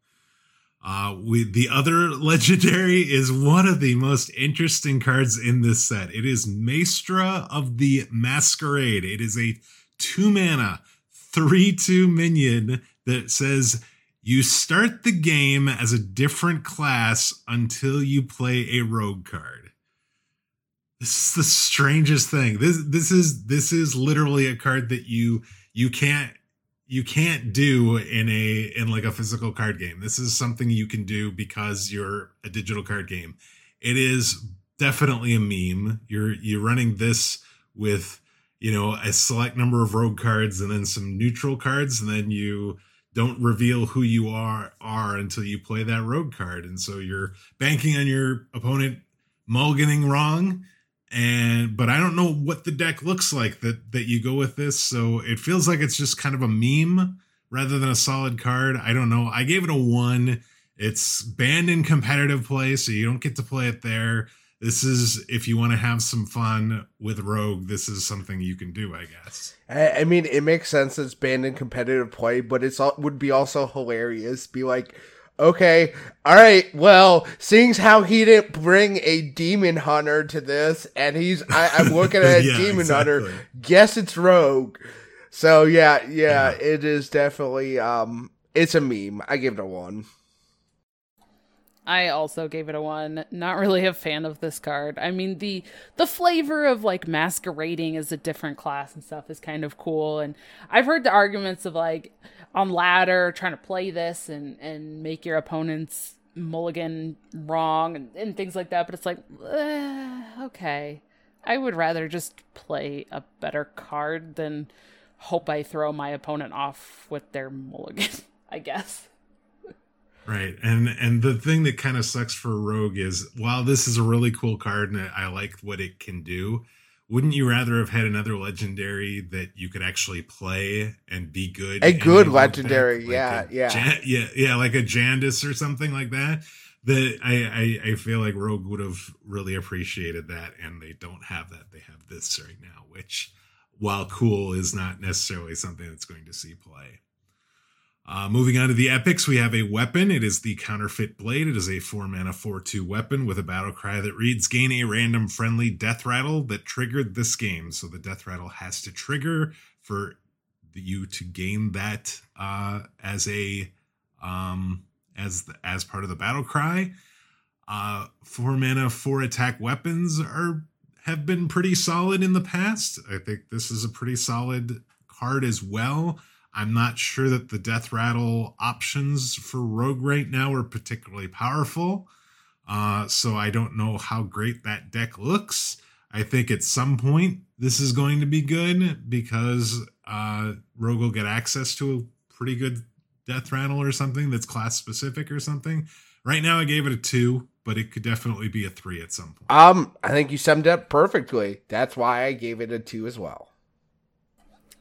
S2: Uh, we the other legendary is one of the most interesting cards in this set. It is Maestra of the Masquerade. It is a two mana, three two minion that says you start the game as a different class until you play a rogue card. This is the strangest thing. This this is this is literally a card that you you can't you can't do in a in like a physical card game. This is something you can do because you're a digital card game. It is definitely a meme. You're you're running this with you know a select number of rogue cards and then some neutral cards and then you don't reveal who you are are until you play that rogue card and so you're banking on your opponent mulliganing wrong and but I don't know what the deck looks like that that you go with this. So it feels like it's just kind of a meme rather than a solid card. I don't know. I gave it a one. It's banned in competitive play, so you don't get to play it there. This is if you want to have some fun with Rogue. This is something you can do, I guess.
S1: I, mean, it makes sense. It's banned in competitive play, but it's all, would be also hilarious. Be like, okay, all right, well, seeing how he didn't bring a demon hunter to this, and he's, I, am looking at a yeah, demon exactly. hunter, guess it's rogue. So yeah, yeah, yeah, it is definitely, um, it's a meme. I give it a one.
S3: I also gave it a one. Not really a fan of this card. I mean the the flavor of like masquerading as a different class and stuff is kind of cool. And I've heard the arguments of like on ladder trying to play this and and make your opponents mulligan wrong and, and things like that. But it's like eh, okay, I would rather just play a better card than hope I throw my opponent off with their mulligan. I guess.
S2: Right. And and the thing that kind of sucks for Rogue is while this is a really cool card and I like what it can do, wouldn't you rather have had another legendary that you could actually play and be good?
S1: A good legendary, like yeah,
S2: a,
S1: yeah.
S2: Jan- yeah, yeah, like a Jandice or something like that. That I, I I feel like Rogue would have really appreciated that and they don't have that. They have this right now, which while cool is not necessarily something that's going to see play. Uh, moving on to the epics, we have a weapon. It is the counterfeit blade. It is a four mana four two weapon with a battle cry that reads: "Gain a random friendly death rattle that triggered this game." So the death rattle has to trigger for you to gain that uh, as a um, as the, as part of the battle cry. Uh, four mana four attack weapons are have been pretty solid in the past. I think this is a pretty solid card as well. I'm not sure that the death rattle options for Rogue right now are particularly powerful. Uh, so I don't know how great that deck looks. I think at some point this is going to be good because uh, Rogue will get access to a pretty good death rattle or something that's class specific or something. Right now I gave it a two, but it could definitely be a three at some point.
S1: Um, I think you summed up perfectly. That's why I gave it a two as well.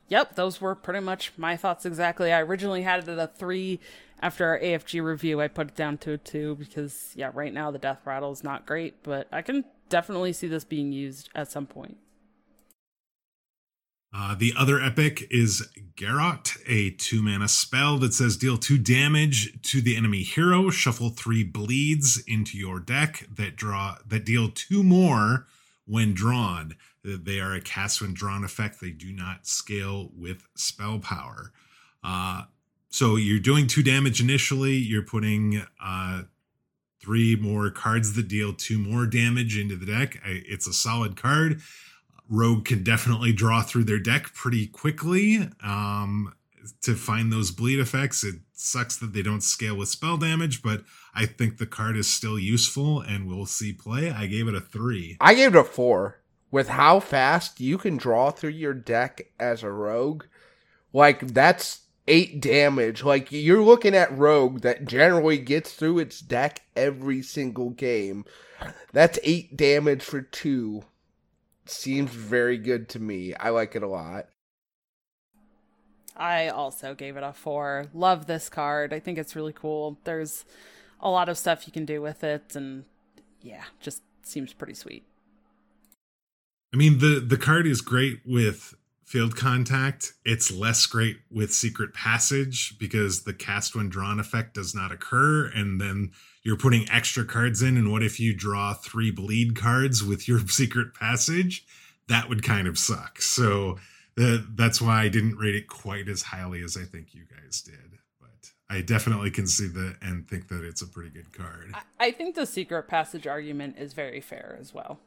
S3: Yep, those were pretty much my thoughts exactly. I originally had it at a three. After our AFG review, I put it down to a two because, yeah, right now the death rattle is not great, but I can definitely see this being used at some point.
S2: Uh, the other epic is Garrote, a two mana spell that says deal two damage to the enemy hero. Shuffle three bleeds into your deck that draw that deal two more when drawn. They are a cast when drawn effect. They do not scale with spell power. Uh, so you're doing two damage initially. You're putting uh, three more cards that deal two more damage into the deck. It's a solid card. Rogue can definitely draw through their deck pretty quickly um, to find those bleed effects. It sucks that they don't scale with spell damage, but I think the card is still useful and we'll see play. I gave it a three.
S1: I gave it a four with how fast you can draw through your deck as a rogue, like that's eight damage. Like you're looking at Rogue that generally gets through its deck every single game. That's eight damage for two. Seems very good to me. I like it a lot.
S3: I also gave it a four. Love this card. I think it's really cool. There's a lot of stuff you can do with it, and yeah, just seems pretty sweet.
S2: I mean the the card is great with field contact. It's less great with secret passage because the cast when drawn effect does not occur, and then you're putting extra cards in. And what if you draw three bleed cards with your secret passage? That would kind of suck. So the, that's why I didn't rate it quite as highly as I think you guys did. But I definitely can see that and think that it's a pretty good card.
S3: I, I think the secret passage argument is very fair as well.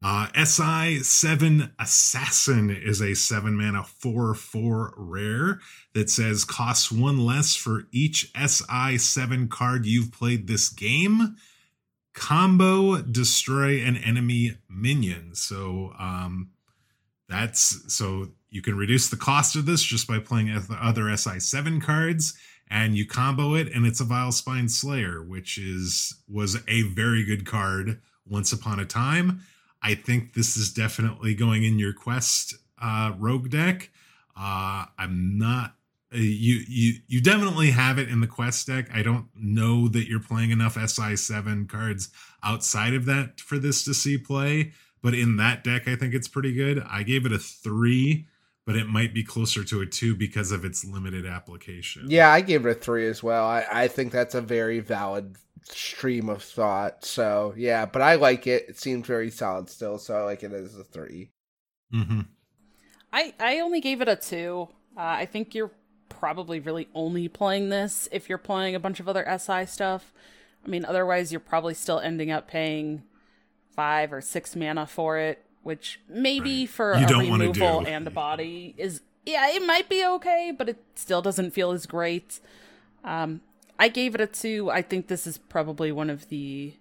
S2: Uh, SI 7 Assassin is a 7 mana 4 4 rare that says costs one less for each SI 7 card you've played this game. Combo destroy an enemy minion. So, um, that's so you can reduce the cost of this just by playing the other SI7 cards and you combo it and it's a Vile Spine Slayer, which is was a very good card once upon a time. I think this is definitely going in your quest uh, rogue deck. Uh, I'm not uh, you you you definitely have it in the quest deck. I don't know that you're playing enough SI7 cards outside of that for this to see play, but in that deck I think it's pretty good. I gave it a 3, but it might be closer to a 2 because of its limited application.
S1: Yeah, I gave it a 3 as well. I I think that's a very valid stream of thought. So yeah, but I like it. It seems very solid still, so I like it as a 3
S2: mm-hmm.
S3: I I only gave it a two. Uh, I think you're probably really only playing this if you're playing a bunch of other SI stuff. I mean, otherwise you're probably still ending up paying five or six mana for it, which maybe right. for you a removal and a body is yeah, it might be okay, but it still doesn't feel as great. Um, I gave it a two. I think this is probably one of the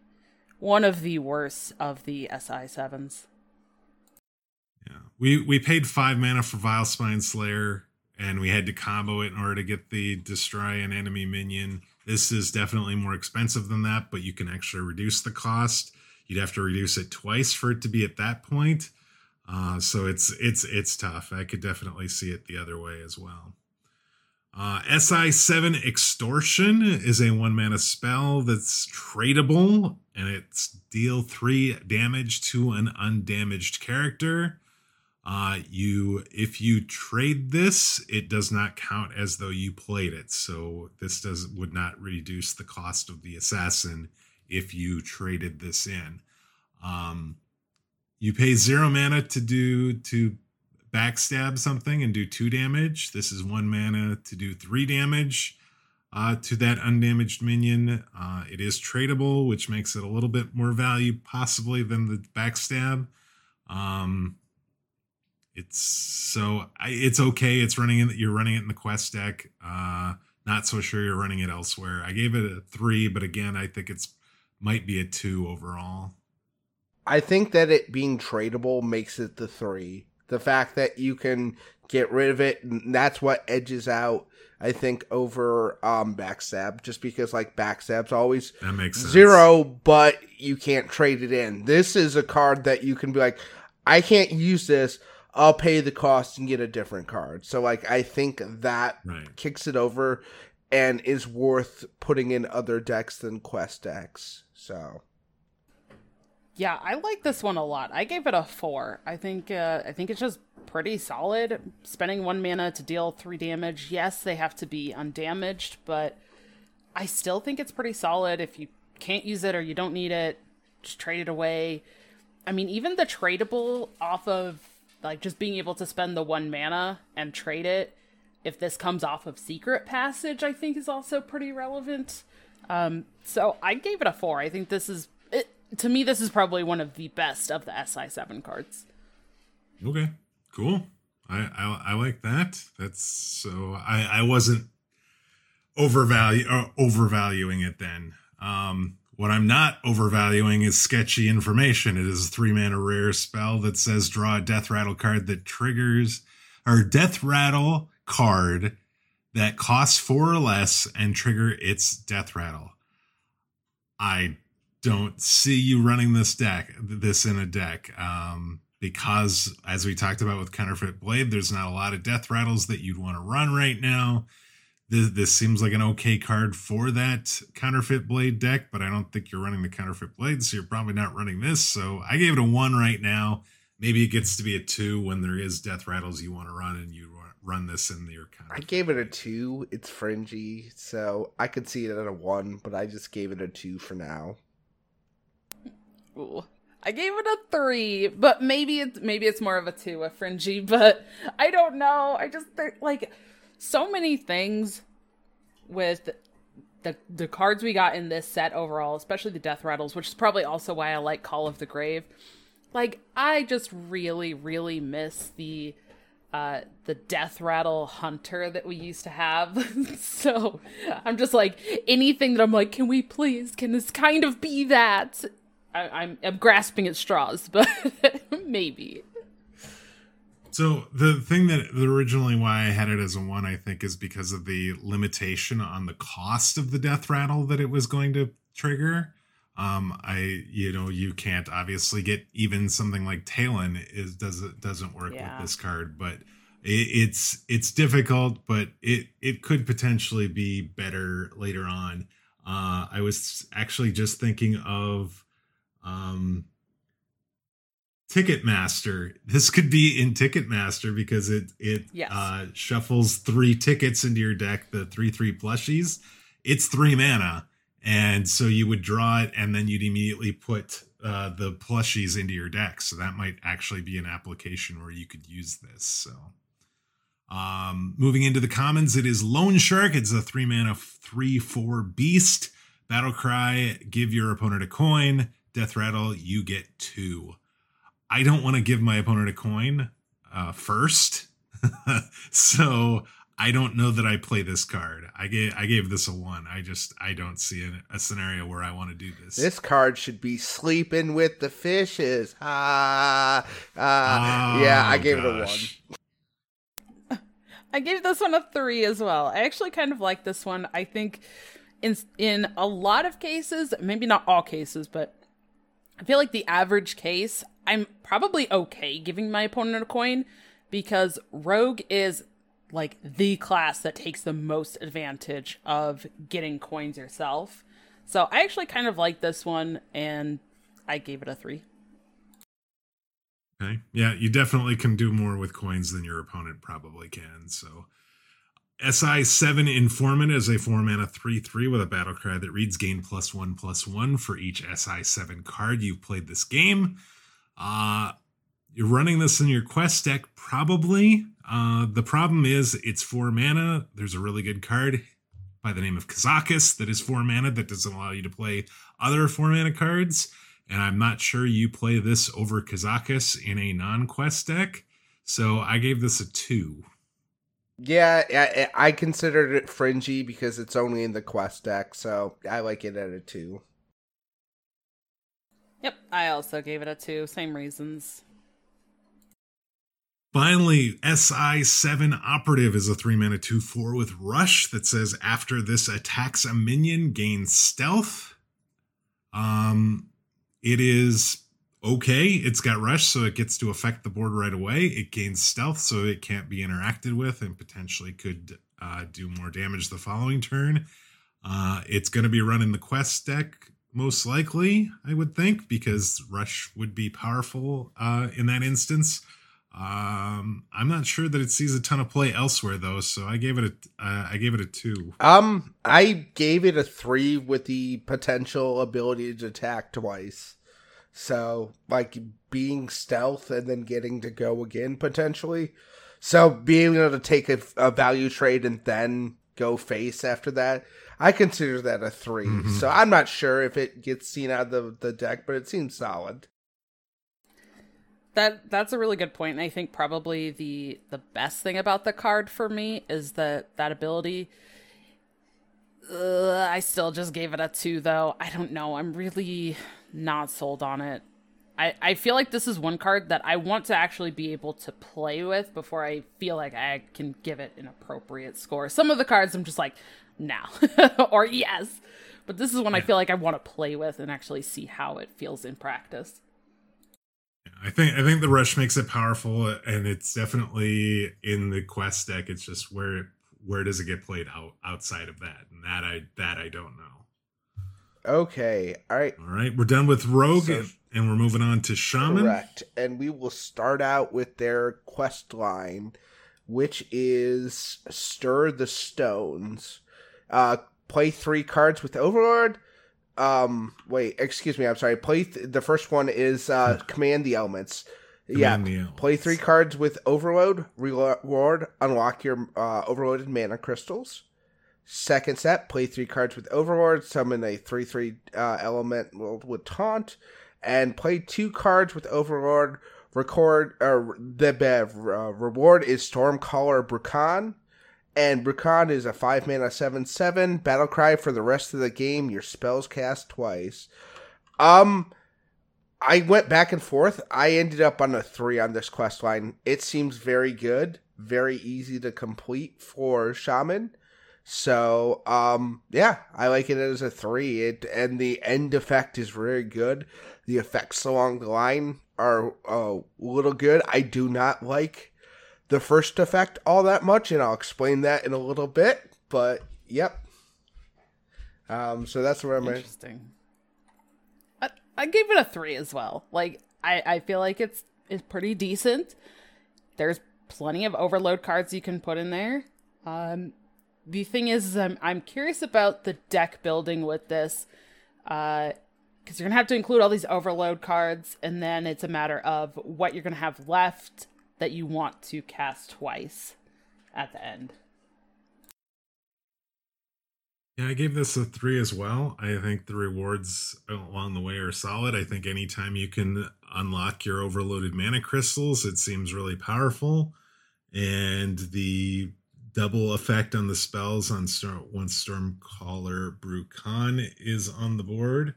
S3: one of the worst of the SI sevens.
S2: Yeah, we we paid five mana for Vile Spine Slayer, and we had to combo it in order to get the destroy an enemy minion. This is definitely more expensive than that, but you can actually reduce the cost. You'd have to reduce it twice for it to be at that point. Uh, so it's it's it's tough. I could definitely see it the other way as well. Uh, SI7 Extortion is a one mana spell that's tradable and it's deal three damage to an undamaged character. Uh, you if you trade this, it does not count as though you played it. So this does would not reduce the cost of the assassin if you traded this in. Um, you pay zero mana to do to backstab something and do two damage. This is one mana to do three damage uh, to that undamaged minion. Uh, it is tradable, which makes it a little bit more value possibly than the backstab. Um, it's so I, it's okay. It's running in. You're running it in the quest deck. Uh, not so sure you're running it elsewhere. I gave it a three, but again, I think it's might be a two overall.
S1: I think that it being tradable makes it the three the fact that you can get rid of it, that's what edges out. I think over um, backstab, just because like backstab's always
S2: that makes sense.
S1: zero, but you can't trade it in. This is a card that you can be like, I can't use this. I'll pay the cost and get a different card. So like I think that right. kicks it over and is worth putting in other decks than quest decks. So
S3: yeah, I like this one a lot. I gave it a four. I think uh, I think it's just pretty solid. Spending one mana to deal three damage. Yes, they have to be undamaged, but I still think it's pretty solid. If you can't use it or you don't need it, just trade it away. I mean, even the tradable off of like just being able to spend the one mana and trade it. If this comes off of Secret Passage, I think is also pretty relevant. Um, so I gave it a four. I think this is to me, this is probably one of the best of the SI7 cards.
S2: Okay, cool. I, I, I like that. That's so I I wasn't overvalue uh, overvaluing it then. Um, what I'm not overvaluing is sketchy information. It is a three mana rare spell that says draw a death rattle card that triggers or death rattle card that costs four or less and trigger its death rattle. I don't see you running this deck, this in a deck, um, because as we talked about with Counterfeit Blade, there's not a lot of death rattles that you'd want to run right now. This, this seems like an okay card for that Counterfeit Blade deck, but I don't think you're running the Counterfeit Blade, so you're probably not running this. So I gave it a one right now. Maybe it gets to be a two when there is death rattles you want to run and you run this in your
S1: kind. I gave it a two. It's fringy, so I could see it at a one, but I just gave it a two for now.
S3: Ooh. I gave it a three, but maybe it's maybe it's more of a two, a fringy, but I don't know. I just think like so many things with the the cards we got in this set overall, especially the death rattles, which is probably also why I like Call of the Grave. Like I just really really miss the uh the death rattle hunter that we used to have. so I'm just like anything that I'm like, can we please can this kind of be that? I, I'm I'm grasping at straws, but maybe.
S2: So the thing that originally why I had it as a one, I think, is because of the limitation on the cost of the death rattle that it was going to trigger. Um, I you know you can't obviously get even something like Talon is does it doesn't work yeah. with this card, but it, it's it's difficult, but it it could potentially be better later on. Uh, I was actually just thinking of um Ticketmaster. This could be in Ticketmaster because it it yes. uh, shuffles three tickets into your deck, the three three plushies. It's three mana, and so you would draw it, and then you'd immediately put uh, the plushies into your deck. So that might actually be an application where you could use this. So, um, moving into the commons, it is Loan Shark. It's a three mana three four beast. Battle cry: Give your opponent a coin. Death rattle: You get two. I don't want to give my opponent a coin uh, first. so I don't know that I play this card. I gave I gave this a one. I just I don't see a, a scenario where I want to do this.
S1: This card should be sleeping with the fishes. Ah, ah. Oh, yeah. I gave gosh. it
S3: a one. I gave this one a three as well. I actually kind of like this one. I think in in a lot of cases, maybe not all cases, but I feel like the average case, I'm probably okay giving my opponent a coin because Rogue is like the class that takes the most advantage of getting coins yourself. So I actually kind of like this one and I gave it a three.
S2: Okay. Yeah, you definitely can do more with coins than your opponent probably can. So SI 7 Informant is a 4 mana 3 3 with a battle cry that reads gain plus 1 plus 1 for each SI 7 card you've played this game. Uh, you're running this in your quest deck, probably. Uh, the problem is it's 4 mana. There's a really good card by the name of Kazakus that is 4 mana that doesn't allow you to play other 4 mana cards. And I'm not sure you play this over Kazakus in a non quest deck. So I gave this a 2.
S1: Yeah, I, I considered it fringy because it's only in the quest deck, so I like it at a two.
S3: Yep, I also gave it a two. Same reasons.
S2: Finally, SI7 Operative is a 3 mana 2 4 with Rush that says after this attacks a minion, gains stealth. Um, it is okay. It's got rush, so it gets to affect the board right away. It gains stealth, so it can't be interacted with and potentially could uh, do more damage the following turn. Uh, it's going to be running the quest deck most likely, I would think, because rush would be powerful uh, in that instance. Um, I'm not sure that it sees a ton of play elsewhere though, so I gave it a uh, I gave it a two.
S1: Um, I gave it a three with the potential ability to attack twice. So, like being stealth and then getting to go again potentially. So, being able to take a, a value trade and then go face after that, I consider that a 3 mm-hmm. So, I'm not sure if it gets seen out of the, the deck, but it seems solid.
S3: That that's a really good point. And I think probably the the best thing about the card for me is that that ability. Uh, I still just gave it a two though. I don't know. I'm really not sold on it. I, I feel like this is one card that I want to actually be able to play with before I feel like I can give it an appropriate score. Some of the cards I'm just like, no, or yes. But this is one yeah. I feel like I want to play with and actually see how it feels in practice.
S2: I think I think the rush makes it powerful, and it's definitely in the quest deck. It's just where where does it get played out outside of that, and that I that I don't know.
S1: Okay. All right.
S2: All right. We're done with Rogue so, and we're moving on to Shaman.
S1: Correct. And we will start out with their quest line, which is Stir the Stones. Uh, play three cards with Overload. Um, wait, excuse me. I'm sorry. Play th- the first one is uh, Command the Elements. Command yeah, the elements. play three cards with Overload. Reward, unlock your uh, overloaded mana crystals. Second set, play three cards with Overload, summon a 3 3 uh, element with Taunt, and play two cards with Overload. Record uh, the uh, reward is Stormcaller Brukan, and Brukan is a 5 mana 7 7 battle cry for the rest of the game. Your spells cast twice. Um, I went back and forth. I ended up on a 3 on this quest line. It seems very good, very easy to complete for Shaman so, um, yeah, I like it as a three. It and the end effect is very good. The effects along the line are a little good. I do not like the first effect all that much, and I'll explain that in a little bit. But yep. Um, so that's where I'm
S3: interesting. I, I gave it a three as well. Like I, I feel like it's it's pretty decent. There's plenty of overload cards you can put in there. Um, the thing is, is I'm, I'm curious about the deck building with this. Uh, because you're gonna have to include all these overload cards, and then it's a matter of what you're gonna have left that you want to cast twice at the end.
S2: Yeah, I gave this a three as well. I think the rewards along the way are solid. I think anytime you can unlock your overloaded mana crystals, it seems really powerful. And the double effect on the spells on Storm, once Stormcaller Brukan is on the board,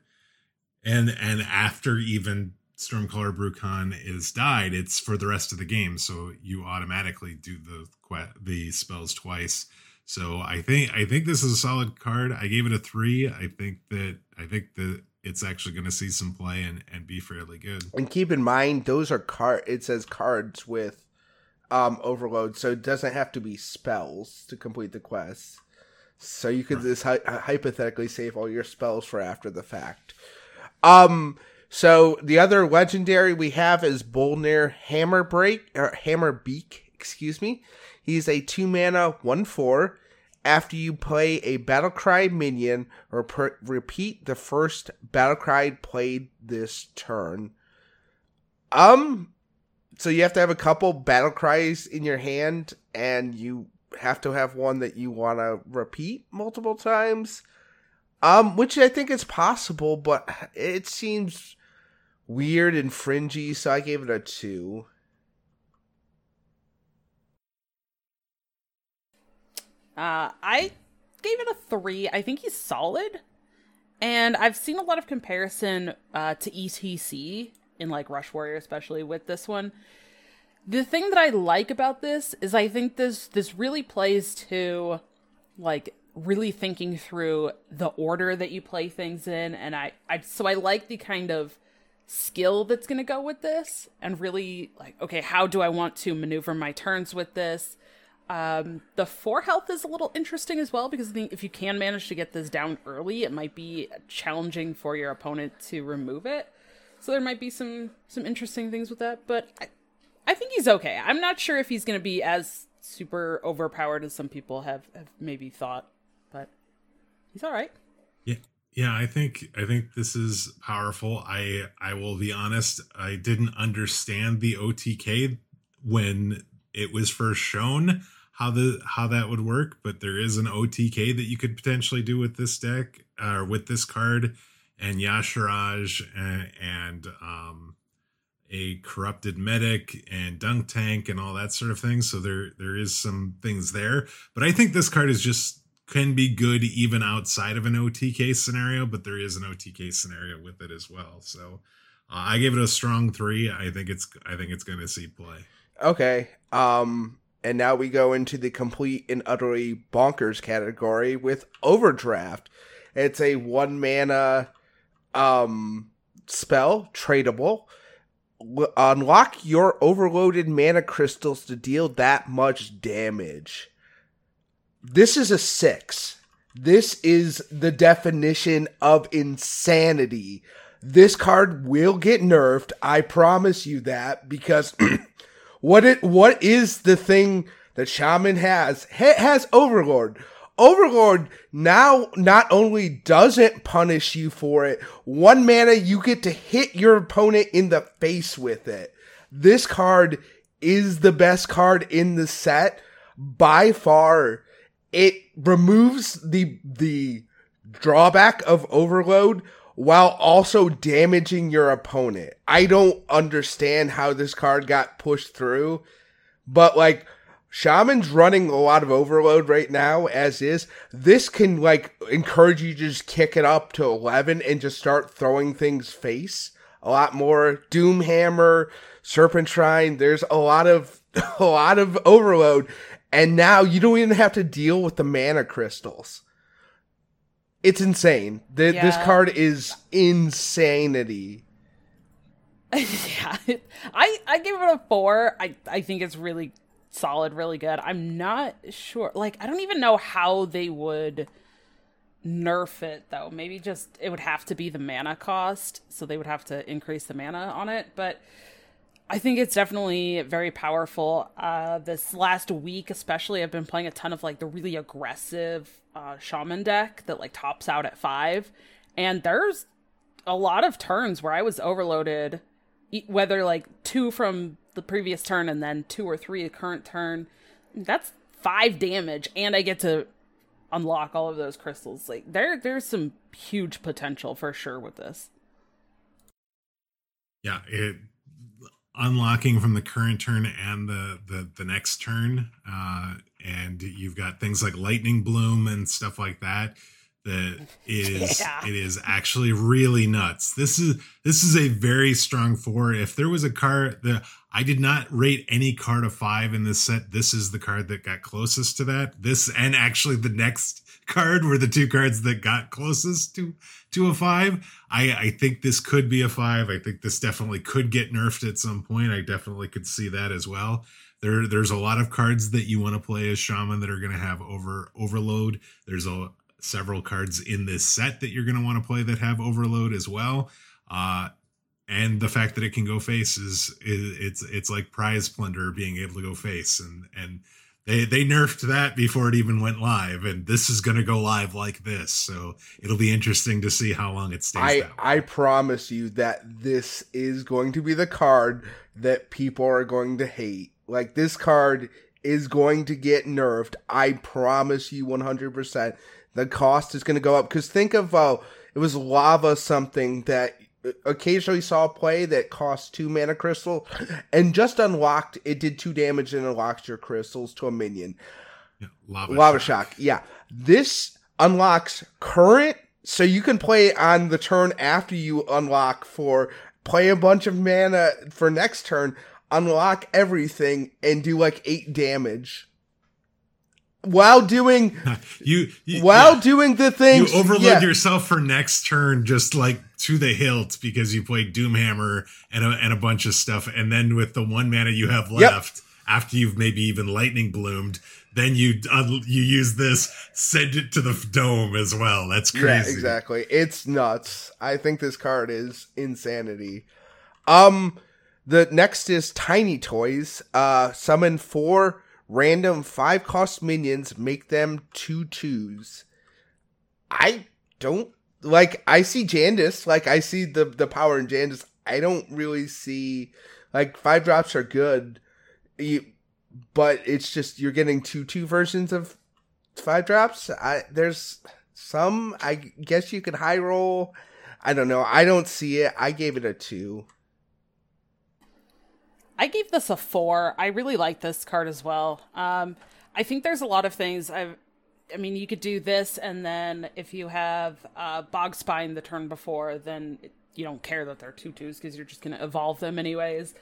S2: and and after even Stormcaller Brukan is died, it's for the rest of the game. So you automatically do the the spells twice. So I think I think this is a solid card. I gave it a three. I think that I think that it's actually going to see some play and, and be fairly good.
S1: And keep in mind, those are card. It says cards with um, overload, so it doesn't have to be spells to complete the quest. So you could just hy- hypothetically save all your spells for after the fact. Um, so the other legendary we have is Bolner Hammer Break or Hammer Beak, excuse me. He's a two mana one four. After you play a Battlecry minion, or repeat the first Battlecry played this turn. Um, so you have to have a couple battle cries in your hand and you have to have one that you want to repeat multiple times. Um which i think is possible but it seems weird and fringy so i gave it a 2
S3: uh i gave it a 3 i think he's solid. And i've seen a lot of comparison uh to etc in like Rush Warrior, especially with this one. The thing that I like about this is I think this this really plays to like really thinking through the order that you play things in and I, I so I like the kind of skill that's going to go with this and really like okay how do I want to maneuver my turns with this um, the four health is a little interesting as well because I think if you can manage to get this down early, it might be challenging for your opponent to remove it. So there might be some some interesting things with that, but I, I think he's okay. I'm not sure if he's going to be as super overpowered as some people have, have maybe thought, but he's all right.
S2: Yeah. Yeah, I think I think this is powerful. I I will be honest, I didn't understand the OTK when it was first shown how the how that would work, but there is an OTK that you could potentially do with this deck or uh, with this card and Y'Shaarj and, and um, a corrupted medic and dunk tank and all that sort of thing. So there there is some things there, but I think this card is just can be good even outside of an OTK scenario. But there is an OTK scenario with it as well. So I give it a strong three. I think it's I think it's going to see play.
S1: Okay. Um, and now we go into the complete and utterly bonkers category with Overdraft. It's a one mana um spell, tradable. Unlock your overloaded mana crystals to deal that much damage. This is a six. This is the definition of insanity. This card will get nerfed. I promise you that because what it what is the thing that Shaman has? It has Overload. Overload now not only doesn't punish you for it, one mana you get to hit your opponent in the face with it. This card is the best card in the set by far. It removes the the drawback of overload while also damaging your opponent. I don't understand how this card got pushed through, but like Shaman's running a lot of overload right now as is. This can like encourage you to just kick it up to 11 and just start throwing things face a lot more. Doomhammer, Serpent Shrine, there's a lot of a lot of overload and now you don't even have to deal with the mana crystals. It's insane. The, yeah. This card is insanity.
S3: yeah, I I give it a four. I I think it's really solid, really good. I'm not sure. Like I don't even know how they would nerf it though. Maybe just it would have to be the mana cost, so they would have to increase the mana on it. But I think it's definitely very powerful. Uh, this last week, especially, I've been playing a ton of like the really aggressive uh, shaman deck that like tops out at five, and there's a lot of turns where I was overloaded, whether like two from the previous turn and then two or three the current turn. That's five damage, and I get to unlock all of those crystals. Like there, there's some huge potential for sure with this.
S2: Yeah, it unlocking from the current turn and the the, the next turn uh and you've got things like lightning bloom and stuff like that that is yeah. it is actually really nuts this is this is a very strong four if there was a card that i did not rate any card a five in this set this is the card that got closest to that this and actually the next card were the two cards that got closest to to a five. I, I think this could be a five. I think this definitely could get nerfed at some point. I definitely could see that as well. There, there's a lot of cards that you want to play as shaman that are going to have over overload. There's a several cards in this set that you're going to want to play that have overload as well. Uh, and the fact that it can go face is, is it's it's like prize plunder being able to go face and and they they nerfed that before it even went live, and this is going to go live like this. So it'll be interesting to see how long it stays.
S1: I I promise you that this is going to be the card that people are going to hate. Like this card is going to get nerfed. I promise you, one hundred percent. The cost is going to go up. Because think of uh, it was lava something that occasionally saw a play that cost two mana crystal and just unlocked it did two damage and unlocked your crystals to a minion.
S2: Yeah, lava,
S1: lava shock. shock yeah. This unlocks current so you can play on the turn after you unlock for play a bunch of mana for next turn unlock everything and do like eight damage while doing
S2: you, you
S1: while yeah. doing the things
S2: you overload yeah. yourself for next turn just like to the hilt because you played doomhammer and a, and a bunch of stuff and then with the one mana you have left yep. after you've maybe even lightning bloomed then you uh, you use this send it to the dome as well that's crazy yeah,
S1: exactly it's nuts i think this card is insanity um the next is tiny toys uh summon four random five cost minions, make them two twos. I don't like I see Jandice, like I see the the power in Jandice. I don't really see like five drops are good. You, but it's just you're getting two two versions of five drops. I there's some I guess you could high roll. I don't know. I don't see it. I gave it a two.
S3: I gave this a four. I really like this card as well. Um, I think there's a lot of things. i I mean, you could do this, and then if you have uh, Bog Spine the turn before, then you don't care that they're two twos because you're just going to evolve them anyways.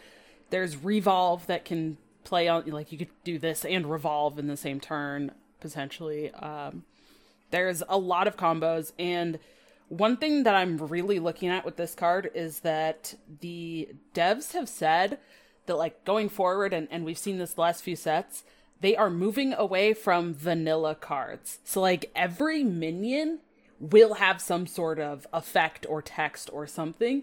S3: There's revolve that can play on like you could do this and revolve in the same turn potentially. Um, there's a lot of combos and one thing that I'm really looking at with this card is that the devs have said that like going forward and, and we've seen this last few sets, they are moving away from vanilla cards. So like every minion will have some sort of effect or text or something.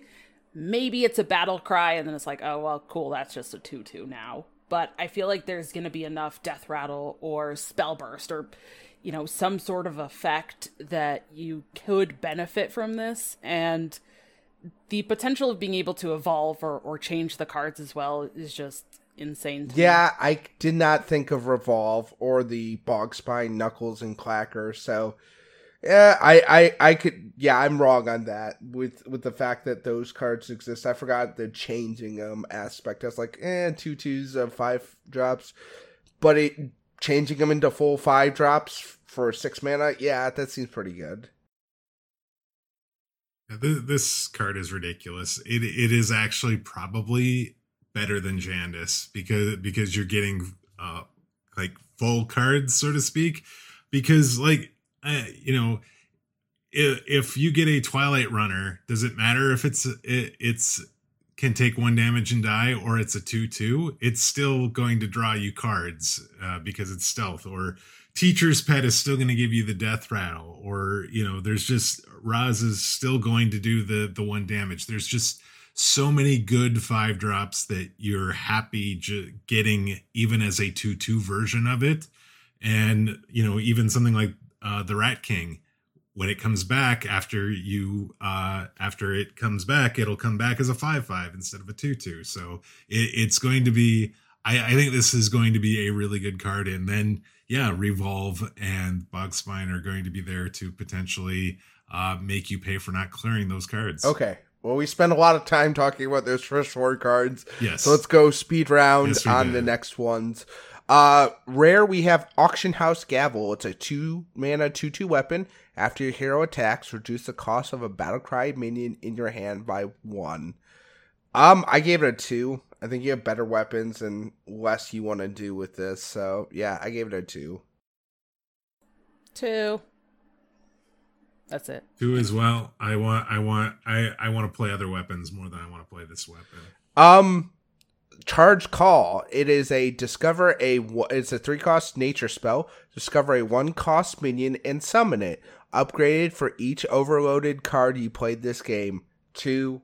S3: Maybe it's a battle cry and then it's like, oh well cool, that's just a 2-2 now. But I feel like there's gonna be enough death rattle or spell burst or you know, some sort of effect that you could benefit from this. And the potential of being able to evolve or, or change the cards as well is just insane.
S1: yeah,
S3: me.
S1: I did not think of Revolve or the Bog Spine Knuckles and Clacker. So, yeah, I, I, I could. Yeah, I'm wrong on that with with the fact that those cards exist. I forgot the changing them aspect. I was like, eh, two twos of five drops, but it changing them into full five drops for six mana, yeah, that seems pretty good.
S2: This card is ridiculous. It it is actually probably better than Jandice because because you're getting uh like full cards, so to speak. Because like uh, you know, if, if you get a Twilight Runner, does it matter if it's it, it's can take one damage and die, or it's a two-two, it's still going to draw you cards uh, because it's stealth. Or teacher's pet is still going to give you the death rattle, or you know, there's just Raz is still going to do the the one damage. There's just so many good five drops that you're happy j- getting even as a two-two version of it, and you know, even something like uh, the Rat King when it comes back after you uh after it comes back it'll come back as a 5-5 instead of a 2-2 so it, it's going to be I, I think this is going to be a really good card. And then yeah revolve and spine are going to be there to potentially uh make you pay for not clearing those cards
S1: okay well, we spent a lot of time talking about those first four cards.
S2: Yes.
S1: So let's go speed round yes, on did. the next ones. Uh, rare, we have Auction House Gavel. It's a two mana, two two weapon. After your hero attacks, reduce the cost of a battle cry minion in your hand by one. Um, I gave it a two. I think you have better weapons and less you want to do with this. So yeah, I gave it a two.
S3: Two. That's it.
S2: Two as well. I want. I want. I. I want to play other weapons more than I want to play this weapon.
S1: Um, Charged Call it is a discover a it's a three cost nature spell discover a one cost minion and summon it upgraded for each overloaded card you played this game two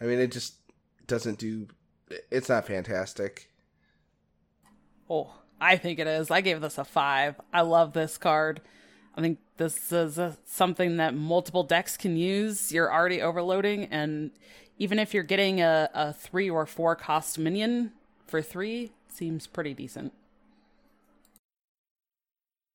S1: i mean it just doesn't do it's not fantastic
S3: oh i think it is i gave this a five i love this card i think this is a, something that multiple decks can use you're already overloading and even if you're getting a, a three or four cost minion for three, seems pretty decent.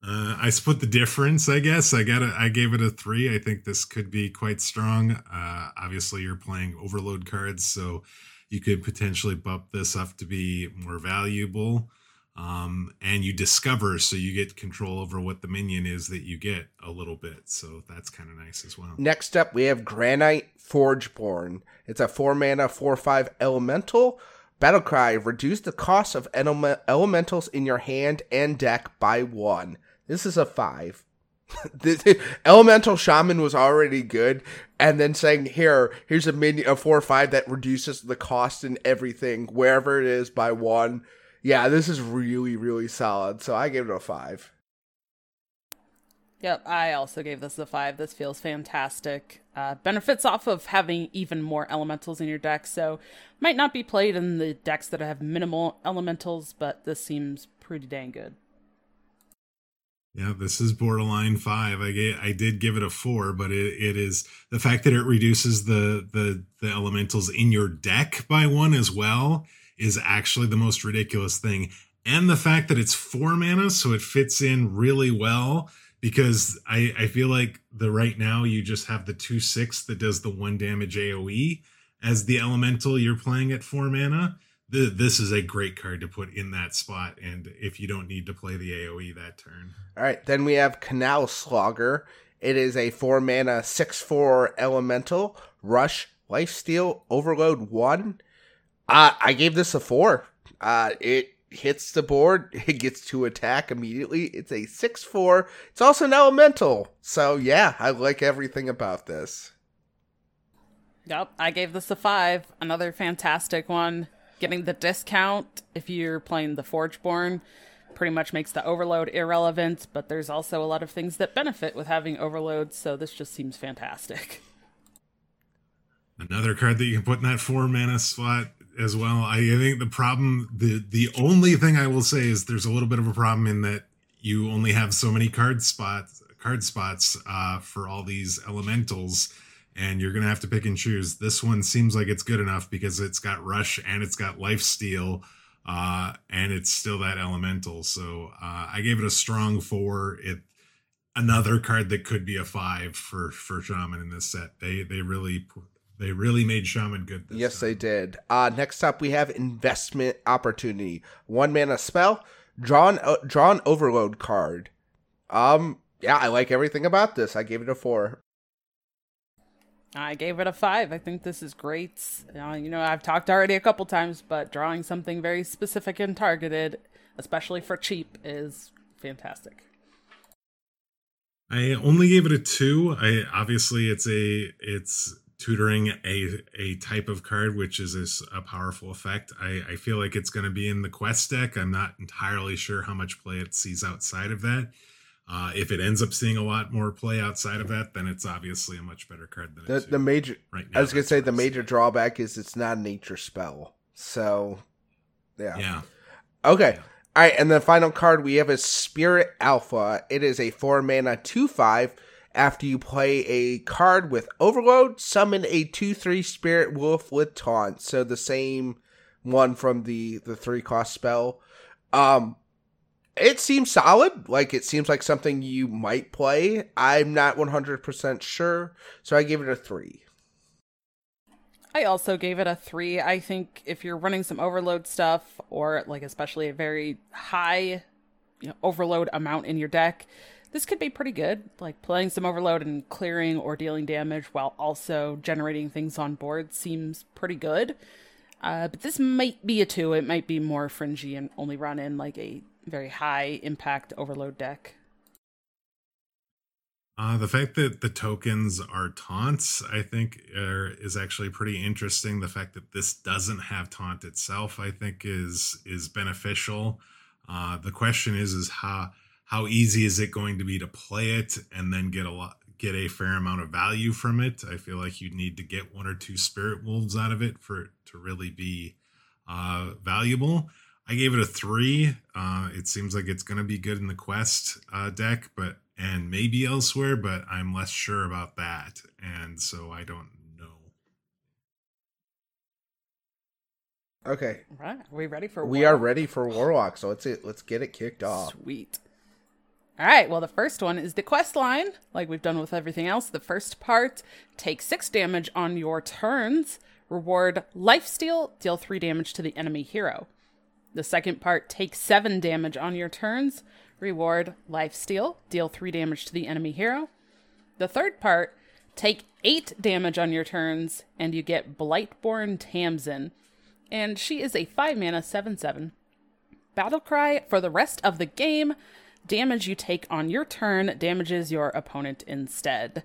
S2: Uh, I split the difference, I guess. I got it. I gave it a three. I think this could be quite strong. Uh, obviously, you're playing overload cards, so you could potentially bump this up to be more valuable um, and you discover so you get control over what the minion is that you get a little bit. So that's kind of nice as well.
S1: Next up we have granite forgeborn. It's a four mana four five elemental. Battle cry reduce the cost of ele- elementals in your hand and deck by one. This is a five the, elemental shaman was already good and then saying here here's a mini a four or five that reduces the cost and everything wherever it is by one yeah, this is really, really solid. So I gave it a five.
S3: Yep, I also gave this a five. This feels fantastic. Uh, benefits off of having even more elementals in your deck, so might not be played in the decks that have minimal elementals, but this seems pretty dang good.
S2: Yeah, this is borderline five. I gave, I did give it a four, but it, it is the fact that it reduces the the the elementals in your deck by one as well is actually the most ridiculous thing. And the fact that it's four mana, so it fits in really well. Because I, I feel like the right now you just have the two six that does the one damage AoE as the elemental you're playing at four mana. The, this is a great card to put in that spot, and if you don't need to play the AoE that turn.
S1: All right, then we have Canal Slogger. It is a four mana six four elemental rush Life Steal Overload 1. Uh, I gave this a 4. Uh, it hits the board, it gets to attack immediately. It's a 6 4. It's also an elemental. So, yeah, I like everything about this.
S3: Yep, I gave this a 5. Another fantastic one. Getting the discount if you're playing the Forgeborn pretty much makes the overload irrelevant, but there's also a lot of things that benefit with having overload, so this just seems fantastic.
S2: Another card that you can put in that four mana slot as well. I, think the problem, the the only thing I will say is there's a little bit of a problem in that you only have so many card spots card spots uh, for all these elementals and you're gonna have to pick and choose this one seems like it's good enough because it's got rush and it's got life steal uh, and it's still that elemental. So uh, I gave it a strong four. It another card that could be a five for for shaman in this set. They they really they really made shaman good.
S1: yes,
S2: time.
S1: they did. Uh, next up, we have investment opportunity. One mana spell, drawn uh, drawn overload card. Um, yeah, I like everything about this. I gave it a four.
S3: I gave it a five. I think this is great. Uh, you know, I've talked already a couple times, but drawing something very specific and targeted, especially for cheap, is fantastic.
S2: I only gave it a two. I obviously it's a it's tutoring a a type of card which is a, a powerful effect. I, I feel like it's going to be in the quest deck. I'm not entirely sure how much play it sees outside of that. Uh, if it ends up seeing a lot more play outside of that, then it's obviously a much better card than
S1: the the major.
S2: Right now,
S1: I was gonna say the major drawback is it's not a nature spell. So, yeah.
S2: Yeah.
S1: Okay. All right, and the final card we have is Spirit Alpha. It is a four mana two five. After you play a card with Overload, summon a two three Spirit Wolf with Taunt. So the same one from the the three cost spell. Um, it seems solid. Like it seems like something you might play. I'm not 100% sure, so I give it a 3.
S3: I also gave it a 3. I think if you're running some overload stuff or like especially a very high you know, overload amount in your deck, this could be pretty good. Like playing some overload and clearing or dealing damage while also generating things on board seems pretty good. Uh, but this might be a 2. It might be more fringy and only run in like a very high impact overload deck.
S2: Uh, the fact that the tokens are taunts, I think, are, is actually pretty interesting. The fact that this doesn't have taunt itself, I think, is is beneficial. Uh, the question is, is how how easy is it going to be to play it and then get a lot get a fair amount of value from it? I feel like you need to get one or two spirit wolves out of it for it to really be uh, valuable. I gave it a three. Uh, it seems like it's going to be good in the quest uh, deck, but and maybe elsewhere, but I'm less sure about that, and so I don't know.
S1: Okay.
S3: All right, are we ready for?
S1: We Warlock? are ready for Warlock, so let's. Let's get it kicked off.
S3: Sweet. All right, well, the first one is the quest line. Like we've done with everything else, the first part take six damage on your turns. Reward life steal, deal three damage to the enemy hero. The second part, take 7 damage on your turns. Reward life steal, deal 3 damage to the enemy hero. The third part, take 8 damage on your turns, and you get Blightborn Tamsin. And she is a 5 mana 7 7. Battle cry for the rest of the game. Damage you take on your turn damages your opponent instead.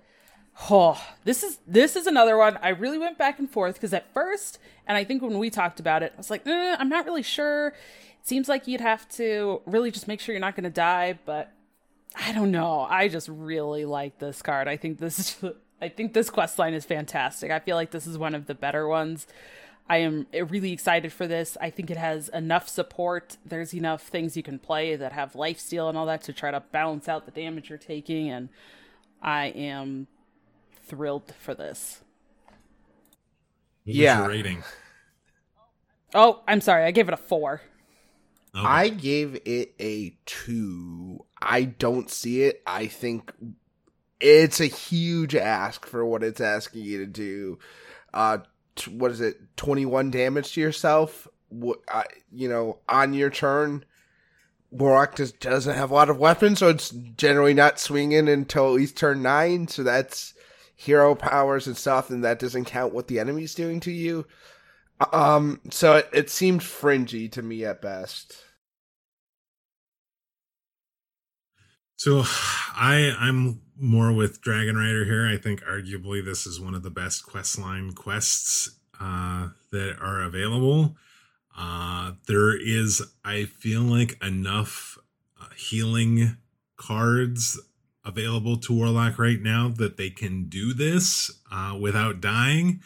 S3: Oh, this is this is another one. I really went back and forth because at first, and I think when we talked about it, I was like, eh, I'm not really sure. It seems like you'd have to really just make sure you're not going to die, but I don't know. I just really like this card. I think this is, I think this quest line is fantastic. I feel like this is one of the better ones. I am really excited for this. I think it has enough support. There's enough things you can play that have life steal and all that to try to balance out the damage you're taking, and I am thrilled for this.
S2: What
S1: yeah.
S2: rating?
S3: Oh, I'm sorry. I gave it a four.
S1: Okay. I gave it a two. I don't see it. I think it's a huge ask for what it's asking you to do. Uh, t- what is it? Twenty one damage to yourself. What uh, you know on your turn. Warlock just doesn't have a lot of weapons, so it's generally not swinging until at least turn nine. So that's hero powers and stuff, and that doesn't count what the enemy's doing to you. Um, so it, it seemed fringy to me at best.
S2: So I I'm more with Dragon Rider here. I think arguably this is one of the best questline quests uh, that are available. Uh, there is, I feel like, enough uh, healing cards available to Warlock right now that they can do this uh, without dying.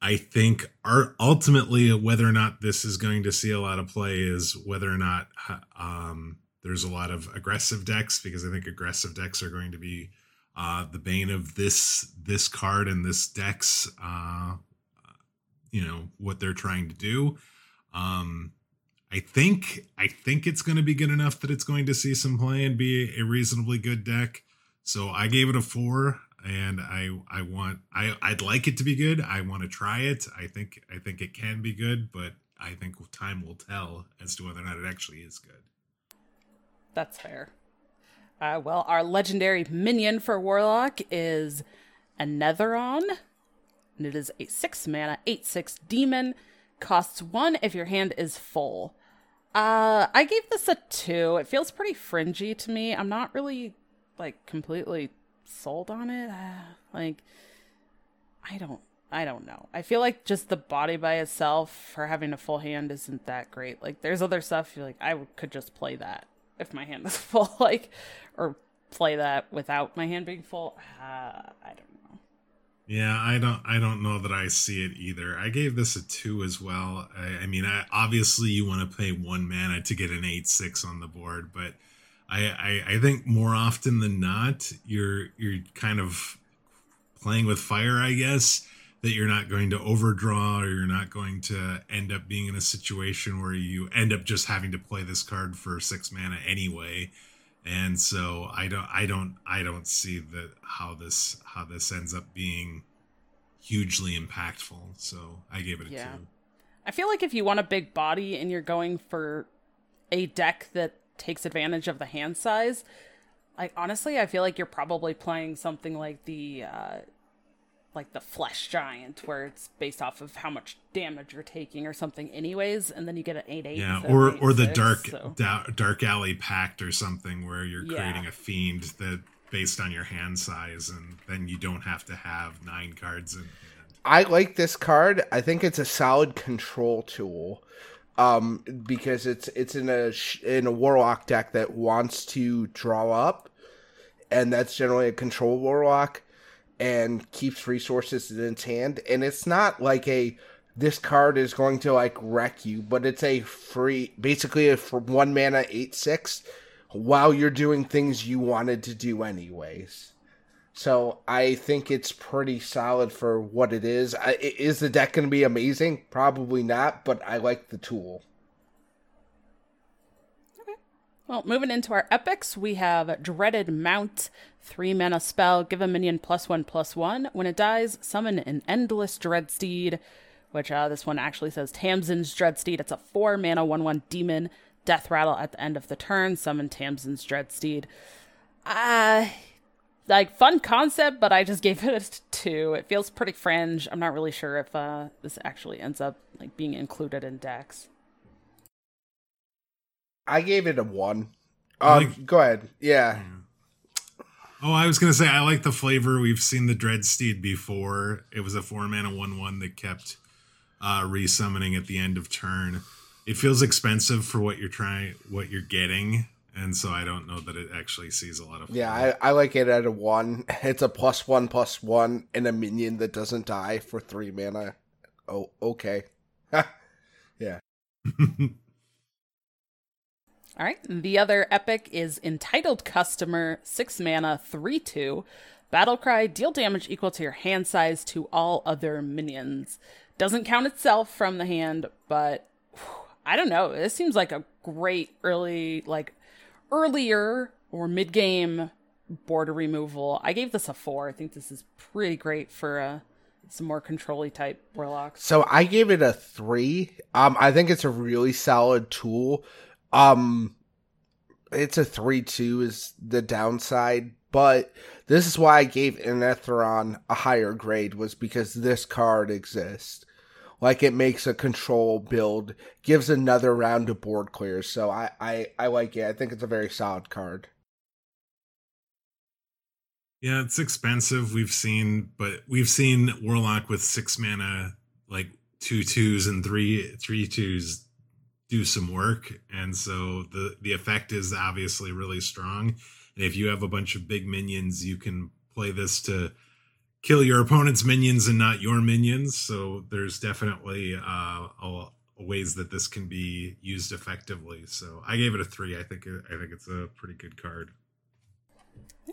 S2: I think our, ultimately whether or not this is going to see a lot of play is whether or not um, there's a lot of aggressive decks because I think aggressive decks are going to be uh, the bane of this this card and this deck's uh, you know what they're trying to do. Um, I think I think it's going to be good enough that it's going to see some play and be a reasonably good deck. So I gave it a four, and I I want I I'd like it to be good. I want to try it. I think I think it can be good, but I think time will tell as to whether or not it actually is good.
S3: That's fair. Uh, well, our legendary minion for Warlock is Anetheron, and it is a six mana, eight six demon. Costs one if your hand is full. Uh, I gave this a two. It feels pretty fringy to me. I'm not really like completely sold on it. Uh, like, I don't, I don't know. I feel like just the body by itself for having a full hand isn't that great. Like, there's other stuff you're like I could just play that if my hand is full, like, or play that without my hand being full. Uh, I don't know.
S2: Yeah, I don't. I don't know that I see it either. I gave this a two as well. I, I mean, I, obviously you want to pay one mana to get an eight six on the board, but I, I I think more often than not, you're you're kind of playing with fire, I guess that you're not going to overdraw or you're not going to end up being in a situation where you end up just having to play this card for six mana anyway. And so i don't i don't i don't see that how this how this ends up being hugely impactful. So i gave it a yeah. two.
S3: I feel like if you want a big body and you're going for a deck that takes advantage of the hand size like honestly i feel like you're probably playing something like the uh like the flesh giant where it's based off of how much damage you're taking or something anyways and then you get an 8 8
S2: yeah or or the dark so. da- dark alley pact or something where you're yeah. creating a fiend that based on your hand size and then you don't have to have nine cards in hand
S1: i like this card i think it's a solid control tool um because it's it's in a in a warlock deck that wants to draw up and that's generally a control warlock and keeps resources in its hand. And it's not like a this card is going to like wreck you, but it's a free, basically a one mana eight six, while you're doing things you wanted to do anyways. So I think it's pretty solid for what it is. I, is the deck going to be amazing? Probably not, but I like the tool. Okay.
S3: Well, moving into our epics, we have Dreaded Mount, three mana spell, give a minion plus one plus one. When it dies, summon an Endless Dreadsteed, which uh, this one actually says Tamsin's Dreadsteed. It's a four mana one one demon. Death rattle at the end of the turn. Summon Tamsin's Dreadsteed. Uh like fun concept, but I just gave it a two. It feels pretty fringe. I'm not really sure if uh this actually ends up like being included in decks.
S1: I gave it a one. Um, like, go ahead. Yeah.
S2: Oh, I was gonna say I like the flavor. We've seen the Dreadsteed before. It was a four mana one one that kept uh resummoning at the end of turn. It feels expensive for what you're trying what you're getting. And so I don't know that it actually sees a lot of
S1: Yeah, I, I like it at a one. It's a plus one plus one and a minion that doesn't die for three mana. Oh, okay. yeah.
S3: All right. The other epic is Entitled Customer, 6 mana, 3 2. Battle cry, deal damage equal to your hand size to all other minions. Doesn't count itself from the hand, but whew, I don't know. This seems like a great early, like earlier or mid game border removal. I gave this a 4. I think this is pretty great for uh, some more controlly type warlocks.
S1: So I gave it a 3. Um, I think it's a really solid tool um, it's a three-two is the downside But this is why I gave Anetheron a higher grade was because this card exists. Like it makes a control build, gives another round of board clears. So I, I, I like it. I think it's a very solid card.
S2: Yeah, it's expensive. We've seen, but we've seen Warlock with six mana, like two twos and three three twos do some work, and so the the effect is obviously really strong. And if you have a bunch of big minions, you can play this to kill your opponent's minions and not your minions. So there's definitely uh, a, ways that this can be used effectively. So I gave it a three. I think I think it's a pretty good card.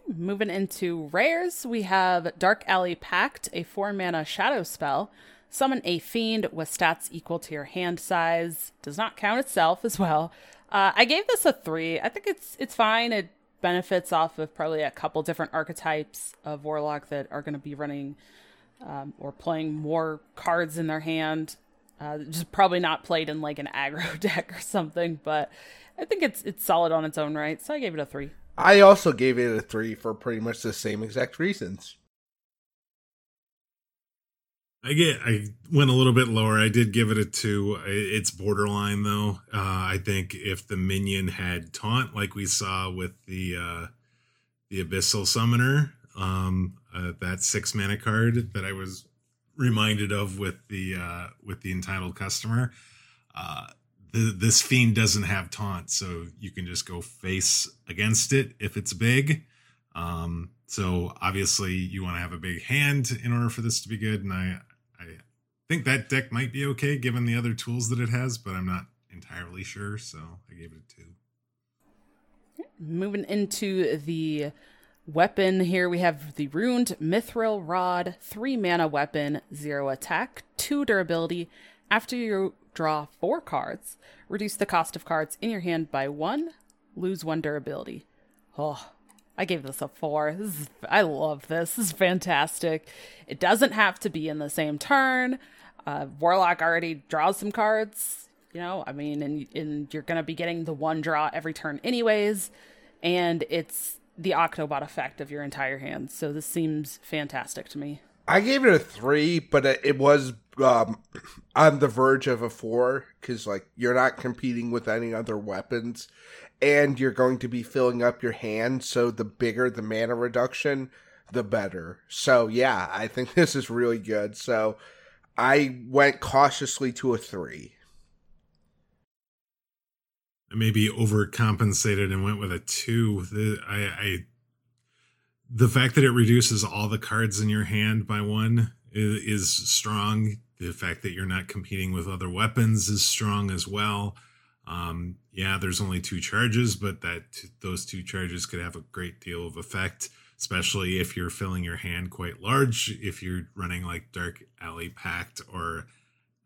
S3: Moving into rares, we have Dark Alley Pact, a four mana shadow spell. Summon a fiend with stats equal to your hand size. Does not count itself as well. Uh, I gave this a three. I think it's it's fine. It benefits off of probably a couple different archetypes of warlock that are going to be running um, or playing more cards in their hand. Uh, just probably not played in like an aggro deck or something, but I think it's it's solid on its own right. So I gave it a three.
S1: I also gave it a three for pretty much the same exact reasons.
S2: I get. I went a little bit lower. I did give it a two. It's borderline though. Uh, I think if the minion had taunt, like we saw with the uh, the abyssal summoner, um, uh, that six mana card that I was reminded of with the uh, with the entitled customer, uh, the, this fiend doesn't have taunt, so you can just go face against it if it's big. Um, so obviously you want to have a big hand in order for this to be good, and I I think that deck might be okay given the other tools that it has, but I'm not entirely sure, so I gave it a two.
S3: Moving into the weapon here, we have the Runed Mithril Rod, three mana weapon, zero attack, two durability. After you draw four cards, reduce the cost of cards in your hand by one, lose one durability. Oh, I gave this a four. This is, I love this. This is fantastic. It doesn't have to be in the same turn. Uh, Warlock already draws some cards, you know. I mean, and, and you're gonna be getting the one draw every turn anyways, and it's the Octobot effect of your entire hand. So this seems fantastic to me.
S1: I gave it a three, but it was um, on the verge of a four because like you're not competing with any other weapons, and you're going to be filling up your hand. So the bigger the mana reduction, the better. So yeah, I think this is really good. So I went cautiously to a three.
S2: Maybe overcompensated and went with a two. The, I, I the fact that it reduces all the cards in your hand by one is, is, strong. The fact that you're not competing with other weapons is strong as well. Um, yeah, there's only two charges, but that those two charges could have a great deal of effect, especially if you're filling your hand quite large. If you're running like Dark Alley Pact or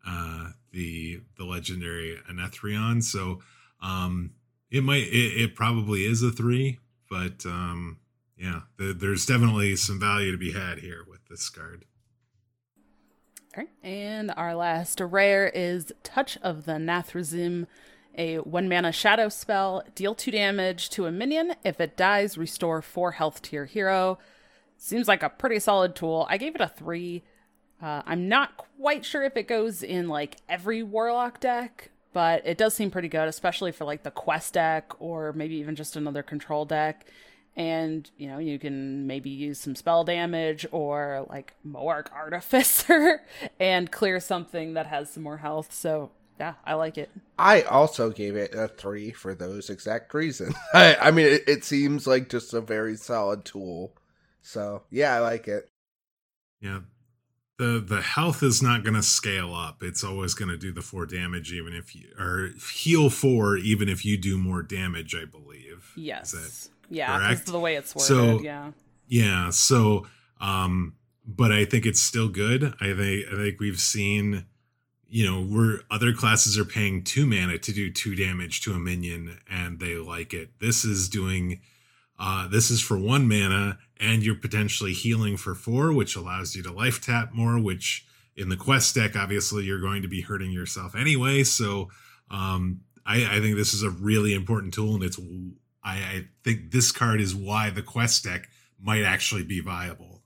S2: uh, the the legendary Anetheron, so um, it might it, it probably is a three, but um, yeah, the, there's definitely some value to be had here with this card.
S3: All right, and our last rare is Touch of the Nathrezim, a one mana shadow spell. Deal two damage to a minion. If it dies, restore four health to your hero. Seems like a pretty solid tool. I gave it a three. Uh, I'm not quite sure if it goes in like every warlock deck, but it does seem pretty good, especially for like the quest deck or maybe even just another control deck and you know you can maybe use some spell damage or like Mo'arg Artificer and clear something that has some more health. So yeah, I like it.
S1: I also gave it a three for those exact reasons. I, I mean, it, it seems like just a very solid tool. So yeah, I like it.
S2: Yeah, the the health is not going to scale up. It's always going to do the four damage, even if you or heal four, even if you do more damage. I believe.
S3: Yes. Yeah, correct? the way it's worded.
S2: So,
S3: yeah.
S2: Yeah. So, um, but I think it's still good. I think I think we've seen, you know, where other classes are paying two mana to do two damage to a minion, and they like it. This is doing. Uh, this is for one mana, and you're potentially healing for four, which allows you to life tap more. Which in the quest deck, obviously, you're going to be hurting yourself anyway. So, um, I, I think this is a really important tool, and it's I, I think this card is why the quest deck might actually be viable.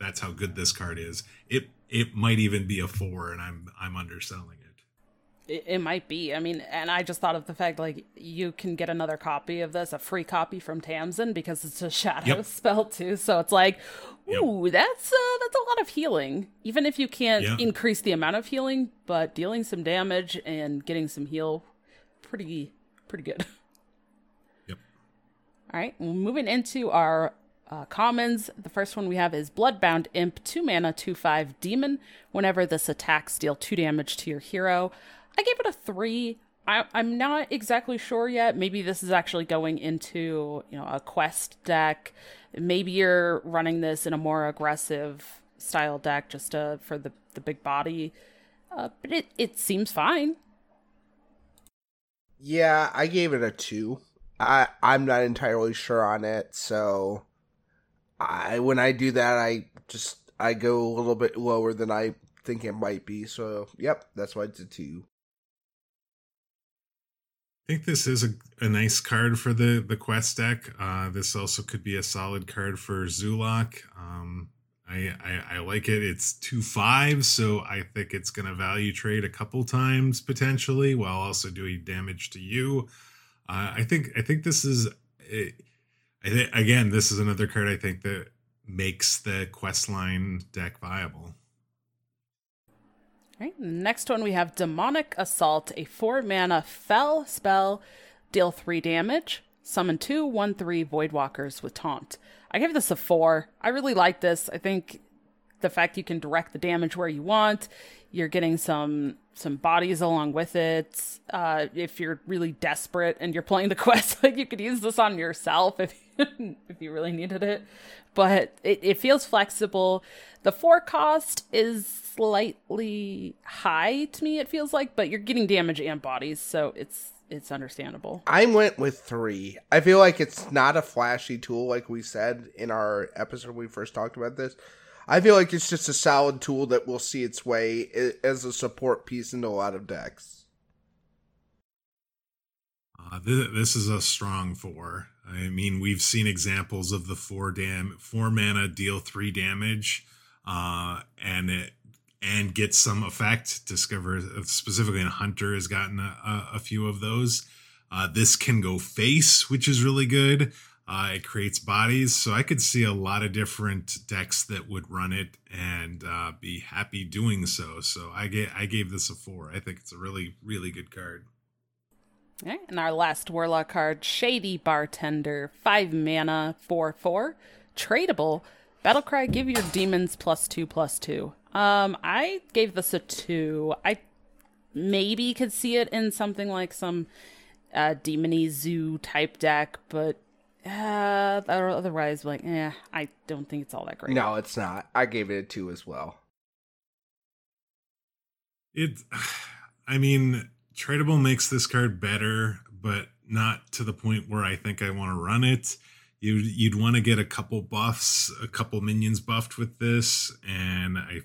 S2: That's how good this card is. It it might even be a four, and I'm I'm underselling it.
S3: It, it might be. I mean, and I just thought of the fact like you can get another copy of this, a free copy from Tamsin because it's a shadow yep. spell too. So it's like, ooh, yep. that's uh, that's a lot of healing. Even if you can't yeah. increase the amount of healing, but dealing some damage and getting some heal, pretty pretty good.
S2: Yep.
S3: All right, moving into our uh, commons, the first one we have is Bloodbound Imp, 2 mana, 2 5 demon. Whenever this attacks, deal 2 damage to your hero. I gave it a 3. I, I'm not exactly sure yet. Maybe this is actually going into you know a quest deck. Maybe you're running this in a more aggressive style deck just uh, for the, the big body. Uh, but it, it seems fine.
S1: Yeah, I gave it a 2. I, I'm not entirely sure on it, so I when I do that, I just I go a little bit lower than I think it might be. So, yep, that's why it's a two.
S2: I think this is a, a nice card for the the quest deck. Uh, this also could be a solid card for Zoolock. Um, I, I, I like it. It's two five, so I think it's going to value trade a couple times potentially, while also doing damage to you. Uh, I think I think this is. It, I think again, this is another card I think that makes the quest line deck viable.
S3: All right. Next one we have Demonic Assault, a four mana fel spell, deal three damage, summon two one three Voidwalkers with taunt. I give this a four. I really like this. I think the fact you can direct the damage where you want, you're getting some some bodies along with it. Uh, if you're really desperate and you're playing the quest, like you could use this on yourself if if you really needed it. But it, it feels flexible. The four cost is slightly high to me, it feels like, but you're getting damage and bodies, so it's it's understandable.
S1: I went with three. I feel like it's not a flashy tool like we said in our episode we first talked about this. I feel like it's just a solid tool that will see its way as a support piece into a lot of decks.
S2: Uh, th- this is a strong four. I mean, we've seen examples of the four dam four mana deal three damage, uh, and it and get some effect. Discover specifically, and Hunter has gotten a, a few of those. Uh, this can go face, which is really good. Uh, it creates bodies, so I could see a lot of different decks that would run it and uh, be happy doing so. So I get I gave this a four. I think it's a really really good card.
S3: All right, and our last Warlock card, Shady Bartender, five mana, four four, tradable. Battlecry, give your demons plus two plus two. Um, I gave this a two. I maybe could see it in something like some uh, demony zoo type deck, but uh, otherwise, like, eh, I don't think it's all that great.
S1: No, it's not. I gave it a two as well.
S2: It, I mean, tradable makes this card better, but not to the point where I think I want to run it. You you'd want to get a couple buffs, a couple minions buffed with this, and I,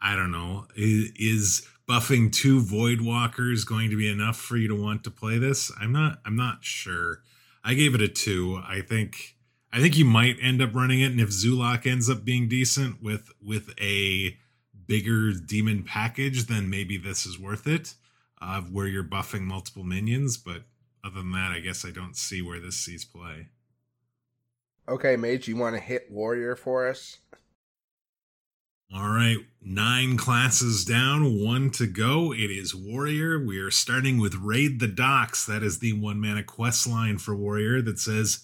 S2: I don't know, is, buffing two void walkers going to be enough for you to want to play this? I'm not. I'm not sure. I gave it a two. I think I think you might end up running it, and if Zoolock ends up being decent with with a bigger demon package, then maybe this is worth it. Uh, where you're buffing multiple minions, but other than that, I guess I don't see where this sees play.
S1: Okay, Mage, you want to hit Warrior for us?
S2: All right, nine classes down, one to go. It is Warrior. We are starting with Raid the Docks. That is the one mana quest line for Warrior that says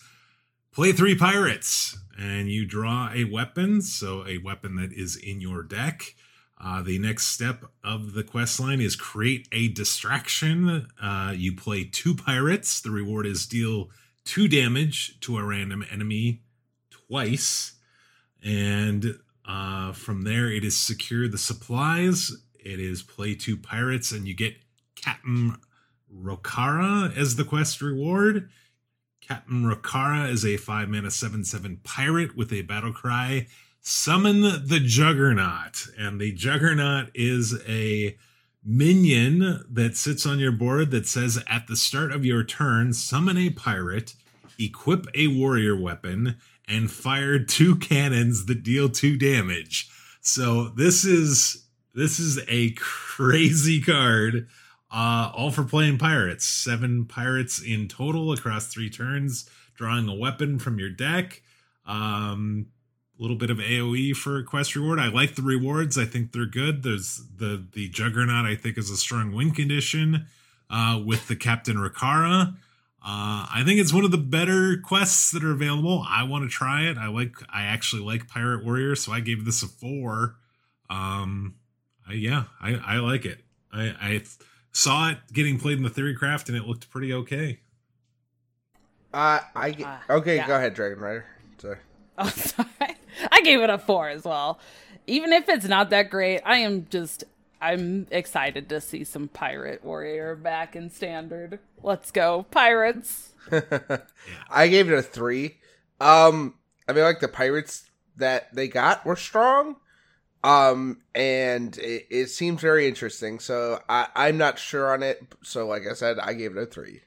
S2: play three pirates and you draw a weapon. So, a weapon that is in your deck. Uh, the next step of the quest line is create a distraction. Uh, you play two pirates. The reward is deal two damage to a random enemy twice. And uh, from there, it is secure the supplies. It is play two pirates, and you get Captain Rokara as the quest reward. Captain Rokara is a five mana seven seven pirate with a battle cry. Summon the Juggernaut, and the Juggernaut is a minion that sits on your board that says at the start of your turn, summon a pirate, equip a warrior weapon, and fire two cannons that deal two damage. So this is this is a crazy card. Uh, all for playing pirates. Seven pirates in total across three turns, drawing a weapon from your deck. Um, little bit of AOE for quest reward. I like the rewards. I think they're good. There's the the Juggernaut. I think is a strong win condition uh, with the Captain Rokara. Uh, I think it's one of the better quests that are available. I want to try it. I like. I actually like Pirate Warrior, so I gave this a four. Um, I, yeah, I I like it. I I saw it getting played in the Theorycraft, and it looked pretty okay.
S1: Uh, I uh, okay. Yeah. Go ahead, Dragon Rider. Sorry.
S3: Sorry. I gave it a four as well. Even if it's not that great, I am just I'm excited to see some pirate warrior back in standard. Let's go, pirates.
S1: I gave it a three. Um, I mean, like the pirates that they got were strong. Um, and it, it seems very interesting. So I, I'm not sure on it. So, like I said, I gave it a three.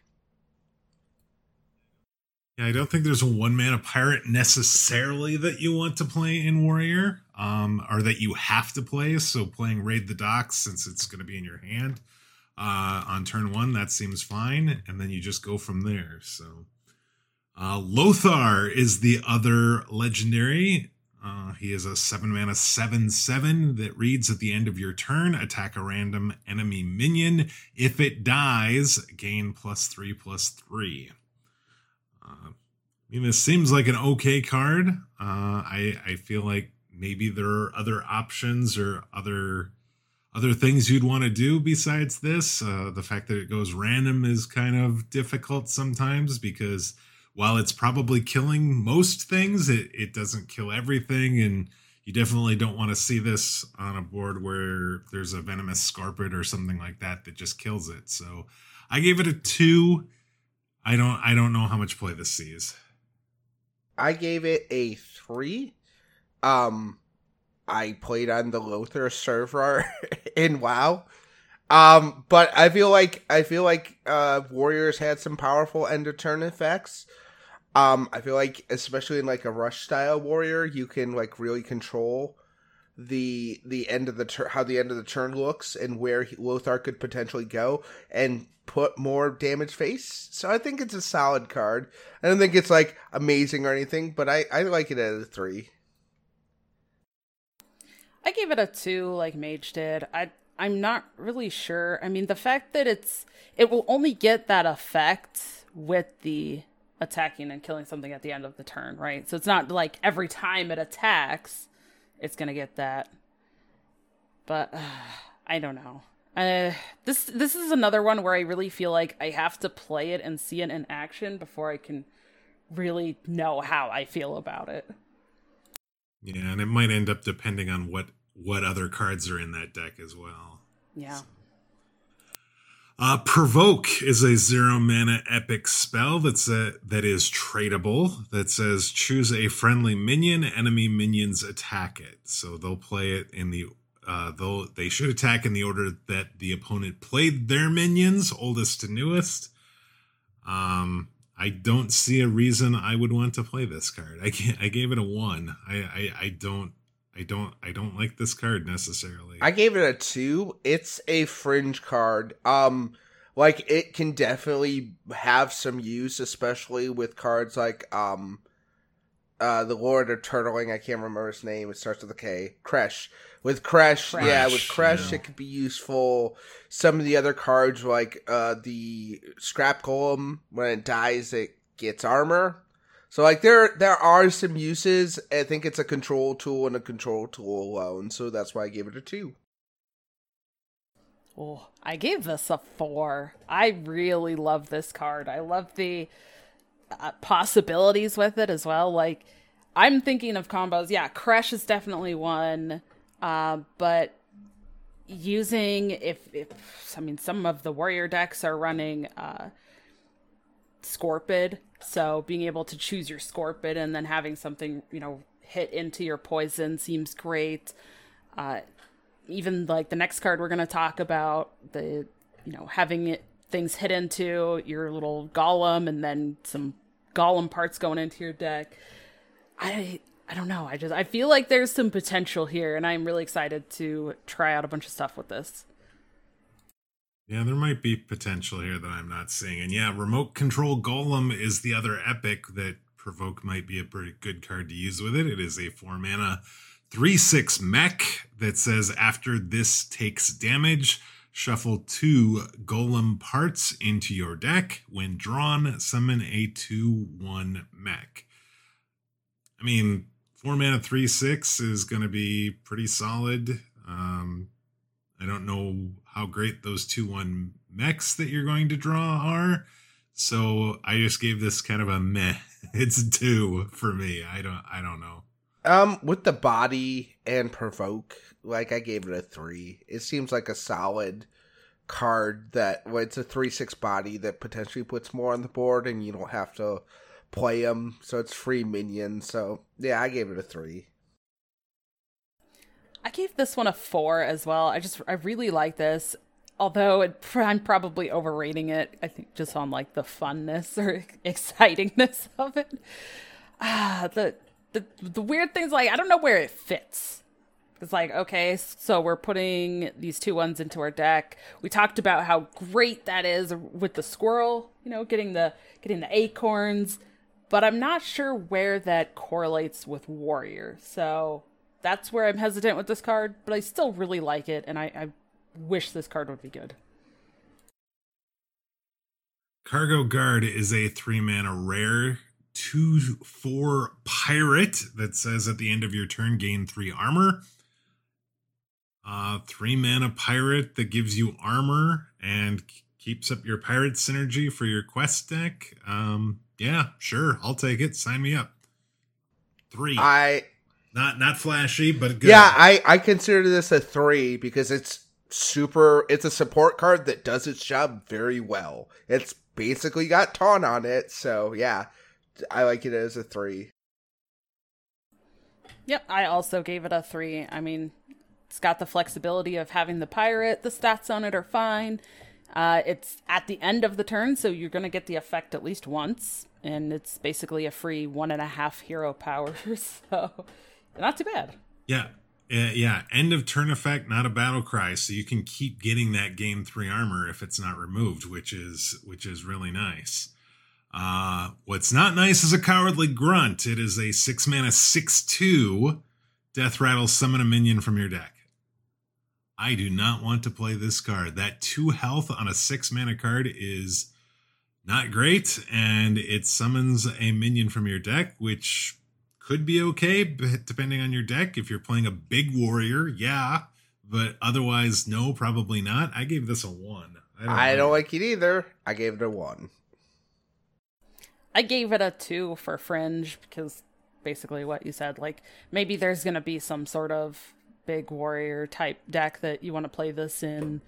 S2: Yeah, I don't think there's a one mana pirate necessarily that you want to play in Warrior, um, or that you have to play. So playing Raid the Docks, since it's going to be in your hand uh, on turn one, that seems fine, and then you just go from there. So uh, Lothar is the other legendary. Uh, he is a seven mana seven seven that reads at the end of your turn, attack a random enemy minion. If it dies, gain plus three plus three. I mean, this seems like an okay card. Uh, I I feel like maybe there are other options or other other things you'd want to do besides this. Uh, the fact that it goes random is kind of difficult sometimes because while it's probably killing most things, it, it doesn't kill everything. And you definitely don't want to see this on a board where there's a venomous scorpion or something like that that just kills it. So I gave it a two. I don't I don't know how much play this sees.
S1: I gave it a three. Um, I played on the Lothar server in WoW. Um, but I feel like I feel like uh, Warriors had some powerful end of turn effects. Um, I feel like especially in like a rush style warrior, you can like really control the the end of the turn, how the end of the turn looks, and where Lothar could potentially go, and put more damage face. So I think it's a solid card. I don't think it's like amazing or anything, but I I like it at a three.
S3: I gave it a two, like Mage did. I I'm not really sure. I mean, the fact that it's it will only get that effect with the attacking and killing something at the end of the turn, right? So it's not like every time it attacks, it's gonna get that. But uh, I don't know. Uh, this this is another one where I really feel like I have to play it and see it in action before I can really know how I feel about it.
S2: Yeah, and it might end up depending on what what other cards are in that deck as well.
S3: Yeah. So.
S2: Uh, Provoke is a zero mana epic spell that's a, that is tradable. That says choose a friendly minion, enemy minions attack it. So they'll play it in the uh, they should attack in the order that the opponent played their minions, oldest to newest. Um, I don't see a reason I would want to play this card. I can't, I gave it a one. I, I, I don't I don't I don't like this card necessarily.
S1: I gave it a two. It's a fringe card. Um like it can definitely have some use, especially with cards like um uh the Lord of Turtling, I can't remember his name, it starts with a K. Kresh. With Kresh, Kresh yeah, with Kresh yeah. it could be useful. Some of the other cards like uh the Scrap Golem, when it dies it gets armor. So like there there are some uses. I think it's a control tool and a control tool alone, so that's why I gave it a two.
S3: Oh, I gave this a four. I really love this card. I love the uh, possibilities with it as well. Like I'm thinking of combos. Yeah, Kresh is definitely one. Uh, but using if if I mean some of the warrior decks are running uh Scorpid, so being able to choose your Scorpid and then having something, you know, hit into your poison seems great. Uh even like the next card we're going to talk about, the you know, having it things hit into your little golem and then some golem parts going into your deck. I I don't know. I just I feel like there's some potential here, and I'm really excited to try out a bunch of stuff with this.
S2: Yeah, there might be potential here that I'm not seeing. And yeah, remote control golem is the other epic that provoke might be a pretty good card to use with it. It is a four mana three six mech that says after this takes damage, shuffle two golem parts into your deck. When drawn, summon a two one mech. I mean, four mana three six is going to be pretty solid. Um, I don't know how great those two one mechs that you're going to draw are. So I just gave this kind of a meh. It's two for me. I don't I don't know.
S1: Um, with the body and provoke, like I gave it a three. It seems like a solid card that well, it's a three six body that potentially puts more on the board, and you don't have to play them, so it's free minion. So yeah, I gave it a three.
S3: I gave this one a four as well. I just I really like this, although it, I'm probably overrating it. I think just on like the funness or excitingness of it. Ah, the the the weird things like I don't know where it fits. It's like okay, so we're putting these two ones into our deck. We talked about how great that is with the squirrel, you know, getting the getting the acorns, but I'm not sure where that correlates with warrior. So that's where I'm hesitant with this card, but I still really like it, and I, I wish this card would be good.
S2: Cargo Guard is a three mana rare, two four pirate that says at the end of your turn gain three armor. Uh, three mana pirate that gives you armor and keeps up your pirate synergy for your quest deck. Um, yeah, sure, I'll take it. Sign me up. Three.
S1: I
S2: not not flashy, but good.
S1: Yeah, I I consider this a three because it's super. It's a support card that does its job very well. It's basically got taunt on it, so yeah, I like it as a three.
S3: Yep, I also gave it a three. I mean, it's got the flexibility of having the pirate. The stats on it are fine. Uh, it's at the end of the turn, so you're going to get the effect at least once, and it's basically a free one and a half hero power. So not too bad.
S2: Yeah. Uh, yeah, end of turn effect, not a battle cry, so you can keep getting that game three armor if it's not removed, which is which is really nice. Uh, what's not nice is a cowardly grunt. It is a six mana six two death rattle summon a minion from your deck. I do not want to play this card. That two health on a six mana card is not great, and it summons a minion from your deck, which could be okay depending on your deck. If you're playing a big warrior, yeah, but otherwise, no, probably not. I gave this a one.
S1: I don't, I don't like it either. I gave it a one.
S3: I gave it a two for Fringe because basically what you said. Like maybe there's gonna be some sort of big warrior type deck that you want to play this in.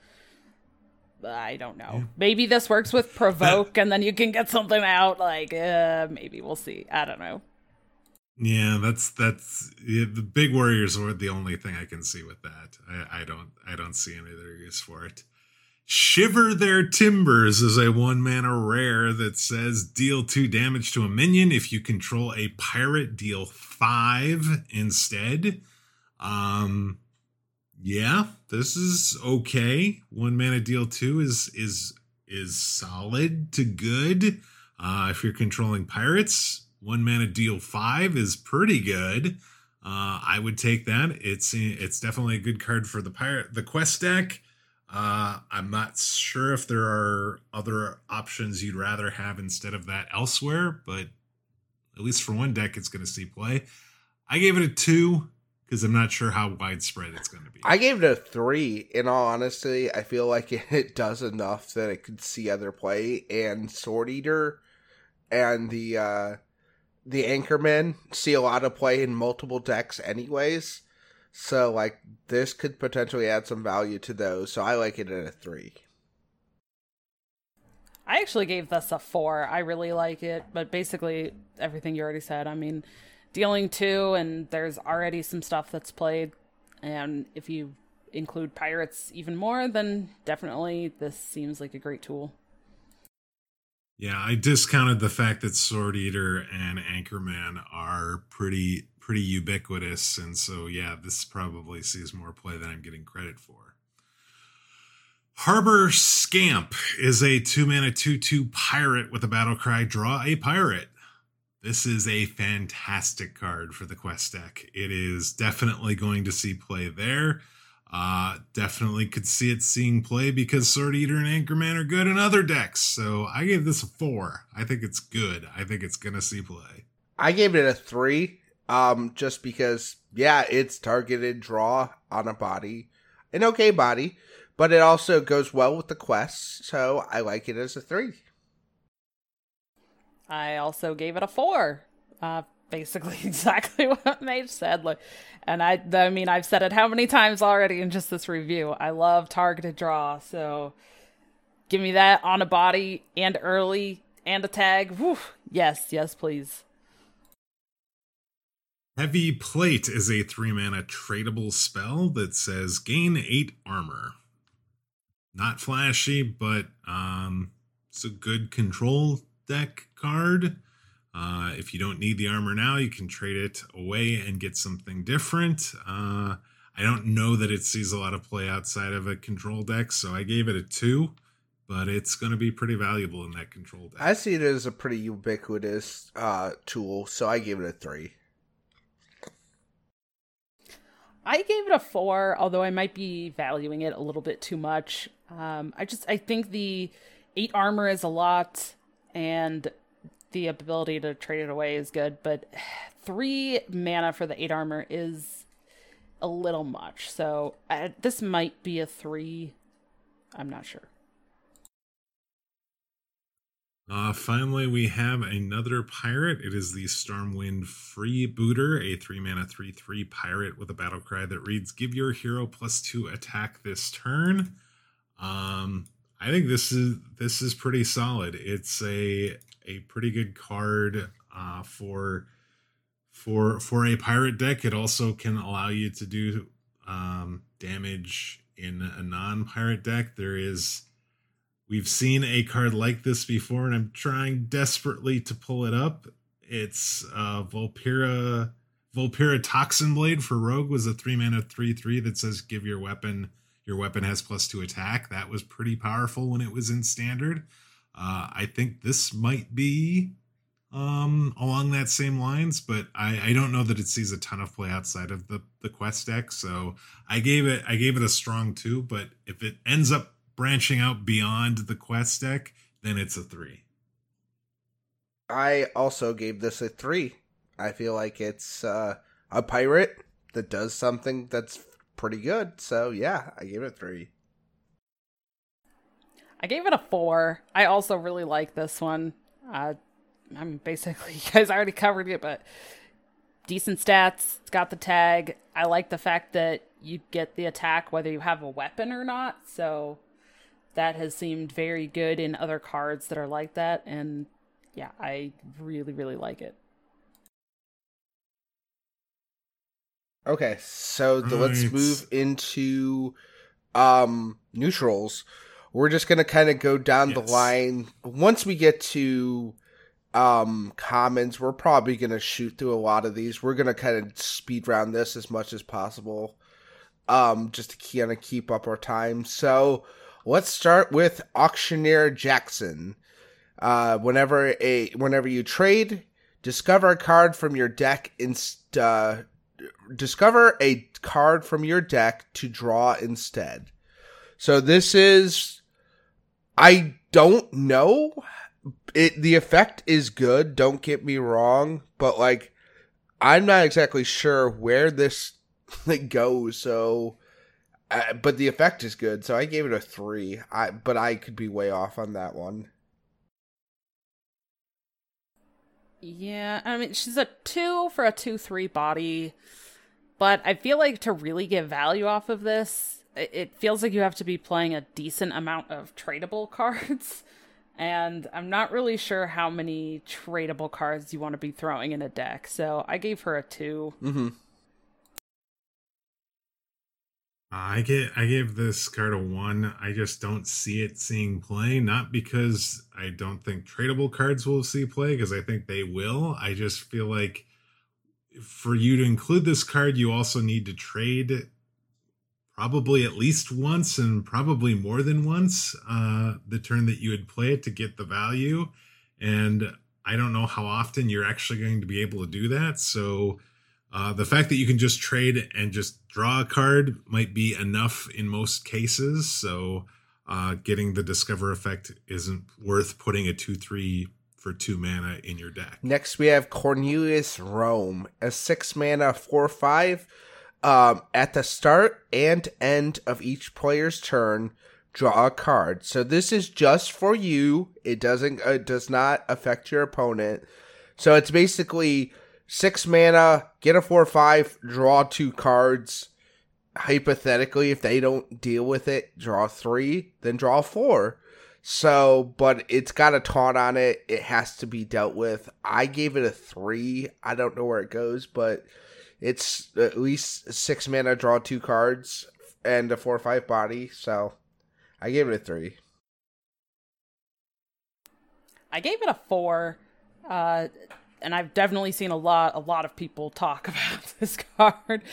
S3: I don't know. Yeah. Maybe this works with provoke, and then you can get something out. Like, uh, maybe we'll see. I don't know.
S2: Yeah, that's that's yeah, the big warriors are the only thing I can see with that. I, I don't I don't see any other use for it. Shiver Their Timbers is a one mana rare that says deal two damage to a minion. If you control a pirate, deal five instead. Um, yeah, this is okay. One mana deal two is is is solid to good. Uh, if you're controlling pirates, one mana deal five is pretty good. Uh, I would take that. It's it's definitely a good card for the pirate the quest deck. Uh, I'm not sure if there are other options you'd rather have instead of that elsewhere, but at least for one deck, it's going to see play. I gave it a two because I'm not sure how widespread it's going to be.
S1: I gave it a three. In all honesty, I feel like it does enough that it could see other play. And Sword Eater and the uh, the Anchormen see a lot of play in multiple decks, anyways. So, like, this could potentially add some value to those. So, I like it at a three.
S3: I actually gave this a four. I really like it, but basically everything you already said. I mean, dealing two, and there's already some stuff that's played. And if you include pirates even more, then definitely this seems like a great tool.
S2: Yeah, I discounted the fact that Sword Eater and Anchorman are pretty pretty ubiquitous, and so yeah, this probably sees more play than I'm getting credit for. Harbor Scamp is a two mana 2 2 pirate with a battle cry draw a pirate. This is a fantastic card for the quest deck. It is definitely going to see play there. Uh, definitely could see it seeing play because Sword Eater and Anchorman are good in other decks. So I gave this a four. I think it's good. I think it's gonna see play.
S1: I gave it a three. Um, just because, yeah, it's targeted draw on a body, an okay body, but it also goes well with the quests. So I like it as a three.
S3: I also gave it a four. Uh, basically exactly what Mage said. Like, and I, I mean, I've said it how many times already in just this review. I love targeted draw, so give me that on a body and early and a tag. Whew. Yes, yes, please.
S2: Heavy Plate is a three mana tradable spell that says gain eight armor. Not flashy, but um, it's a good control deck card. Uh, if you don't need the armor now, you can trade it away and get something different. Uh, I don't know that it sees a lot of play outside of a control deck, so I gave it a two, but it's going to be pretty valuable in that control deck.
S1: I see it as a pretty ubiquitous uh, tool, so I gave it a three.
S3: I gave it a four, although I might be valuing it a little bit too much. Um, I just I think the eight armor is a lot, and the ability to trade it away is good, but three mana for the eight armor is a little much. So this might be a three. I'm not sure.
S2: Uh, finally, we have another pirate. It is the Stormwind Freebooter, a three mana, three three pirate with a battle cry that reads: "Give your hero plus two attack this turn." Um, I think this is this is pretty solid. It's a a pretty good card uh, for for for a pirate deck. It also can allow you to do um, damage in a non-pirate deck. There is we've seen a card like this before, and I'm trying desperately to pull it up. It's uh, Vulpera Vulpera Toxin Blade for Rogue was a three mana three three that says give your weapon your weapon has plus two attack. That was pretty powerful when it was in standard. Uh, I think this might be um, along that same lines, but I, I don't know that it sees a ton of play outside of the the quest deck. So I gave it I gave it a strong two, but if it ends up branching out beyond the quest deck, then it's a three.
S1: I also gave this a three. I feel like it's uh, a pirate that does something that's pretty good. So yeah, I gave it three.
S3: I gave it a four. I also really like this one. Uh, I'm basically, you guys already covered it, but decent stats. It's got the tag. I like the fact that you get the attack whether you have a weapon or not. So that has seemed very good in other cards that are like that. And yeah, I really, really like it.
S1: Okay, so the, let's move into um neutrals we're just gonna kind of go down yes. the line. Once we get to um commons, we're probably gonna shoot through a lot of these. We're gonna kind of speed round this as much as possible, um, just to kind of keep up our time. So let's start with auctioneer Jaxon. Uh, whenever a whenever you trade, discover a card from your deck. Inst uh, discover a card from your deck to draw instead. So this is I don't know. It the effect is good, don't get me wrong, but like I'm not exactly sure where this goes, so uh, but the effect is good, so I gave it a 3. I but I could be way off on that one.
S3: Yeah, I mean she's a 2 for a 2-3 body, but I feel like to really get value off of this, it feels like you have to be playing a decent amount of tradable cards. And I'm not really sure how many tradable cards you want to be throwing in a deck. So I gave her a 2
S1: mm-hmm.
S2: I get I gave this card a one. I just don't see it seeing play. Not because I don't think tradable cards will see play, because I think they will. I just feel like for you to include this card, you also need to trade probably at least once and probably more than once uh, the turn that you would play it to get the value. And I don't know how often you're actually going to be able to do that. So uh, the fact that you can just trade and just draw a card might be enough in most cases. So uh, getting the discover effect isn't worth putting a 2 3 for two mana in your deck.
S1: Next, we have Cornelius Roame, a six mana 4 5. Um, at the start and end of each player's turn, draw a card. So this is just for you. It doesn't. It does not affect your opponent. So it's basically six mana, get a four five, draw two cards. Hypothetically, if they don't deal with it, draw three, then draw four. So, but it's got a taunt on it. It has to be dealt with. I gave it a three. I don't know where it goes, but it's at least six mana, draw two cards, and a four five body. So, I gave it a three.
S3: I gave it a four. Uh, and I've definitely seen a lot a lot of people talk about this card.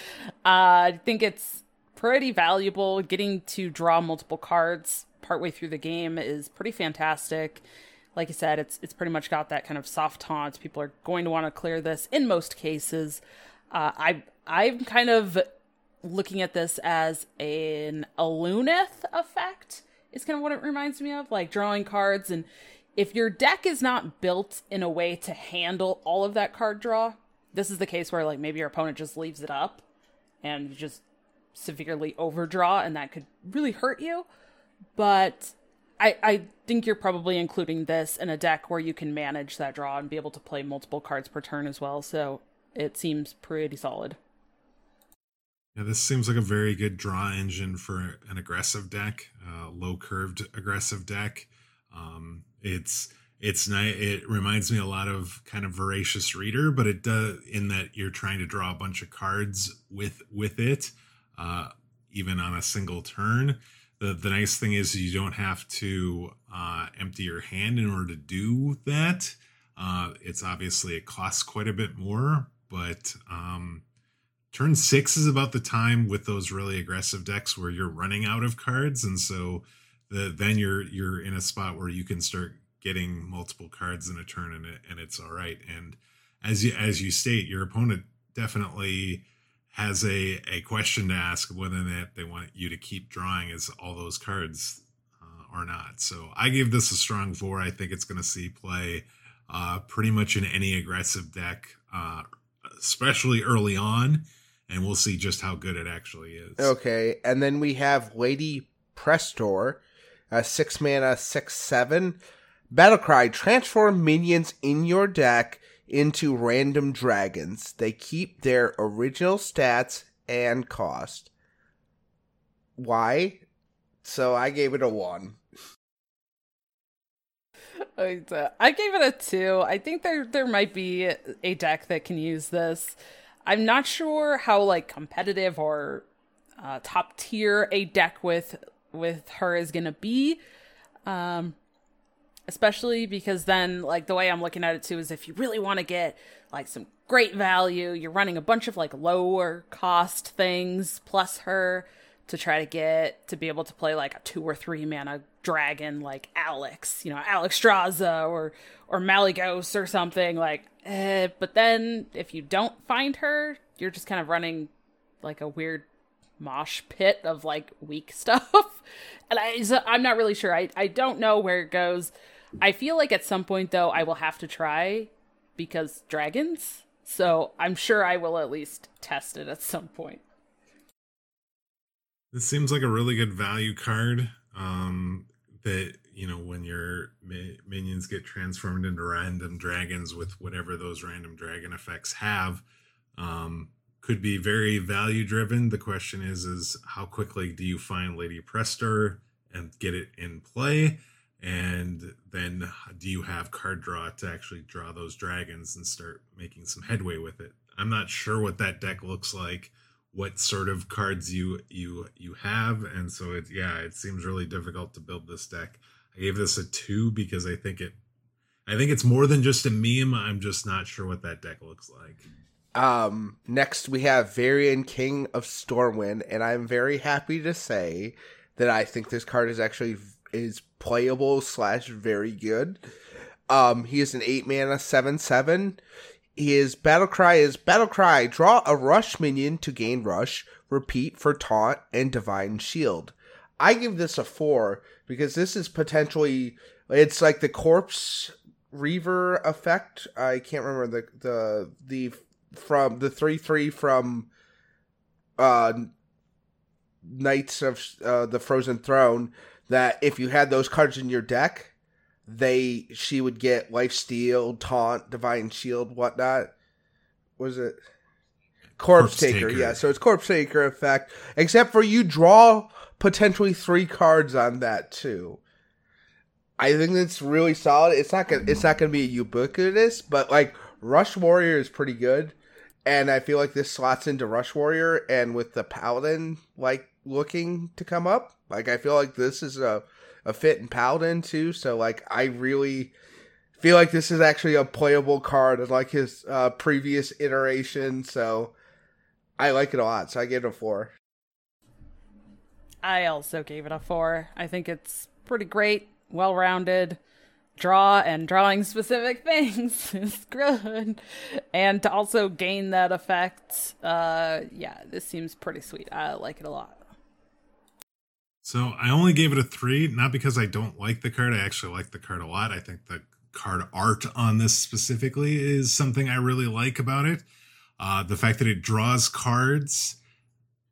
S3: Uh, I think it's pretty valuable. Getting to draw multiple cards partway through the game is pretty fantastic. Like I said, it's it's pretty much got that kind of soft taunt. People are going to want to clear this in most cases. Uh, I I'm kind of looking at this as an Aluneth effect. Is kind of what it reminds me of, like drawing cards and if your deck is not built in a way to handle all of that card draw, this is the case where like maybe your opponent just leaves it up and just severely overdraw and that could really hurt you. But I, I think you're probably including this in a deck where you can manage that draw and be able to play multiple cards per turn as well. So it seems pretty solid.
S2: Yeah, this seems like a very good draw engine for an aggressive deck, uh, low curved aggressive deck. Um, it's it's nice. It reminds me a lot of kind of voracious reader, but it does in that you're trying to draw a bunch of cards with with it, uh, even on a single turn. The the nice thing is you don't have to uh, empty your hand in order to do that. Uh, it's obviously it costs quite a bit more, but um, turn six is about the time with those really aggressive decks where you're running out of cards, and so the, then you're you're in a spot where you can start getting multiple cards in a turn and it, and it's all right. And as you as you state your opponent definitely has a a question to ask whether that they want you to keep drawing as all those cards uh, or not. So i give this a strong four. I think it's going to see play uh, pretty much in any aggressive deck uh, especially early on and we'll see just how good it actually is
S1: okay and then we have lady prestor a six mana, six seven. Battlecry transform minions in your deck into random dragons. They keep their original stats and cost. Why? So I gave it a one.
S3: I gave it a two. I think there there might be a deck that can use this. I'm not sure how like competitive or uh, top tier a deck with with her is gonna be. Um, especially because then like the way I'm looking at it too is if you really want to get like some great value, you're running a bunch of like lower cost things plus her to try to get to be able to play like a two or three mana dragon like Alex, you know, Alexstrasza or or Malygos or something like eh, but then if you don't find her, you're just kind of running like a weird mosh pit of like weak stuff. and I, so I'm not really sure. I, I don't know where it goes. I feel like at some point though I will have to try because dragons. So I'm sure I will at least test it at some point.
S2: This seems like a really good value card. Um, that you know when your minions get transformed into random dragons with whatever those random dragon effects have. Um, could be very value driven. The question is, is how quickly do you find Lady Prestor and get it in play? And then do you have card draw to actually draw those dragons and start making some headway with it? I'm not sure what that deck looks like what sort of cards you you you have. And so it yeah it seems really difficult to build this deck. I gave this a two because i think it i think it's more than just a meme. I'm just not sure what that deck looks like.
S1: Um next we have varian king of stormwind and i'm very happy to say that i think this card is actually is playable slash very good. Um he is an eight mana seven seven his battle cry is battle cry. Draw a rush minion to gain rush. Repeat for taunt and divine shield. I give this a four because this is potentially it's like the corpse reaver effect. I can't remember the the the from the three three from uh Knights of uh, the Frozen Throne. That if you had those cards in your deck, they she would get life steal, taunt, divine shield, whatnot. Was it corpse, corpse taker. taker? Yeah, so it's corpse taker effect. Except for you draw potentially three cards on that too. I think it's really solid. It's not gonna it's not gonna be ubiquitous, but like Rush Warrior is pretty good. And I feel like this slots into Rush Warrior and with the Paladin like looking to come up. Like I feel like this is a a fit in Paladin too. So like I really feel like this is actually a playable card like his uh, previous iteration. So I like it a lot. So I gave it a four.
S3: I also gave it a four. I think it's pretty great, well rounded. Draw and drawing specific things is good. And to also gain that effect, uh yeah, this seems pretty sweet. I like it a lot.
S2: So I only gave it a three, not because I don't like the card. I actually like the card a lot. I think the card art on this specifically is something I really like about it. Uh, the fact that it draws cards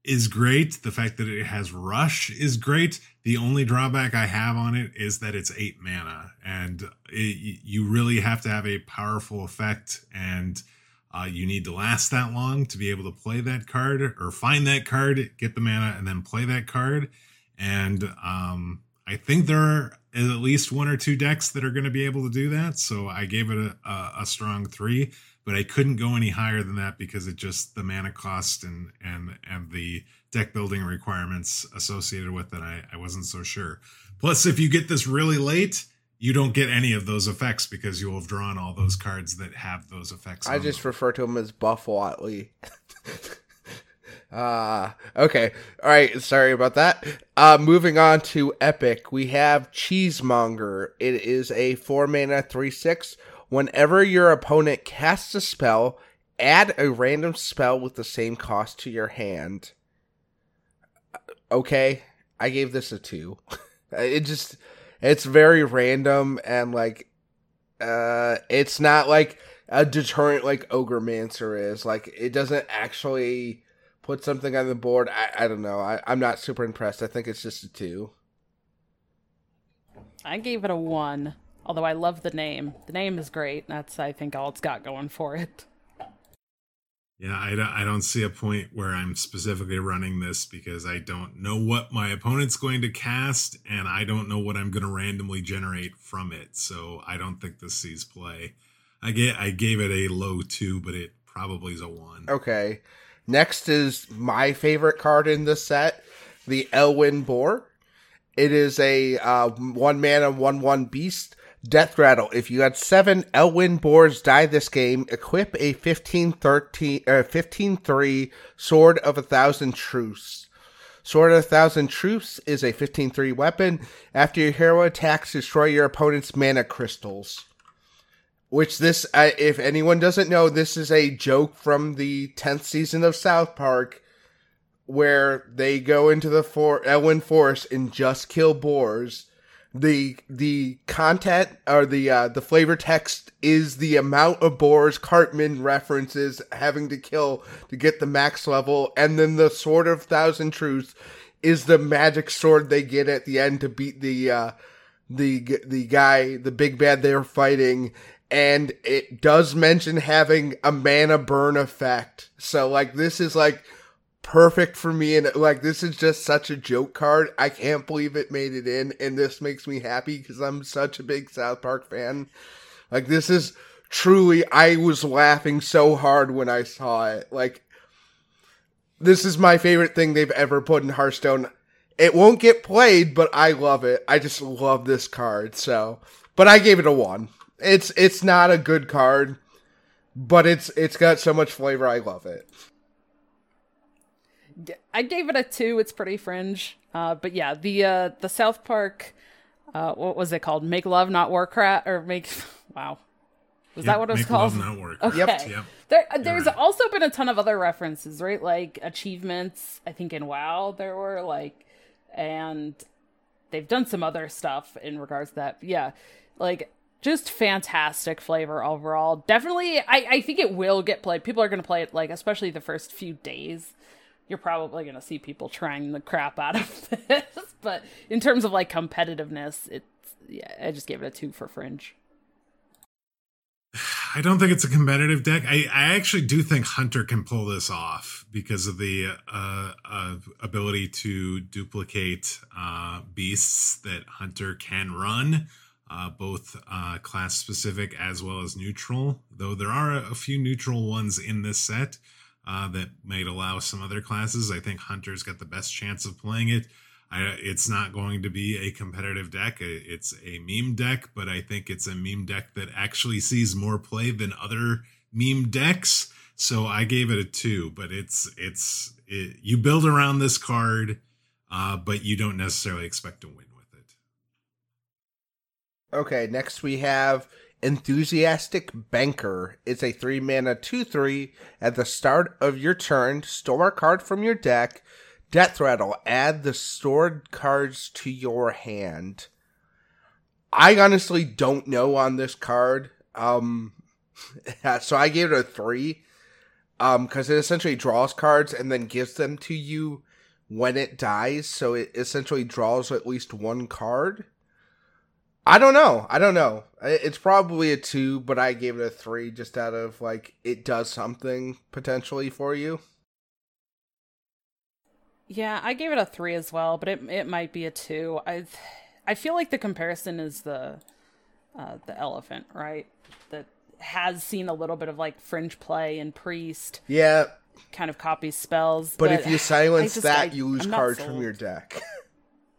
S2: is great. The fact that it has rush is great. The only drawback I have on it is that it's eight mana, and it, you really have to have a powerful effect, and uh, you need to last that long to be able to play that card or find that card, get the mana, and then play that card and um, I think there are at least one or two decks that are going to be able to do that. So I gave it a, a, a, strong three, but I couldn't go any higher than that because it just the mana cost and and and the deck building requirements associated with it. I, I wasn't so sure. Plus, if you get this really late, you don't get any of those effects because you will have drawn all those cards that have those effects.
S1: I just them. refer to them as Buff Whatley. Ah, uh, okay. All right. Sorry about that. Uh, moving on to Epic, we have Cheesemonger. It is a four mana three six. Whenever your opponent casts a spell, add a random spell with the same cost to your hand. Okay, I gave this a two. it just, it's very random and like, uh, it's not like a deterrent like Ogremancer is. Like, it doesn't actually put something on the board. I, I don't know. I, I'm not super impressed. I think it's just a two.
S3: I gave it a one, although I love the name. The name is great. That's, I think, all it's got going for it.
S2: Yeah, I don't, I don't see a point where I'm specifically running this because I don't know what my opponent's going to cast and I don't know what I'm going to randomly generate from it. So I don't think this sees play. I get I gave it a low two, but it probably is a one.
S1: Okay. Next is my favorite card in this set, the Elwynn Boar. It is a uh, one mana, one one beast. Death Rattle. If you had seven Elwynn Boars die this game, equip a 15 13, uh, 15 3 Sword of a Thousand Truths. Sword of a Thousand Truths is a 15 3 weapon. After your hero attacks, destroy your opponent's mana crystals. Which this, uh, if anyone doesn't know, this is a joke from the tenth season of South Park, where they go into the for Elwynn Forest and just kill boars. The the content or the uh, the flavor text is the amount of boars Cartman references having to kill to get the max level, and then the Sword of Thousand Truths is the magic sword they get at the end to beat the uh, the the guy, the big bad they're fighting, and it does mention having a mana burn effect. So like this is like perfect for me and like this is just such a joke card. I can't believe it made it in and this makes me happy cuz I'm such a big South Park fan. Like this is truly I was laughing so hard when I saw it. Like this is my favorite thing they've ever put in Hearthstone. It won't get played, but I love it. I just love this card. So, but I gave it a one. It's it's not a good card, but it's it's got so much flavor. I love it.
S3: I gave it a two. It's pretty fringe. Uh, but yeah, the uh, the South Park, uh, what was it called? Make love, not Warcraft, or make wow. Was yep, that what it was called?
S2: Love, not work.
S3: Okay. Yep. yep. There, there's right. also been a ton of other references, right? Like achievements. I think in WoW there were like, and they've done some other stuff in regards to that. Yeah, like just fantastic flavor overall. Definitely, I I think it will get played. People are going to play it like, especially the first few days you're probably going to see people trying the crap out of this. but in terms of like competitiveness, it's yeah, I just gave it a two for Fringe.
S2: I don't think it's a competitive deck. I, I actually do think Hunter can pull this off because of the uh, uh, ability to duplicate uh, beasts that Hunter can run, uh, both uh, class specific as well as neutral. Though there are a few neutral ones in this set uh, that might allow some other classes. I think Hunter's got the best chance of playing it. I, it's not going to be a competitive deck. It's a meme deck, but I think it's a meme deck that actually sees more play than other meme decks. So I gave it a two, but it's it's it, you build around this card, uh, but you don't necessarily expect to win.
S1: Okay, next we have Enthusiastic Banker It's a 3 mana 2 3. At the start of your turn, store a card from your deck. Death Rattle, add the stored cards to your hand. I honestly don't know on this card. Um, so I gave it a 3. Um, because it essentially draws cards and then gives them to you when it dies. So it essentially draws at least one card. I don't know. I don't know. It's probably a two, but I gave it a three just out of like it does something potentially for you.
S3: Yeah, I gave it a three as well, but it it might be a two. I I feel like the comparison is the uh, the elephant, right? That has seen a little bit of like fringe play and priest.
S1: Yeah.
S3: Kind of copies spells.
S1: But, but if you silence just, that, I, you lose cards from your deck.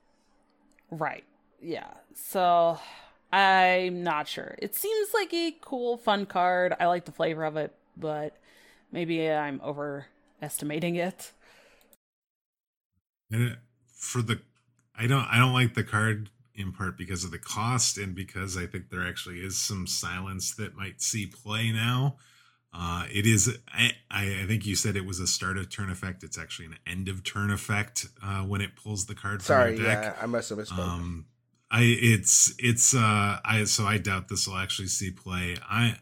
S3: right. Yeah. So I'm not sure. It seems like a cool, fun card. I like the flavor of it, but maybe I'm overestimating it.
S2: And for the, I don't, I don't like the card in part because of the cost and because I think there actually is some silence that might see play now. Uh, it is, I, I think you said it was a start of turn effect. It's actually an end of turn effect uh, when it pulls the card
S1: Sorry,
S2: from your deck.
S1: yeah, I must have misspoke. Um,
S2: I it's it's uh I so I doubt this will actually see play. I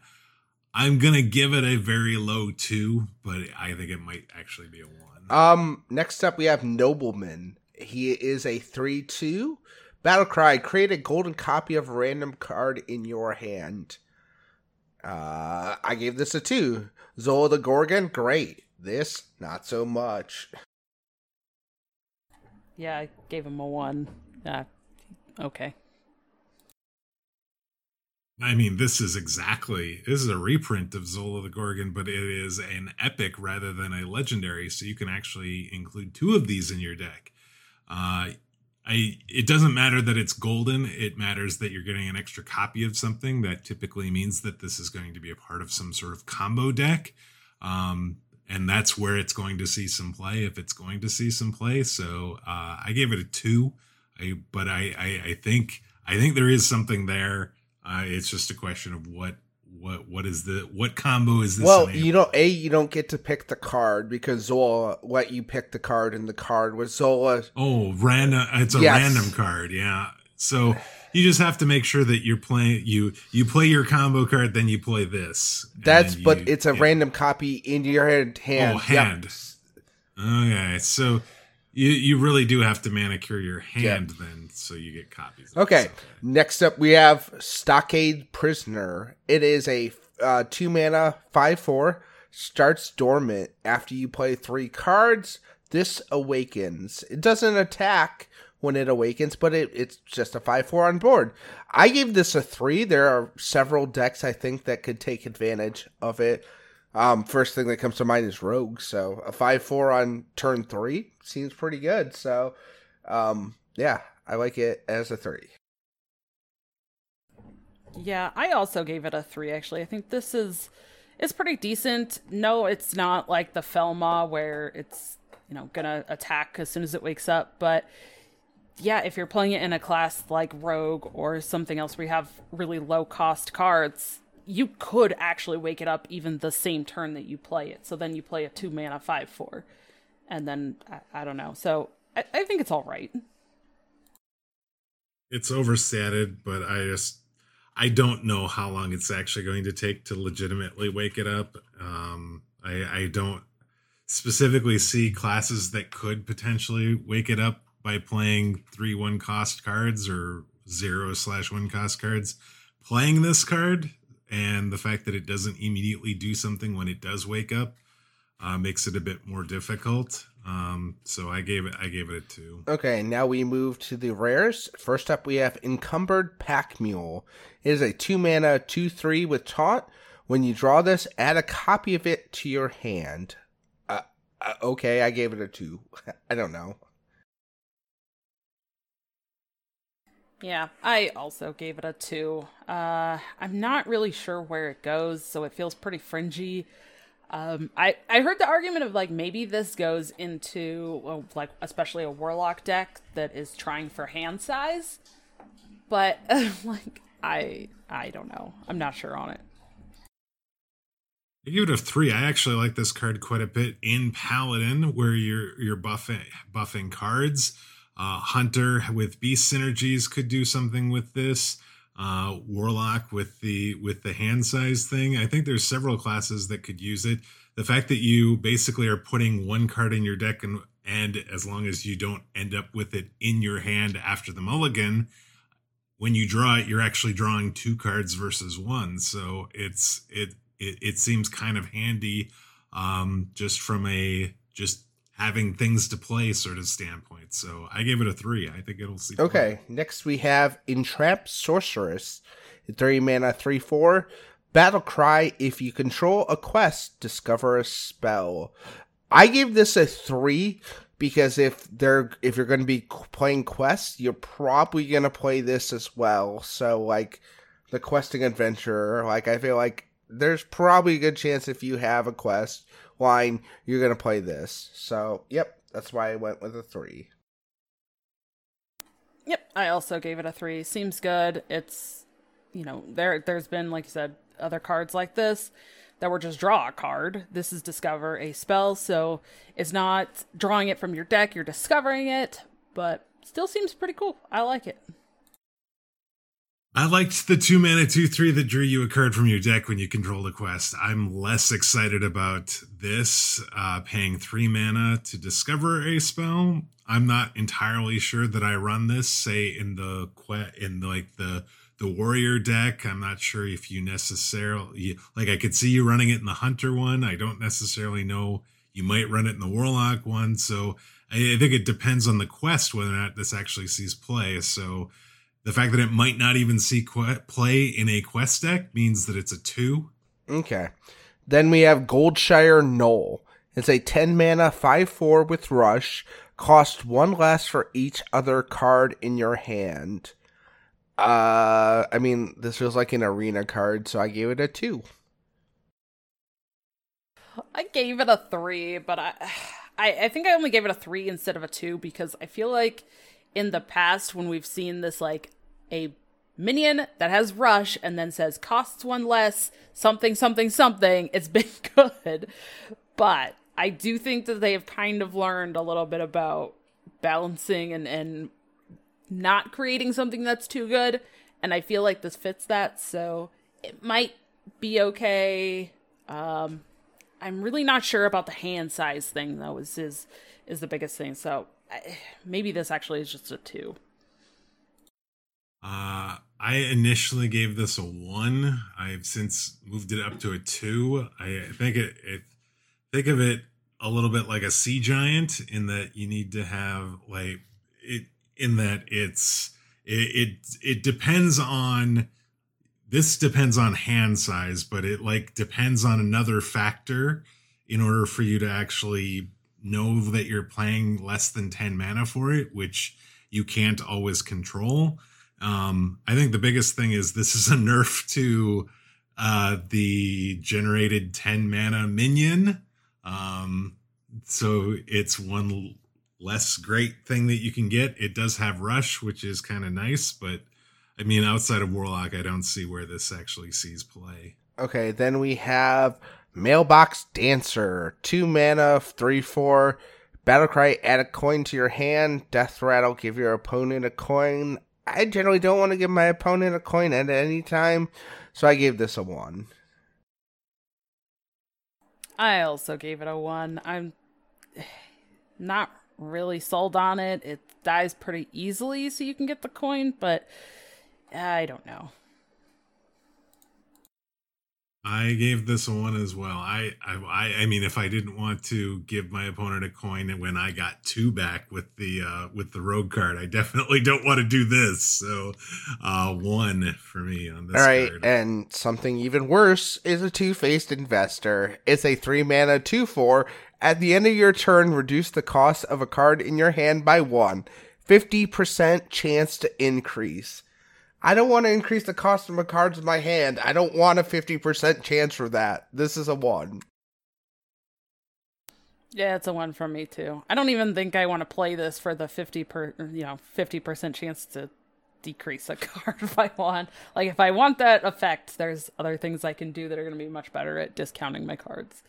S2: I'm gonna give it a very low two, but I think it might actually be a one.
S1: Um next up we have Nobleman. He is a three two. Battle cry, create a golden copy of a random card in your hand. Uh I gave this a two. Zola the Gorgon, great. This, not so much.
S3: Yeah, I gave him a one. Uh, Okay.
S2: I mean, this is exactly this is a reprint of Zola the Gorgon, but it is an epic rather than a legendary, so you can actually include two of these in your deck. Uh, I it doesn't matter that it's golden; it matters that you're getting an extra copy of something. That typically means that this is going to be a part of some sort of combo deck, um, and that's where it's going to see some play if it's going to see some play. So uh, I gave it a two. I, but I, I, I think I think there is something there. Uh, it's just a question of what what what is the what combo is this?
S1: Well, you don't a you don't get to pick the card because Zola let you pick the card, and the card was Zola.
S2: Oh, random! It's a yes. random card, yeah. So you just have to make sure that you're playing you you play your combo card, then you play this.
S1: That's you, but it's a yeah. random copy in your hand.
S2: Oh, hand. Yep. Okay, so you you really do have to manicure your hand yeah. then, so you get copies.
S1: Okay. okay. Next up, we have Stockade Prisoner. It is a uh, two mana five four. Starts dormant after you play three cards. This awakens. It doesn't attack when it awakens, but it, it's just a 5 4 on board. I gave this a 3. There are several decks I think that could take advantage of it. Um, first thing that comes to mind is Rogue. So a five four on turn three seems pretty good. So, um, yeah, I like it as a three.
S3: Yeah, I also gave it a three. Actually, I think this is it's pretty decent. No, it's not like the Felmaw where it's you know gonna attack as soon as it wakes up, but yeah, if you're playing it in a class like Rogue or something else you have really low cost cards, you could actually wake it up even the same turn that you play it. So then you play a two mana five four, and then I, I don't know. So I, I think it's all right.
S2: It's overstated, but I just I don't know how long it's actually going to take to legitimately wake it up. Um, I, I don't specifically see classes that could potentially wake it up by playing three one cost cards or zero slash one cost cards. Playing this card and the fact that it doesn't immediately do something when it does wake up uh, makes it a bit more difficult. Um, so I gave it I gave it a two.
S1: Okay, now we move to the rares. First up, we have Encumbered Pack Mule. It is a two mana two three with taunt. When you draw this, add a copy of it to your hand. Uh, uh, okay, I gave it a two. I don't know.
S3: Yeah, I also gave it a two. Uh, I'm not really sure where it goes, so it feels pretty fringy. Um, I I heard the argument of like maybe this goes into like especially a warlock deck that is trying for hand size, but like I I don't know. I'm not sure on it.
S2: I give it a three. I actually like this card quite a bit in Paladin, where you're you're buffing buffing cards. Uh, Hunter with beast synergies could do something with this. Uh, Warlock with the with the hand size thing. I think there's several classes that could use it. The fact that you basically are putting one card in your deck and and as long as you don't end up with it in your hand after the mulligan, when you draw it, you're actually drawing two cards versus one. So it's it it, it seems kind of handy um, just from a just having things to play sort of standpoint. So I gave it a three. I think it'll see.
S1: Okay, play. next we have Entrapped Sorceress, three mana, three four. Battle cry: If you control a quest, discover a spell. I gave this a three because if they're if you're going to be playing quests, you're probably going to play this as well. So like the questing adventure, like I feel like there's probably a good chance if you have a quest line, you're going to play this. So, yep, that's why I went with a three.
S3: Yep, I also gave it a three. Seems good. It's, you know, there. There's been, like you said, other cards like this that were just draw a card. This is discover a spell, so it's not drawing it from your deck. You're discovering it, but still seems pretty cool. I like it.
S2: I liked the two mana two three that drew you a card from your deck when you control the quest. I'm less excited about this uh, paying three mana to discover a spell. I'm not entirely sure that I run this, say in the que- in like the the warrior deck. I'm not sure if you necessarily like. I could see you running it in the hunter one. I don't necessarily know. You might run it in the warlock one. So I, I think it depends on the quest whether or not this actually sees play. So the fact that it might not even see qu- play in a quest deck means that it's a two.
S1: Okay. Then we have Goldshire Gnoll. It's a 10 mana 5 4 with Rush. Cost one less for each other card in your hand. Uh, I mean, this feels like an arena card, so I gave it a 2.
S3: I gave it a 3, but I, I, I think I only gave it a 3 instead of a 2 because I feel like in the past when we've seen this like a minion that has rush and then says costs one less something something something. It's been good. But i do think that they have kind of learned a little bit about balancing and and not creating something that's too good. And i feel like this fits that. So it might be okay. Um i'm really not sure about the hand size thing though is is is the biggest thing. So maybe this actually is just a two.
S2: Uh, I initially gave this a one. I've since moved it up to a two. I think it, it think of it a little bit like a sea giant in that you need to have like it in that it's it it, it depends on this depends on hand size, but it like depends on another factor in order for you to actually know that you're playing less than 10 mana for it, which you can't always control. Um, I think the biggest thing is this is a nerf to uh, the generated 10 mana minion. Um, so it's one less great thing that you can get. It does have rush, which is kind of nice, but I mean, outside of Warlock, I don't see where this actually sees play.
S1: Okay, then we have Mailbox Dancer, two mana, three four. Battlecry, add a coin to your hand. Death Rattle, give your opponent a coin. I generally don't want to give my opponent a coin at any time, so I gave this a one.
S3: I also gave it a one. I'm not really sold on it. It dies pretty easily, so you can get the coin, but eh, I don't know.
S2: I gave this one as well. I, I, I mean, if I didn't want to give my opponent a coin when I got two back with the uh, with the rogue card, I definitely don't want to do this. So, uh, one for me on this.
S1: All right,
S2: card.
S1: and something even worse is a two faced investor. It's a three mana two four. At the end of your turn, reduce the cost of a card in your hand by one. Fifty percent chance to increase. I don't want to increase the cost of my cards in my hand. I don't want a 50% chance for that. This is a 1.
S3: Yeah, it's a 1 for me too. I don't even think I want to play this for the 50 per, you know, 50% chance to decrease a card if I want. Like if I want that effect, there's other things I can do that are going to be much better at discounting my cards.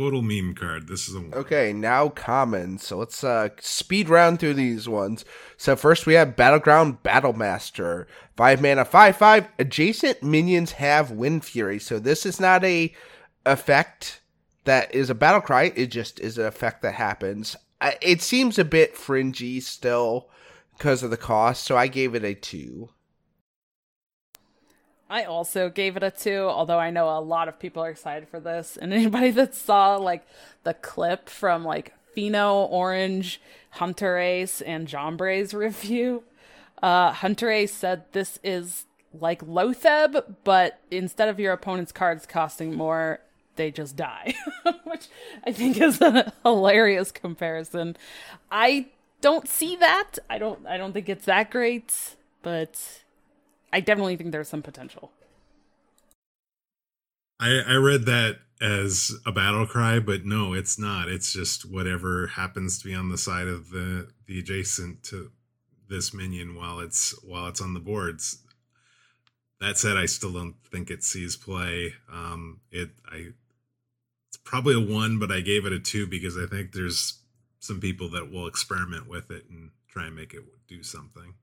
S2: Total meme card. This is
S1: one. Okay, now common. So let's uh speed round through these ones. So first we have Battleground Battlemaster. Five mana, five five. Adjacent minions have Wind Fury. So this is not a effect that is a battle cry. It just is an effect that happens. It seems a bit fringy still because of the cost. So I gave it a two.
S3: I also gave it a two, although I know a lot of people are excited for this. And anybody that saw like the clip from like Pheno, Orange, Hunter Ace, and Jambre's review, uh, Hunter Ace said this is like Loatheb, but instead of your opponent's cards costing more, they just die, which I think is a hilarious comparison. I don't see that. I don't. I don't think it's that great, but I definitely think there's some potential.
S2: I I read that as a battle cry, but no, it's not. It's just whatever happens to be on the side of the the adjacent to this minion while it's while it's on the boards. That said, I still don't think it sees play. Um, it I it's probably a one, but I gave it a two because I think there's some people that will experiment with it and try and make it do something.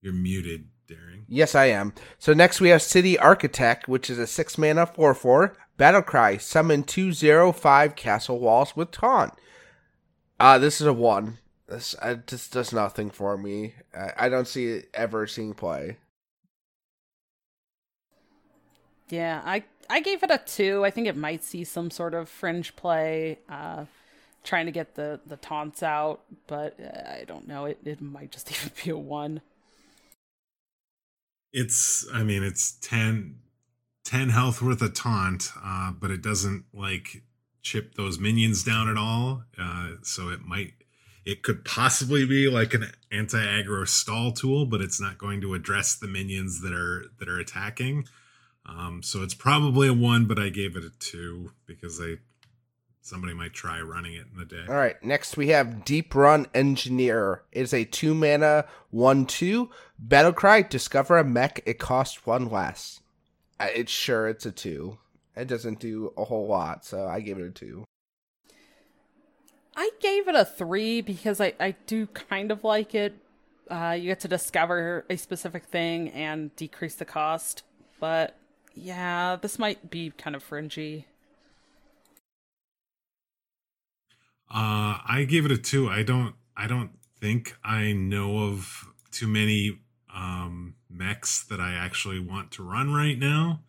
S2: You're muted, Daring.
S1: Yes, I am. So next we have City Architect, which is a six mana four four battle cry. Summon two zero five castle walls with taunt. Uh this is a one. This uh, just does nothing for me. I, I don't see it ever seeing play.
S3: Yeah, I I gave it a two. I think it might see some sort of fringe play, uh, trying to get the the taunts out, but uh, I don't know. It it might just even be a one
S2: it's i mean it's 10 10 health worth of taunt uh but it doesn't like chip those minions down at all uh so it might it could possibly be like an anti-aggro stall tool but it's not going to address the minions that are that are attacking. Um so it's probably a one but i gave it a two because i somebody might try running it in the day.
S1: All right, next we have Deep Run Engineer. It is a two mana one two battle cry. Discover a mech. It costs one less. It's sure it's a two. It doesn't do a whole lot, so I gave it a two.
S3: I gave it a three because I I do kind of like it. Uh, you get to discover a specific thing and decrease the cost, but yeah, this might be kind of fringy.
S2: Uh, I gave it a two. I don't. I don't think I know of too many um, mechs that I actually want to run right now,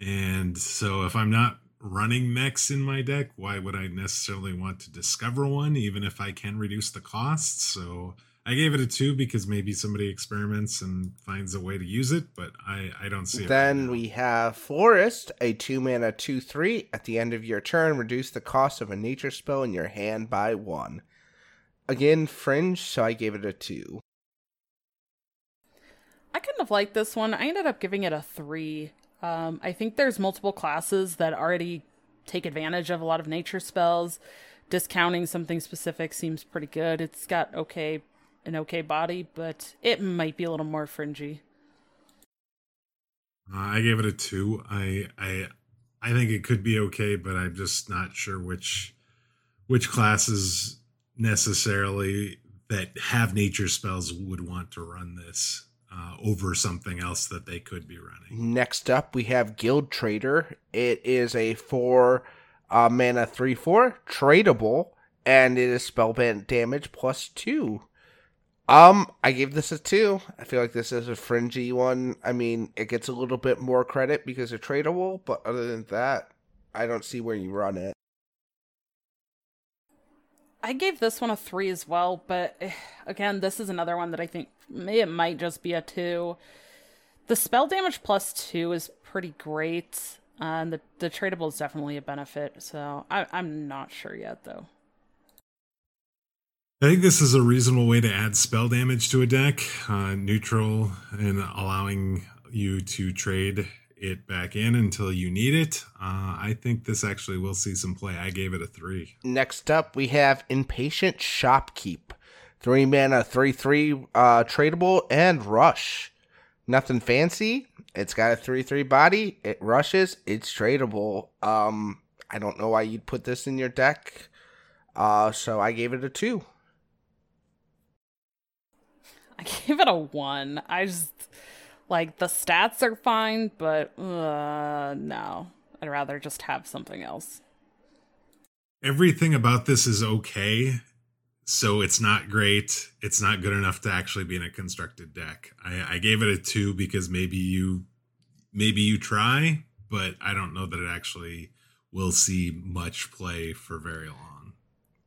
S2: and so if I'm not running mechs in my deck, why would I necessarily want to discover one, even if I can reduce the costs? So I gave it a two because maybe somebody experiments and finds a way to use it, but I, I don't see it.
S1: Then right we have Florist, a two mana 2 3. At the end of your turn, reduce the cost of a nature spell in your hand by one. Again, Fringe, so I gave it a two.
S3: I kind of like this one. I ended up giving it a three. Um, I think there's multiple classes that already take advantage of a lot of nature spells. Discounting something specific seems pretty good. It's got okay an okay body, but it might be a little more fringy.
S2: Uh, I gave it a two. I I I think it could be okay, but I'm just not sure which which classes necessarily that have nature spells would want to run this uh, over something else that they could be running.
S1: Next up, we have Guild Trader. It is a four uh, mana three four tradable, and it is spellband damage plus two. Um, I gave this a two. I feel like this is a fringy one. I mean, it gets a little bit more credit because it's tradable, but other than that, I don't see where you run it.
S3: I gave this one a three as well, but eh, again, this is another one that I think it might just be a two. The spell damage plus two is pretty great, uh, and the the tradable is definitely a benefit. So I, I'm not sure yet, though.
S2: I think this is a reasonable way to add spell damage to a deck, uh, neutral, and allowing you to trade it back in until you need it. Uh, I think this actually will see some play. I gave it a three.
S1: Next up, we have Impatient Shopkeep. Three mana, three three uh, tradable and rush. Nothing fancy. It's got a three three body. It rushes. It's tradable. Um, I don't know why you'd put this in your deck. Uh, so I gave it a two.
S3: I gave it a one. I just like the stats are fine, but uh, no, I'd rather just have something else.
S2: Everything about this is okay, so it's not great. It's not good enough to actually be in a constructed deck. I, I gave it a two because maybe you, maybe you try, but I don't know that it actually will see much play for very long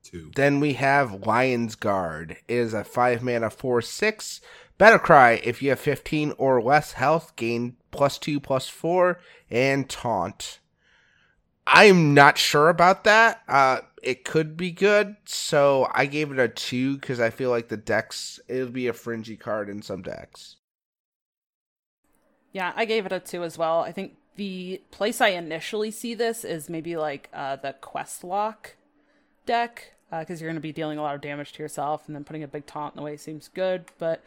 S1: two. Then we have Lion's Guard. It is a five mana four six. Battle Cry. If you have fifteen or less health, gain plus two plus four and taunt. I'm not sure about that. Uh, it could be good, so I gave it a two because I feel like the decks it'll be a fringy card in some decks.
S3: Yeah, I gave it a two as well. I think the place I initially see this is maybe like uh, the Questlock deck because uh, you're going to be dealing a lot of damage to yourself, and then putting a big taunt in the way seems good. But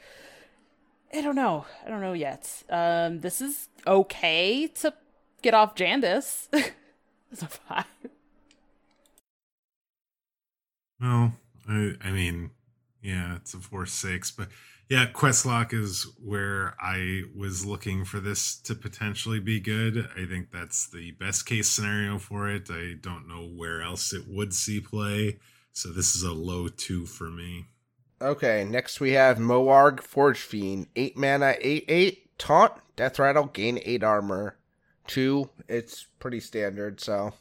S3: I don't know. I don't know yet. Um, this is okay to get off Jandice. it's a five.
S2: Well, I, I mean, yeah, it's a four six, but yeah, Questlock is where I was looking for this to potentially be good. I think that's the best case scenario for it. I don't know where else it would see play. So this is a low two for me.
S1: Okay, next we have Mo'arg Forge Fiend. 8 mana, 8 8. Taunt, Death Rattle, gain 8 armor. 2, it's pretty standard, so.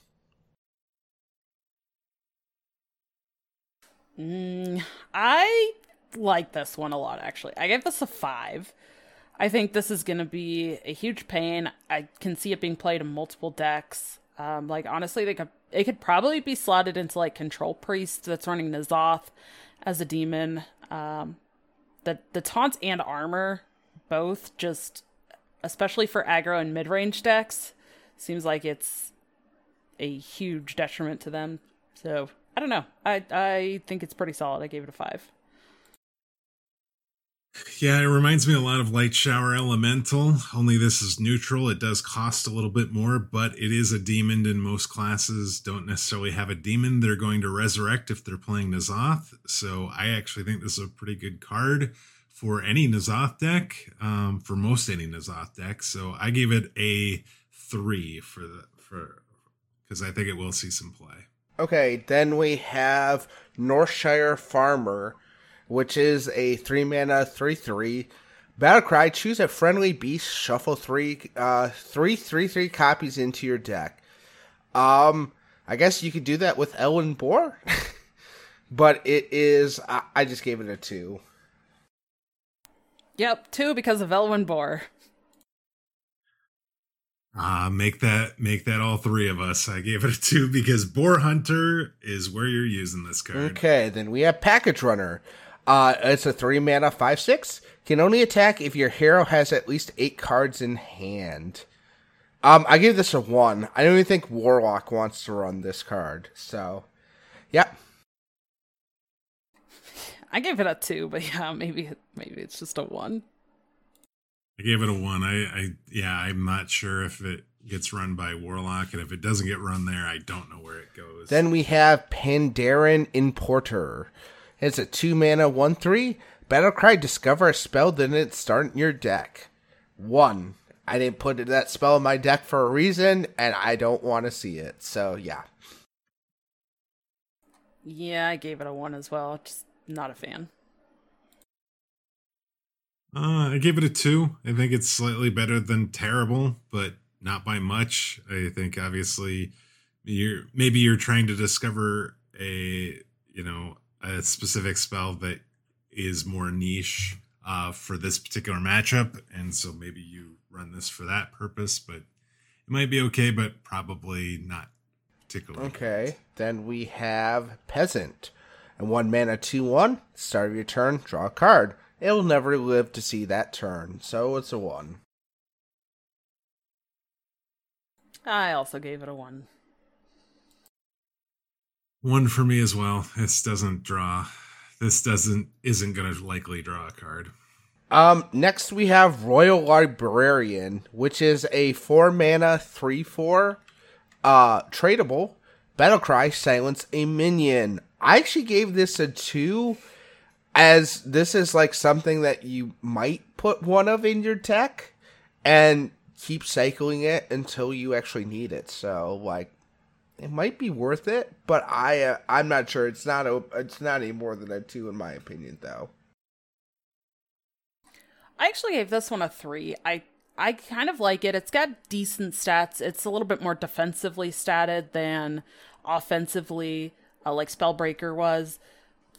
S3: Mm, I like this one a lot, actually. I give this a 5. I think this is going to be a huge pain. I can see it being played in multiple decks. Um, like, honestly, they could it could probably be slotted into like control priest that's running N'Zoth as a demon. Um, the the taunts and armor both just, especially for aggro and mid range decks, seems like it's a huge detriment to them. So I don't know. I I think it's pretty solid. I gave it a five.
S2: Yeah, it reminds me a lot of Light Shower Elemental, only this is neutral. It does cost a little bit more, but it is a demon, and most classes don't necessarily have a demon they're going to resurrect if they're playing N'Zoth. So I actually think this is a pretty good card for any N'Zoth deck, um, for most any N'Zoth deck. So I gave it a three for the for because I think it will see some play.
S1: Okay, then we have Northshire Farmer which is a three mana three three. Battlecry, choose a friendly beast, shuffle three, uh, three, three, three copies into your deck. Um, I guess you could do that with Elwynn Boar, but it is. I, I, just gave it a two.
S3: Yep, two because of Elwynn Boar.
S2: Uh, make that make that all three of us. I gave it a two because Boar Hunter is where you're using this card.
S1: Okay, then we have Package Runner. Uh, it's a three mana five six. Can only attack if your hero has at least eight cards in hand. Um, I give this a one. I don't even think Warlock wants to run this card. So, yeah.
S3: I gave it a two, but yeah, maybe maybe it's just a one.
S2: I gave it a one. I, I yeah, I'm not sure if it gets run by Warlock, and if it doesn't get run there, I don't know where it goes.
S1: Then we have Pandaren Importer. It's a two mana one three. Battlecry discover a spell, then it start in your deck. One. I didn't put that spell in my deck for a reason, and I don't want to see it. So yeah.
S3: Yeah, I gave it a one as well. Just not a fan.
S2: Uh, I gave it a two. I think it's slightly better than terrible, but not by much. I think obviously you're maybe you're trying to discover a you know a specific spell that is more niche uh, for this particular matchup, and so maybe you run this for that purpose. But it might be okay, but probably not particularly.
S1: Okay, then we have Peasant, and one mana two one. Start of your turn, draw a card it'll never live to see that turn, so it's a one.
S3: I also gave it a one.
S2: One for me as well. This doesn't draw. This doesn't isn't going to likely draw a card.
S1: Um, next we have Royal Librarian, which is a four mana three four, uh, tradable. Battlecry silence a minion. I actually gave this a two as this is like something that you might put one of in your deck and keep cycling it until you actually need it. So like it might be worth it, but I uh, I'm not sure. It's not a it's not any more than a 2 in my opinion though.
S3: I actually gave this one a 3. I I kind of like it. It's got decent stats. It's a little bit more defensively statted than offensively uh, like Spellbreaker was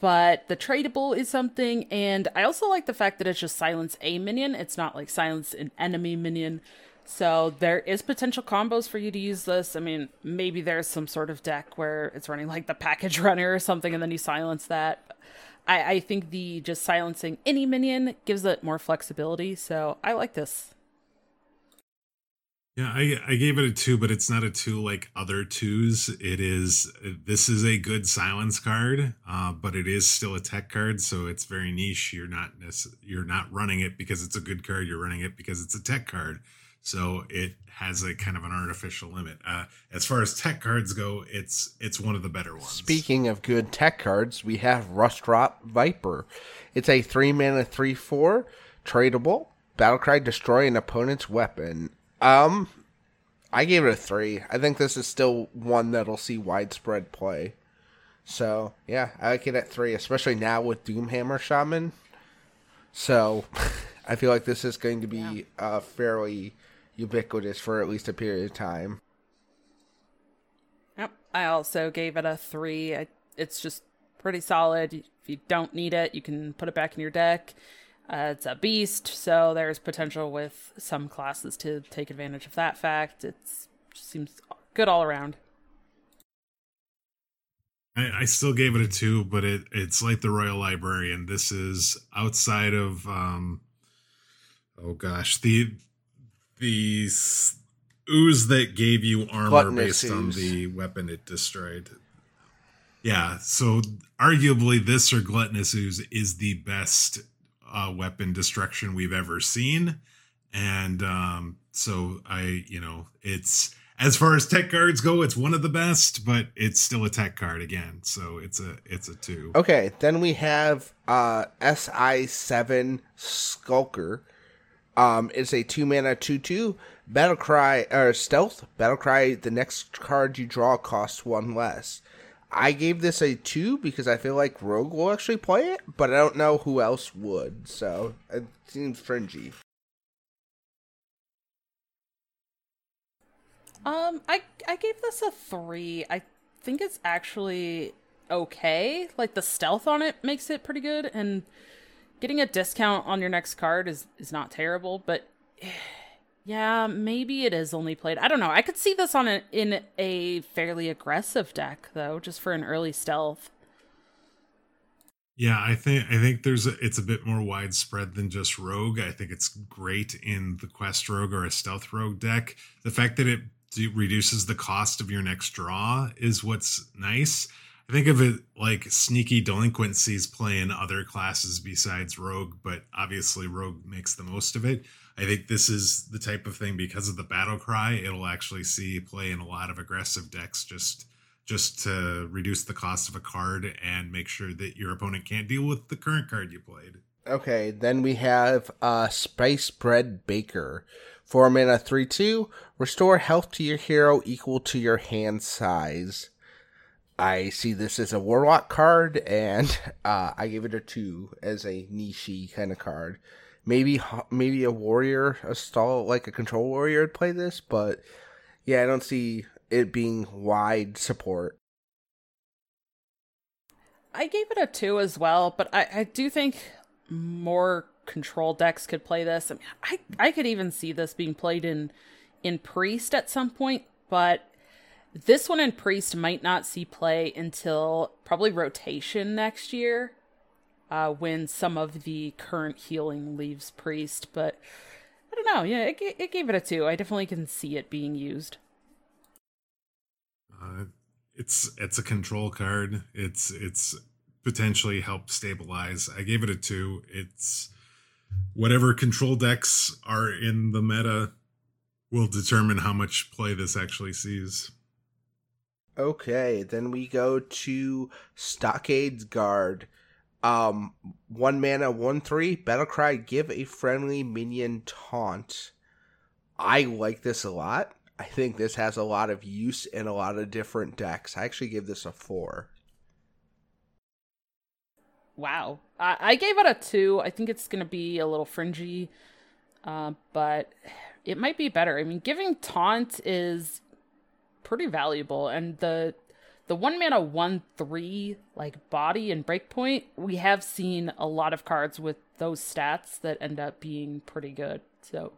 S3: but the tradable is something and i also like the fact that it's just silence a minion it's not like silence an enemy minion so there is potential combos for you to use this i mean maybe there's some sort of deck where it's running like the package runner or something and then you silence that i, I think the just silencing any minion gives it more flexibility so i like this
S2: yeah, I I gave it a two, but it's not a two like other twos. It is this is a good silence card, uh, but it is still a tech card, so it's very niche. You're not you're not running it because it's a good card. You're running it because it's a tech card. So it has a kind of an artificial limit. Uh, as far as tech cards go, it's it's one of the better ones.
S1: Speaking of good tech cards, we have Rustrot Viper. It's a three mana three four tradable. Battlecry destroy an opponent's weapon. Um, I gave it a three. I think this is still one that'll see widespread play. So yeah, I like it at three, especially now with Doomhammer Shaman. So I feel like this is going to be yeah. uh, fairly ubiquitous for at least a period of time.
S3: Yep, I also gave it a three. It's just pretty solid. If you don't need it, you can put it back in your deck. Uh, it's a beast, so there's potential with some classes to take advantage of that fact. It seems good all around.
S2: I, I, still gave it a two, but it it's like the Royal Librarian. This is outside of um oh gosh, the the ooze that gave you armor Gluttonous based ooze. on the weapon it destroyed. Yeah, so arguably this or Gluttonous Ooze is the best uh, weapon destruction we've ever seen. And um, so I, you know, it's as far as tech cards go, it's one of the best, but it's still a tech card again. So it's a it's a two.
S1: Okay, then we have uh SI seven Skulker. Um, it's a two mana two two battle cry or stealth battle cry. The next card you draw costs one less. I gave this a two because I feel like Rogue will actually play it, but I don't know who else would. So it seems fringy.
S3: Um, I I gave this a three. I think it's actually okay. Like the stealth on it makes it pretty good, and getting a discount on your next card is is not terrible. But yeah, maybe it is only played. I don't know. I could see this on a, in a fairly aggressive deck though, just for an early stealth.
S2: Yeah, I think I think there's a, it's a bit more widespread than just rogue. I think it's great in the quest rogue or a stealth rogue deck. The fact that it reduces the cost of your next draw is what's nice. Think of it like sneaky delinquencies play in other classes besides rogue, but obviously rogue makes the most of it. I think this is the type of thing because of the battle cry, it'll actually see play in a lot of aggressive decks just just to reduce the cost of a card and make sure that your opponent can't deal with the current card you played.
S1: Okay, then we have uh Spice Bread Baker. Four mana, three two. Restore health to your hero equal to your hand size. I see this as a warlock card, and uh, I give it a two as a niche kind of card. Maybe maybe a warrior, a stall like a control warrior would play this, but yeah, I don't see it being wide support.
S3: I gave it a two as well, but I, I do think more control decks could play this. I, mean, I I could even see this being played in in priest at some point, but this one in priest might not see play until probably rotation next year, uh, when some of the current healing leaves priest. But I don't know. Yeah, it, it gave it a two. I definitely can see it being used.
S2: Uh, it's it's a control card. It's it's potentially help stabilize. I gave it a two. It's whatever control decks are in the meta will determine how much play this actually sees.
S1: Okay, then we go to Stockades Guard. Um, one mana, one three. Battlecry, give a friendly minion taunt. I like this a lot. I think this has a lot of use in a lot of different decks. I actually give this a four.
S3: Wow. I, I gave it a two. I think it's to be a little fringy, uh, but it might be better. I mean, giving taunt is pretty valuable, and the the one mana one three like body and breakpoint, we have seen a lot of cards with those stats that end up being pretty good. So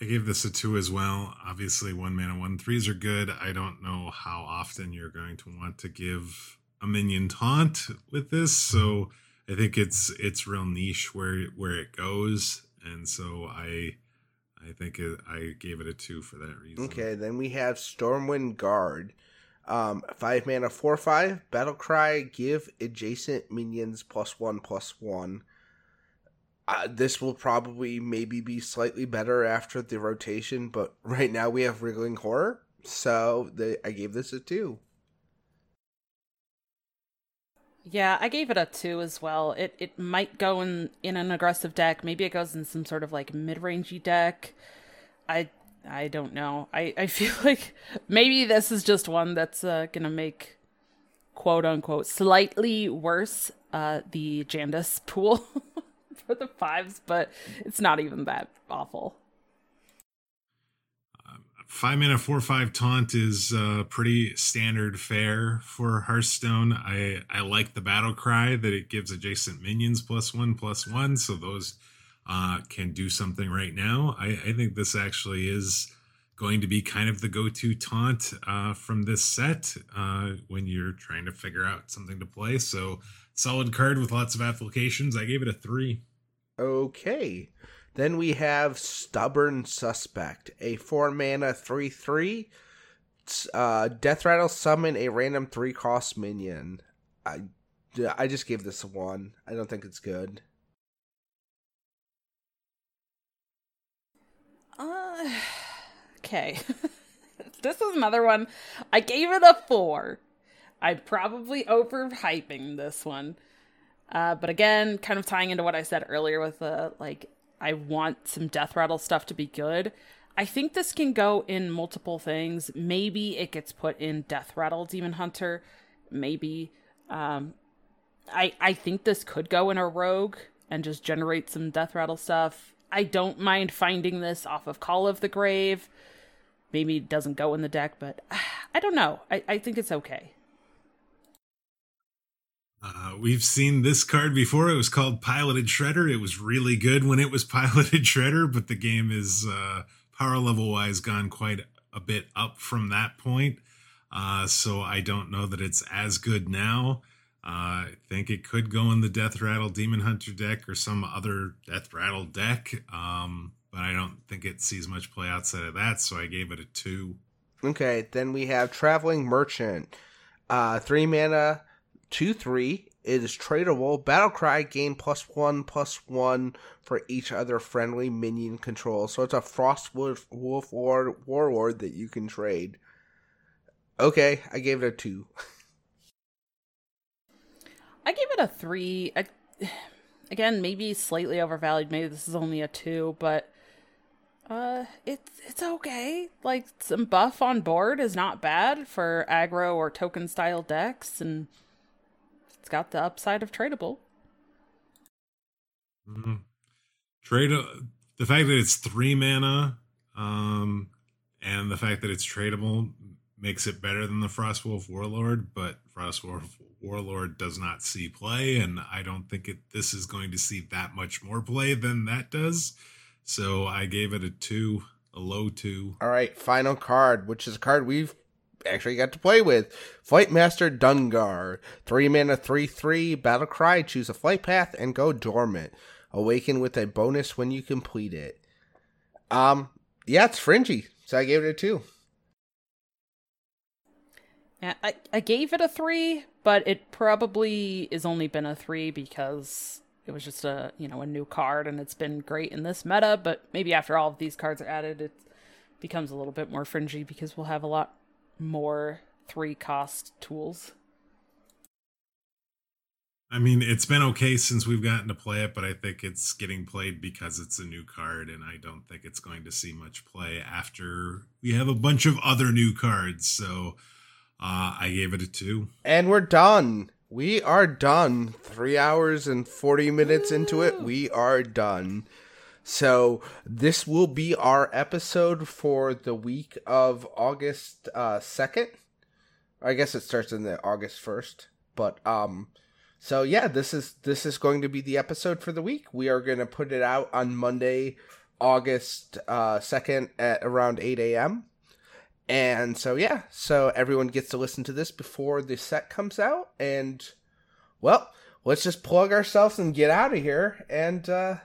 S2: I gave this a two as well. Obviously, one mana one threes are good. I don't know how often you're going to want to give a minion taunt with this, so I think it's it's real niche where where it goes, and so I I think it, I gave it a two for that reason.
S1: Okay, then we have Stormwind Guard. Um, five mana, four five. Battle cry. Give adjacent minions plus one plus one. Uh, this will probably maybe be slightly better after the rotation, but right now we have Wriggling Horror, so the, I gave this a two.
S3: Yeah, I gave it a two as well. It it might go in in an aggressive deck. Maybe it goes in some sort of like mid rangey deck. I I don't know. I I feel like maybe this is just one that's uh, gonna make quote unquote slightly worse uh the Jandice pool for the fives, but it's not even that awful
S2: five mana four five taunt is uh, pretty standard fare for Hearthstone. I I like the battle cry that it gives adjacent minions plus one plus one, so those uh, can do something right now. I, I think this actually is going to be kind of the go-to taunt uh, from this set uh, when you're trying to figure out something to play. So solid card with lots of applications. I gave it a three.
S1: Okay. Then we have Stubborn Suspect, a 4 mana 3 3. Uh, Death Rattle summon a random 3 cost minion. I, I just gave this a 1. I don't think it's good.
S3: Uh, okay. this is another one. I gave it a 4. I'm probably overhyping this one. Uh, but again, kind of tying into what I said earlier with the like I want some death rattle stuff to be good. I think this can go in multiple things. Maybe it gets put in death rattle demon hunter. Maybe um, I I think this could go in a rogue and just generate some death rattle stuff. I don't mind finding this off of Call of the Grave. Maybe it doesn't go in the deck, but I don't know. I, I think it's okay.
S2: Uh, we've seen this card before. It was called Piloted Shredder. It was really good when it was Piloted Shredder, but the game is uh, power level wise gone quite a bit up from that point. Uh, so I don't know that it's as good now. Uh, I think it could go in the Death Rattle Demon Hunter deck or some other Death Rattle deck, um, but I don't think it sees much play outside of that. So I gave it a two.
S1: Okay, then we have Traveling Merchant, uh, three mana, two three. It is tradable. Battle Cry gain plus one plus one for each other friendly minion control. So it's a Frost Wolf, Wolf War, Warlord that you can trade. Okay, I gave it a two.
S3: I gave it a three. I, again, maybe slightly overvalued. Maybe this is only a two, but uh, it's it's okay. Like some buff on board is not bad for aggro or token style decks, and it's got the upside of tradable.
S2: Mm-hmm. Trade uh, the fact that it's three mana, um, and the fact that it's tradable makes it better than the Frostwolf Warlord, but Frostwolf Warlord does not see play, and I don't think it this is going to see that much more play than that does. So I gave it a two, a low two.
S1: All right, final card, which is a card we've actually got to play with. Flight Master Dungar. Three mana, three three. Battle Cry. Choose a flight path and go dormant. Awaken with a bonus when you complete it. Um, yeah, it's fringy, so I gave it a two.
S3: Yeah, I, I gave it a three, but it probably is only been a three because it was just a you know a new card and it's been great in this meta. But maybe after all of these cards are added, it becomes a little bit more fringy because we'll have a lot more three cost tools.
S2: I mean, it's been okay since we've gotten to play it, but I think it's getting played because it's a new card, and I don't think it's going to see much play after we have a bunch of other new cards. So uh, I gave it a two.
S1: And we're done. We are done. Three hours and 40 minutes into it, we are done. So this will be our episode for the week of August uh, 2nd. I guess it starts in the August 1st. But um so yeah, this is this is going to be the episode for the week. We are going to put it out on Monday, August uh, 2nd at around 8 a.m. And so yeah, so everyone gets to listen to this before the set comes out and well, let's just plug ourselves and get out of here and uh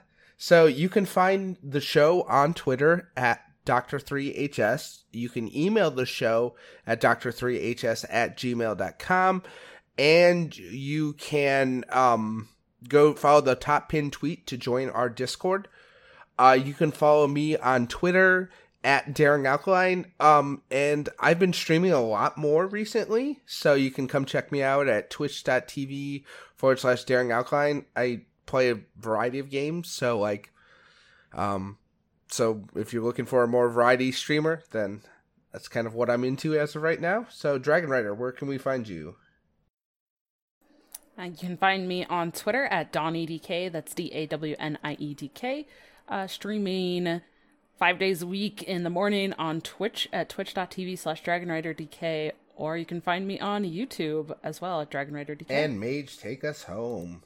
S1: so you can find the show on Twitter at Dr3HS. You can email the show at Dr3HS at gmail.com. And you can um, go follow the top pin tweet to join our Discord. Uh, you can follow me on Twitter at Daring Alkaline. Um, and I've been streaming a lot more recently, so you can come check me out at twitch.tv forward slash Daring Alkaline. I play a variety of games, so like, um, so if you're looking for a more variety streamer, then that's kind of what I'm into as of right now. So, Dragon Rider, where can we find you?
S3: Uh, you can find me on Twitter at DawnieDK. That's D A W N I E D K. Uh, streaming five days a week in the morning on Twitch at twitch.tv slash DragonRiderDK. Or you can find me on YouTube as well at DragonRiderDK.
S1: And Mage, take us home.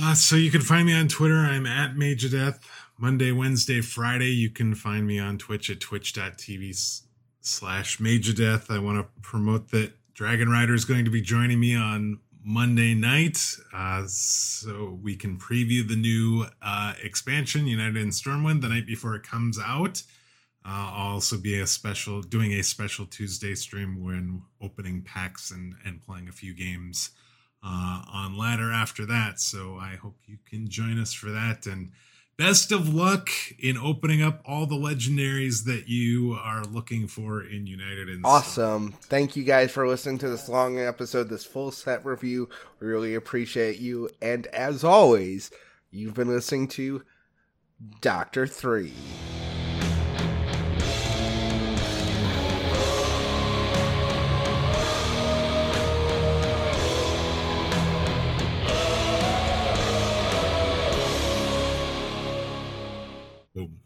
S2: Uh, so you can find me on Twitter. I'm at Mage of Death. Monday, Wednesday, Friday. You can find me on Twitch at twitch.tv slash Mage of Death. I want to promote that Dragon Rider is going to be joining me on Monday night, uh, so we can preview the new uh, expansion, United in Stormwind, the night before it comes out. Uh, I'll also be a special doing a special Tuesday stream when opening packs and and playing a few games uh, on ladder after that. So I hope you can join us for that. And best of luck in opening up all the legendaries that you are looking for in United and
S1: awesome. Thank you guys for listening to this long episode, this full set review. We really appreciate you. And as always, you've been listening to Doctor Three. Boom.